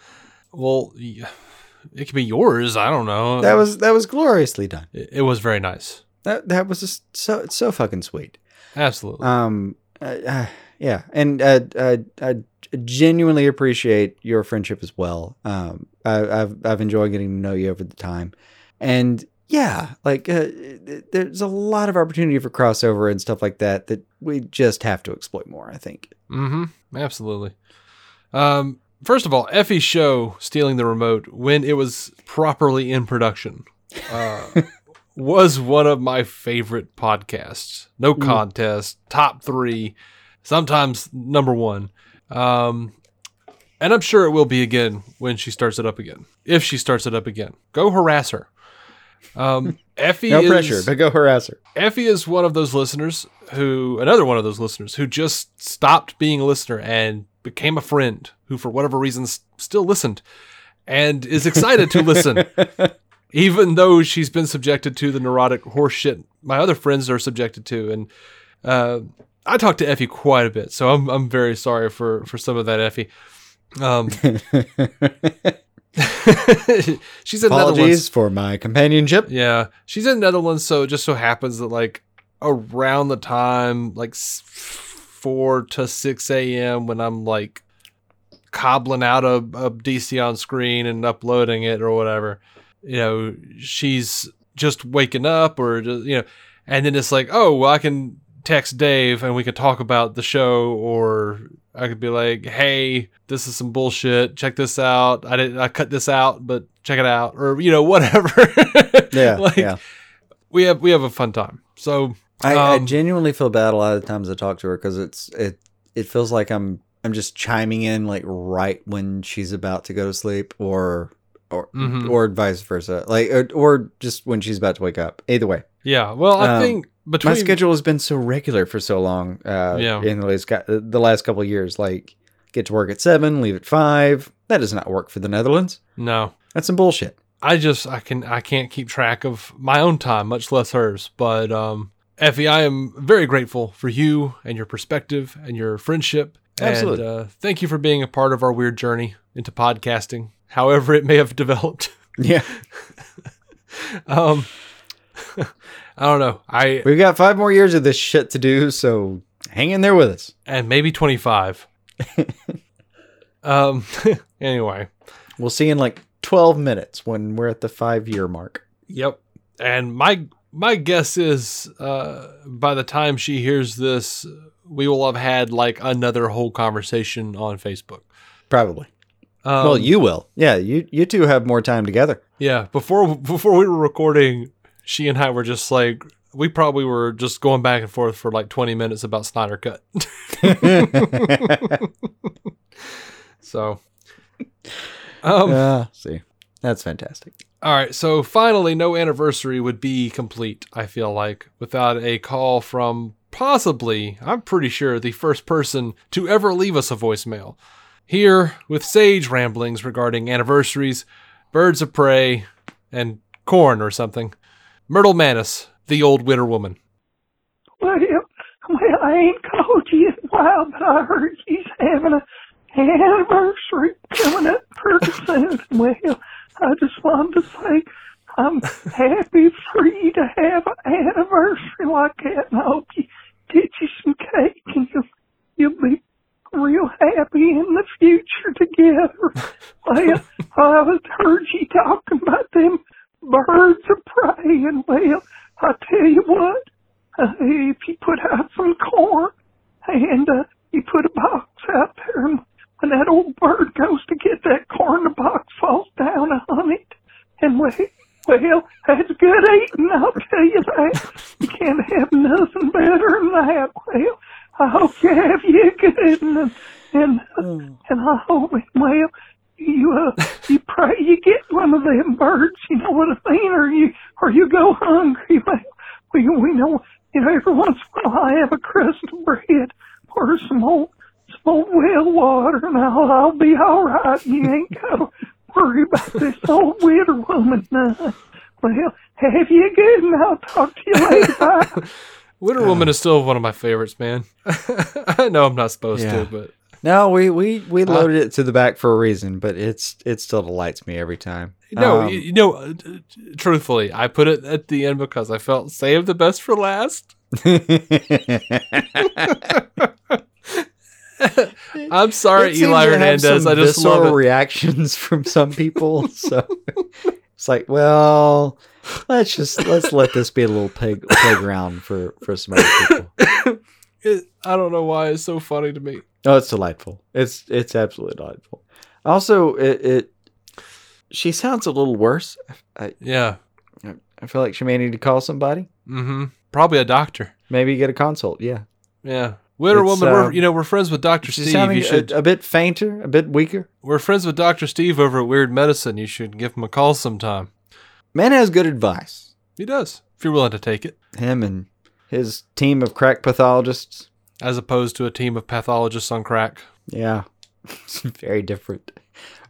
well, it could be yours. I don't know. That was that was gloriously done. It, it was very nice. That that was just so so fucking sweet. Absolutely. Um. Uh, uh, yeah, and uh, uh, I genuinely appreciate your friendship as well. Um. I, I've I've enjoyed getting to know you over the time, and yeah, like uh, there's a lot of opportunity for crossover and stuff like that that we just have to exploit more. I think. Mm-hmm. Absolutely. Um. First of all, Effie's show, Stealing the Remote, when it was properly in production, uh, [LAUGHS] was one of my favorite podcasts. No contest, top three, sometimes number one. Um, and I'm sure it will be again when she starts it up again. If she starts it up again, go harass her. Um, [LAUGHS] Effie no is, pressure, but go harass her. Effie is one of those listeners who, another one of those listeners who just stopped being a listener and became a friend who, for whatever reasons, still listened and is excited to listen, [LAUGHS] even though she's been subjected to the neurotic horseshit my other friends are subjected to. And uh, I talk to Effie quite a bit, so I'm I'm very sorry for for some of that Effie. Um, [LAUGHS] [LAUGHS] she's in Apologies Netherlands. for my companionship. Yeah, she's in Netherlands, so it just so happens that like around the time like four to six a.m. when I'm like cobbling out a, a DC on screen and uploading it or whatever, you know, she's just waking up or just, you know, and then it's like, oh, well, I can text Dave and we can talk about the show or I could be like, "Hey, this is some bullshit. Check this out. I didn't I cut this out, but check it out." Or, you know, [LAUGHS] whatever. Yeah, [LAUGHS] like yeah. we have we have a fun time. So, I, I um, genuinely feel bad a lot of the times I talk to her because it's it it feels like I'm I'm just chiming in like right when she's about to go to sleep or or Mhm. or vice versa like or, or just when she's about to wake up. Either way. yeah, well, I Um, think between my schedule has been so regular for so long. Uh, Yeah. in the last the last couple of years, like get to work at seven, leave at five. That does not work for the Netherlands. No. That's some bullshit. I just I can I can't keep track of my own time, much less hers. But um, Effie, I am very grateful for you and your perspective and your friendship. Absolutely. And uh, thank you for being a part of our weird journey into podcasting, however it may have [LAUGHS] developed. Yeah. [LAUGHS] um, [LAUGHS] I don't know. I We've got five more years of this shit to do, so hang in there with us. and maybe twenty five. um. anyway. We'll see in like twelve minutes when we're at the five year mark. Yep. And my my guess is uh, by the time she hears this, we will have had like another whole conversation on Facebook. Probably. Um, well, you will. Yeah, you you two have more time together. Yeah. Before before we were recording, she and I were just like we probably were just going back and forth for like twenty minutes about Snyder Cut. [LAUGHS] so. Um, Ah, see, that's fantastic. All right, so finally, no anniversary would be complete, I feel like, without a call from possibly, I'm pretty sure, the first person to ever leave us a voicemail. Here, with sage ramblings regarding anniversaries, birds of prey, and corn or something. Myrtle Manus, the old witter woman. Well, well, I ain't called you in a while, but I heard he's having a anniversary coming up pretty soon. Well, I just wanted to say I'm happy for you to have an anniversary like that, and I hope you get you some cake and you'll, you'll be real happy in the future together. Well, [LAUGHS] I was heard you talking about them birds of prey, and well, I tell you what, uh, if you put out some corn and uh, you put a box out there, and when that old bird goes to get that corn, the box falls down on it, and well, well, that's good eating, I'll tell you that. You can't have nothing better than that. Well, I hope you have you good, and and and I hope well you uh you pray you get one of them birds. You know what I mean, or you or you go hungry. Well, we we know you know every once in a while I have a crust of bread or some old some old well water, and I'll I'll be all right. You ain't got worry about this old widow woman. Uh, well, have you good, and I'll talk to you later. [LAUGHS] Bye. Witter Woman is still one of my favorites, man. [LAUGHS] I know I'm not supposed Yeah. to, but No, we we we Uh, loaded it to the back for a reason, but it's it still delights me every time. no, Um, you, you know, uh, truthfully, I put it at the end because I felt save the best for last. [LAUGHS] [LAUGHS] I'm sorry, Eli Hernandez. I just love it. reactions from some people. So it's like, well, let's just let's let this be a little pig, playground for for some other people. [COUGHS] It- I don't know why it's so funny to me. Oh, it's delightful. It's it's absolutely delightful. Also, it, it she sounds a little worse. I, Yeah. I, I feel like she may need to call somebody. Mm-hmm. Probably a doctor. Maybe get a consult. Yeah. Yeah. It's, Woman, we're, um, you know, we're friends with Dr. She's Steve. sounding You should, a, a bit fainter, a bit weaker. we're friends with Dr. Steve over at Weird Medicine. You should give him a call sometime. Man has good advice. He does, if you're willing to take it. Him and his team of crack pathologists. As opposed to a team of pathologists on crack. Yeah. [LAUGHS] It's very different.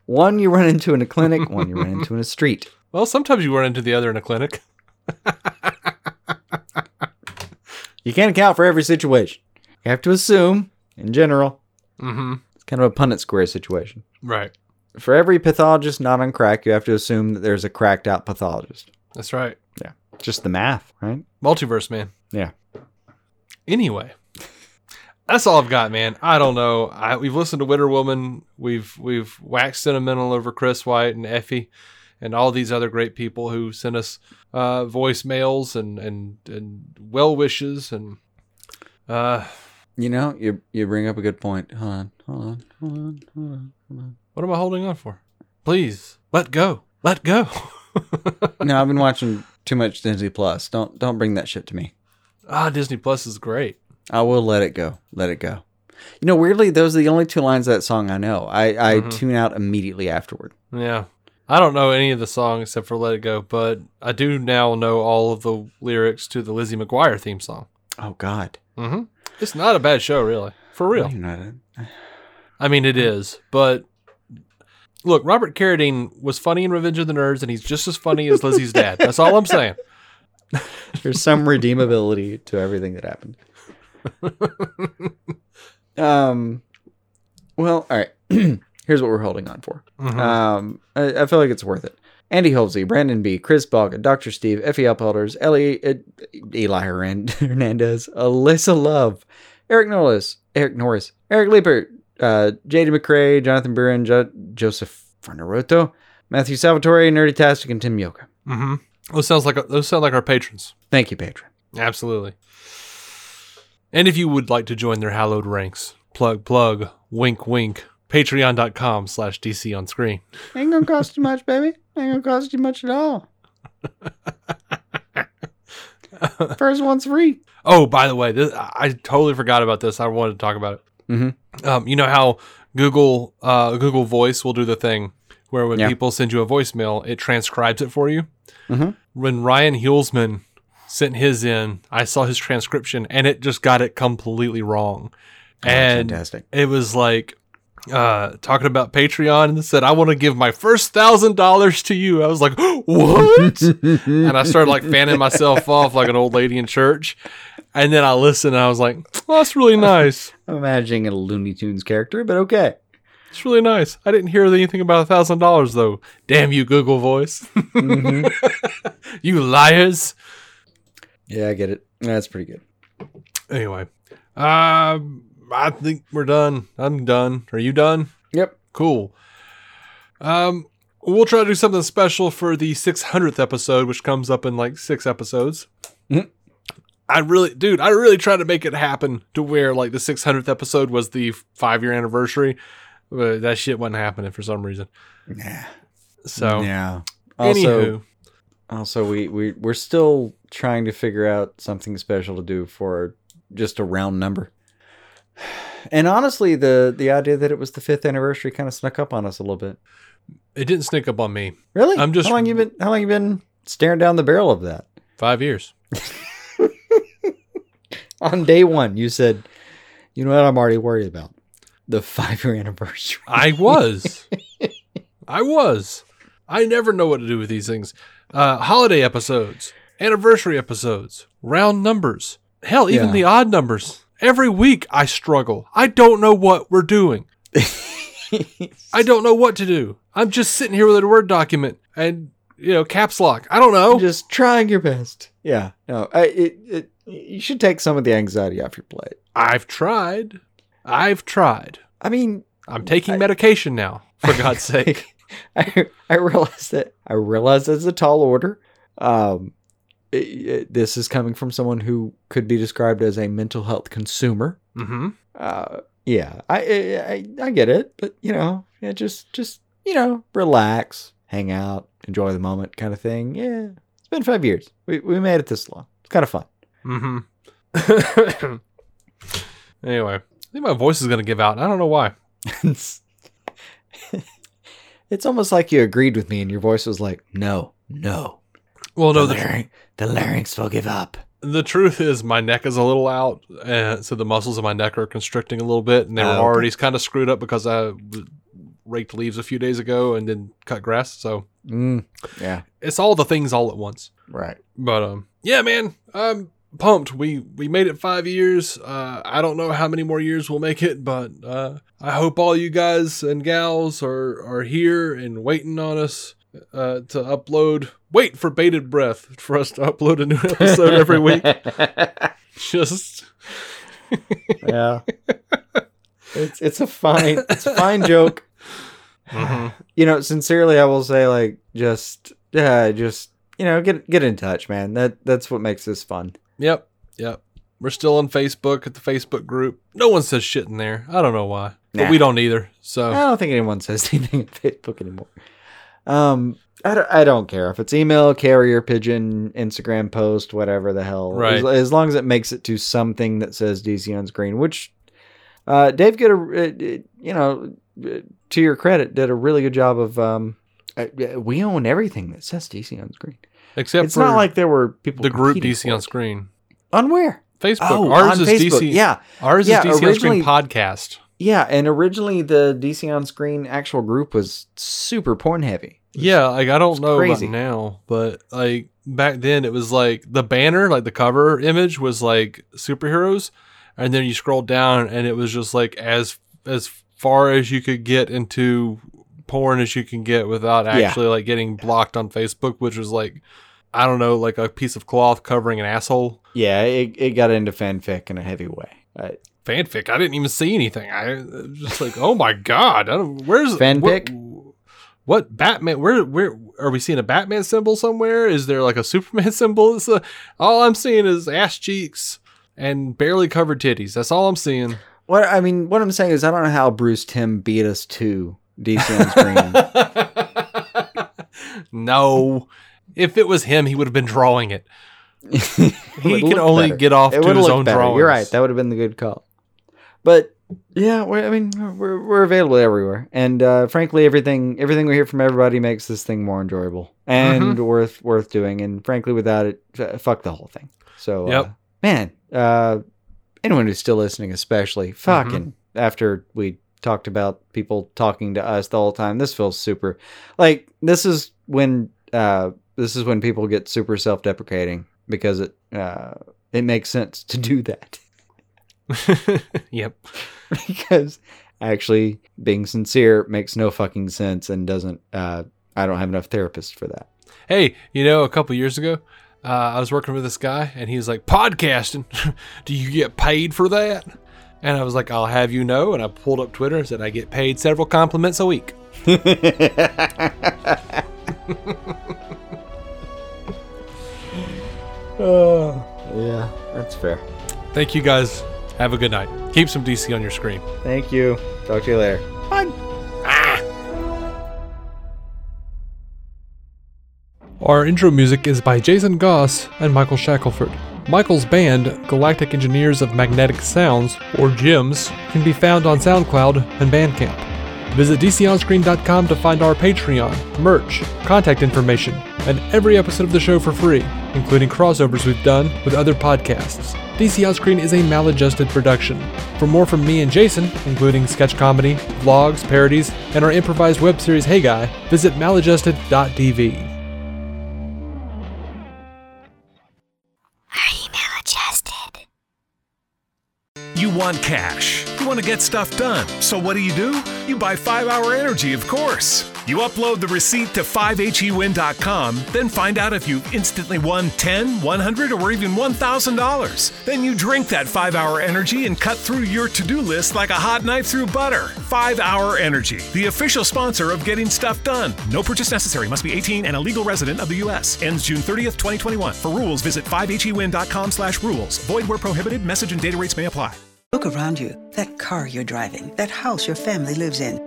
One you run into in a clinic, [LAUGHS] one you run into in a street. Well, sometimes you run into the other in a clinic. [LAUGHS] You can't account for every situation. You have to assume, in general, Mm-hmm. it's kind of a Punnett square situation. Right. For every pathologist not on crack, you have to assume that there's a cracked out pathologist. That's right. Yeah. Just the math, right? Multiverse, man. Yeah. Anyway, [LAUGHS] that's all I've got, man. I don't know. I, we've listened to Witter Woman. We've we've waxed sentimental over Chris White and Effie, and all these other great people who sent us uh, voicemails and and and well wishes and uh, You know, you you bring up a good point. Hold on, hold on, hold on, hold on, hold on. what am I holding on for? Please let go. Let go. [LAUGHS] no, I've been watching too much Disney Plus. Don't don't bring that shit to me. ah, Disney Plus is great. I will let it go. Let it go. You know, weirdly, those are the only two lines of that song I know. I, I Mhm. tune out immediately afterward. Yeah. I don't know any of the songs except for Let It Go, but I do now know all of the lyrics to the Lizzie McGuire theme song. Oh God. Mm-hmm. It's not a bad show, really. For real. You know. I mean, it is. But look, Robert Carradine was funny in Revenge of the Nerds, and he's just as funny as Lizzie's dad. That's all I'm saying. [LAUGHS] There's some redeemability to everything that happened. [LAUGHS] um, well, all right. [CLEARS THROAT] Here's what we're holding on for. Mhm. Um, I, I feel like it's worth it. Andy Holsey, Brandon B, Chris Bogga, Dr. Steve, Effie Ophelders, Ellie, uh, Eli [LAUGHS] Hernandez, Alyssa Love, Eric Norris, Eric Norris, Eric Leeper, uh, JD McCrae, Jonathan Buren, jo- Joseph Farnaroto, Matthew Salvatore, Nerdy Tastic, and Tim Yoka. Mm-hmm. Those sounds like those sound like our patrons. Thank you, patron. Absolutely. And if you would like to join their hallowed ranks, plug plug, wink wink, patreon.com slash DC on screen. Ain't gonna cost you much, baby. Ain't gonna cost you much at all. [LAUGHS] First one's free. Oh, by the way, this, I totally forgot about this. I wanted to talk about it. Mm-hmm. Um, you know how Google uh, Google Voice will do the thing where when Yeah. people send you a voicemail, it transcribes it for you. Mhm. When Ryan Hulsman sent his in, I saw his transcription and it just got it completely wrong. Oh, and fantastic. it was like uh, talking about Patreon and said, I want to give my first thousand dollars to you. I was like, [GASPS] what? and I started like fanning myself [LAUGHS] off like an old lady in church. And then I listened and I was like, oh, that's really [LAUGHS] nice. I'm imagining a Looney Tunes character, but okay. It's really nice. I didn't hear anything about a thousand dollars though. Damn you, Google Voice. [LAUGHS] you liars. Yeah, I get it. That's pretty good. Anyway, um, I think we're done. I'm done. Are you done? Yep. Cool. Um, we'll try to do something special for the 600th episode, which comes up in like six episodes. Mhm. I really, dude, I really tried to make it happen to where like the 600th episode was the five year anniversary, but that shit wasn't happening for some reason. Yeah. So yeah. Also, Anywho. also we we we're still trying to figure out something special to do for just a round number. And honestly, the the idea that it was the fifth anniversary kind of snuck up on us a little bit. It didn't sneak up on me. Really? I'm just how long you been how long you been staring down the barrel of that? five years. [LAUGHS] On day one, you said, "You know what? I'm already worried about the five year anniversary." I was. I was. I never know what to do with these things. Uh, holiday episodes, anniversary episodes, round numbers. Hell, even Yeah. the odd numbers. Every week I struggle. I don't know what we're doing. I don't know what to do. I'm just sitting here with a Word document and, you know, caps lock. I don't know. Just trying your best. Yeah. No, I, it, it you should take some of the anxiety off your plate. I've tried. I've tried. I mean, I'm taking medication now, for God's [LAUGHS] sake. I I realize that I realize it's a tall order. Um, it- it- this is coming from someone who could be described as a mental health consumer. Mm-hmm. Uh, yeah, I, I I get it, but you know, yeah, just just you know, relax, hang out, enjoy the moment, kind of thing. Yeah, it's been five years. We we made it this long. It's kind of fun. Mm-hmm. [LAUGHS] anyway, I think my voice is going to give out. I don't know why. [LAUGHS] It's almost like you agreed with me, and your voice was like, "No, no." Well, no, the, the- larynx, the larynx will give up. The truth is, my neck is a little out, and so the muscles of my neck are constricting a little bit, and they were Oh, okay. already kind of screwed up because I raked leaves a few days ago and then cut grass. So Mm, yeah, it's all the things all at once. right. But um, yeah, man, I'm pumped. We we made it five years. Uh, I don't know how many more years we'll make it, but uh, I hope all you guys and gals are are here and waiting on us uh, to upload. Wait for bated breath for us to upload a new episode every week. [LAUGHS] Just yeah. [LAUGHS] It's it's a fine it's a fine joke. Mhm. You know, sincerely I will say like just yeah, just you know, get get in touch, man. That that's what makes this fun. Yep, yep. We're still on Facebook at the Facebook group. No one says shit in there. I don't know why, but we don't either. So I don't think anyone says [LAUGHS] anything on Facebook anymore. Um I don't, I don't care if it's email, carrier pigeon, Instagram post, whatever the hell. Right. As, as long as it makes it to something that says DC on screen, which uh, Dave did a, uh, you know, uh, to your credit, did a really good job of. Um, uh, we own everything that says DC on screen. except it's not like there were people the group DC on screen. on where Facebook. Oh, ours is Facebook. DC. Yeah, Ours Yeah, is DC on screen podcast. yeah, and originally the DC on screen actual group was super porn heavy. Yeah, like I don't know crazy. about now, but like back then it was like the banner, like the cover image was like superheroes, and then you scroll down and it was just like as as far as you could get into porn as you can get without Yeah. actually like getting blocked on Facebook, which was like I don't know, like a piece of cloth covering an asshole. Yeah, it, it got into fanfic in a heavy way. Uh, Fanfic. I didn't even see anything. I was just like, oh my god, I don't, where's Fanfic? What, what Batman? Where where are we seeing a Batman symbol somewhere? Is there like a Superman [LAUGHS] symbol? It's a, all I'm seeing is ass cheeks and barely covered titties. That's all I'm seeing. What I mean, what I'm saying is, I don't know how Bruce Timm beat us to DC on screen. [LAUGHS] No, if it was him, he would have been drawing it. [LAUGHS] It He can only better. get off It to his own better. drawings. You're right. That would have been the good call. But yeah, I mean, we're we're available everywhere, and uh, frankly, everything everything we hear from everybody makes this thing more enjoyable and Mhm. worth worth doing. And frankly, without it, f- fuck the whole thing. So, uh, man, uh, anyone who's still listening, especially Mm-hmm. fucking after we talked about people talking to us the whole time. This feels super like this is when uh this is when people get super self-deprecating because it uh it makes sense to do that. [LAUGHS] yep. [LAUGHS] because actually being sincere makes no fucking sense and doesn't uh I don't have enough therapists for that. Hey, you know, a couple years ago, uh, I was working with this guy, and he was like, "Podcasting, [LAUGHS] do you get paid for that?" And I was like, "I'll have you know." And I pulled up Twitter and said, "I get paid several compliments a week." Oh, yeah, that's fair. Thank you guys. Have a good night. Keep some DC on your screen. Thank you. Talk to you later. Bye. Ah. Our intro music is by Jason Goss and Michael Shackelford. Michael's band, Galactic Engineers of Magnetic Sounds, or GEMS, can be found on SoundCloud and Bandcamp. Visit DCOnScreen.com to find our Patreon, merch, contact information, and every episode of the show for free, including crossovers we've done with other podcasts. DC On Screen is a maladjusted production. For more from me and Jason, including sketch comedy, vlogs, parodies, and our improvised web series Hey Guy, visit maladjusted.tv. Are you maladjusted? You want cash. You want to get stuff done. So what do you do? You buy 5 Hour Energy, of course. You upload the receipt to 5hewin.com, then find out if you instantly won 10, 100, or even $1,000. Then you drink that 5 Hour Energy and cut through your to-do list like a hot knife through butter. 5 Hour Energy, the official sponsor of getting stuff done. No purchase necessary. Must be 18 and a legal resident of the U.S. Ends June 30th, 2021. For rules, visit 5hewin.com slash rules. Void where prohibited. Message and data rates may apply. Look around you. That car you're driving, that house your family lives in,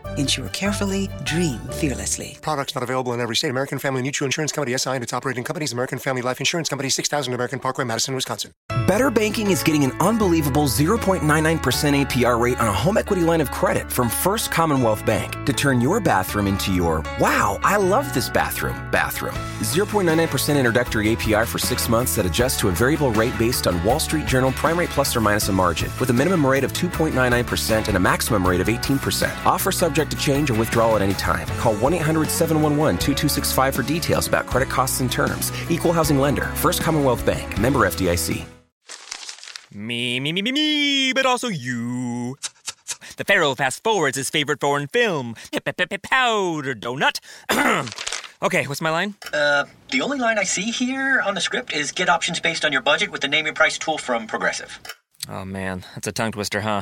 Insure carefully, dream fearlessly. Products not available in every state. American Family Mutual Insurance Company SI and its operating companies. American Family Life Insurance Company, 6000 American Parkway, Madison, Wisconsin. Better Banking is getting an unbelievable 0.99% APR rate on a home equity line of credit from First Commonwealth Bank to turn your bathroom into your wow, I love this bathroom bathroom. 0.99% introductory APR for six months that adjusts to a variable rate based on Wall Street Journal prime rate plus or minus a margin with a minimum rate of 2.99% and a maximum rate of 18%. Offer subject to change or withdrawal at any time. Call 1 800 711 2265 for details about credit costs and terms. Equal housing lender, First Commonwealth Bank, member FDIC. Me, me, me, me, me, but also you. The Pharaoh fast forwards his favorite foreign film, Powder Donut. [CLEARS THROAT] okay, what's my line? Uh, the only line I see here on the script is get options based on your budget with the name your price tool from Progressive. Oh man, that's a tongue twister, huh?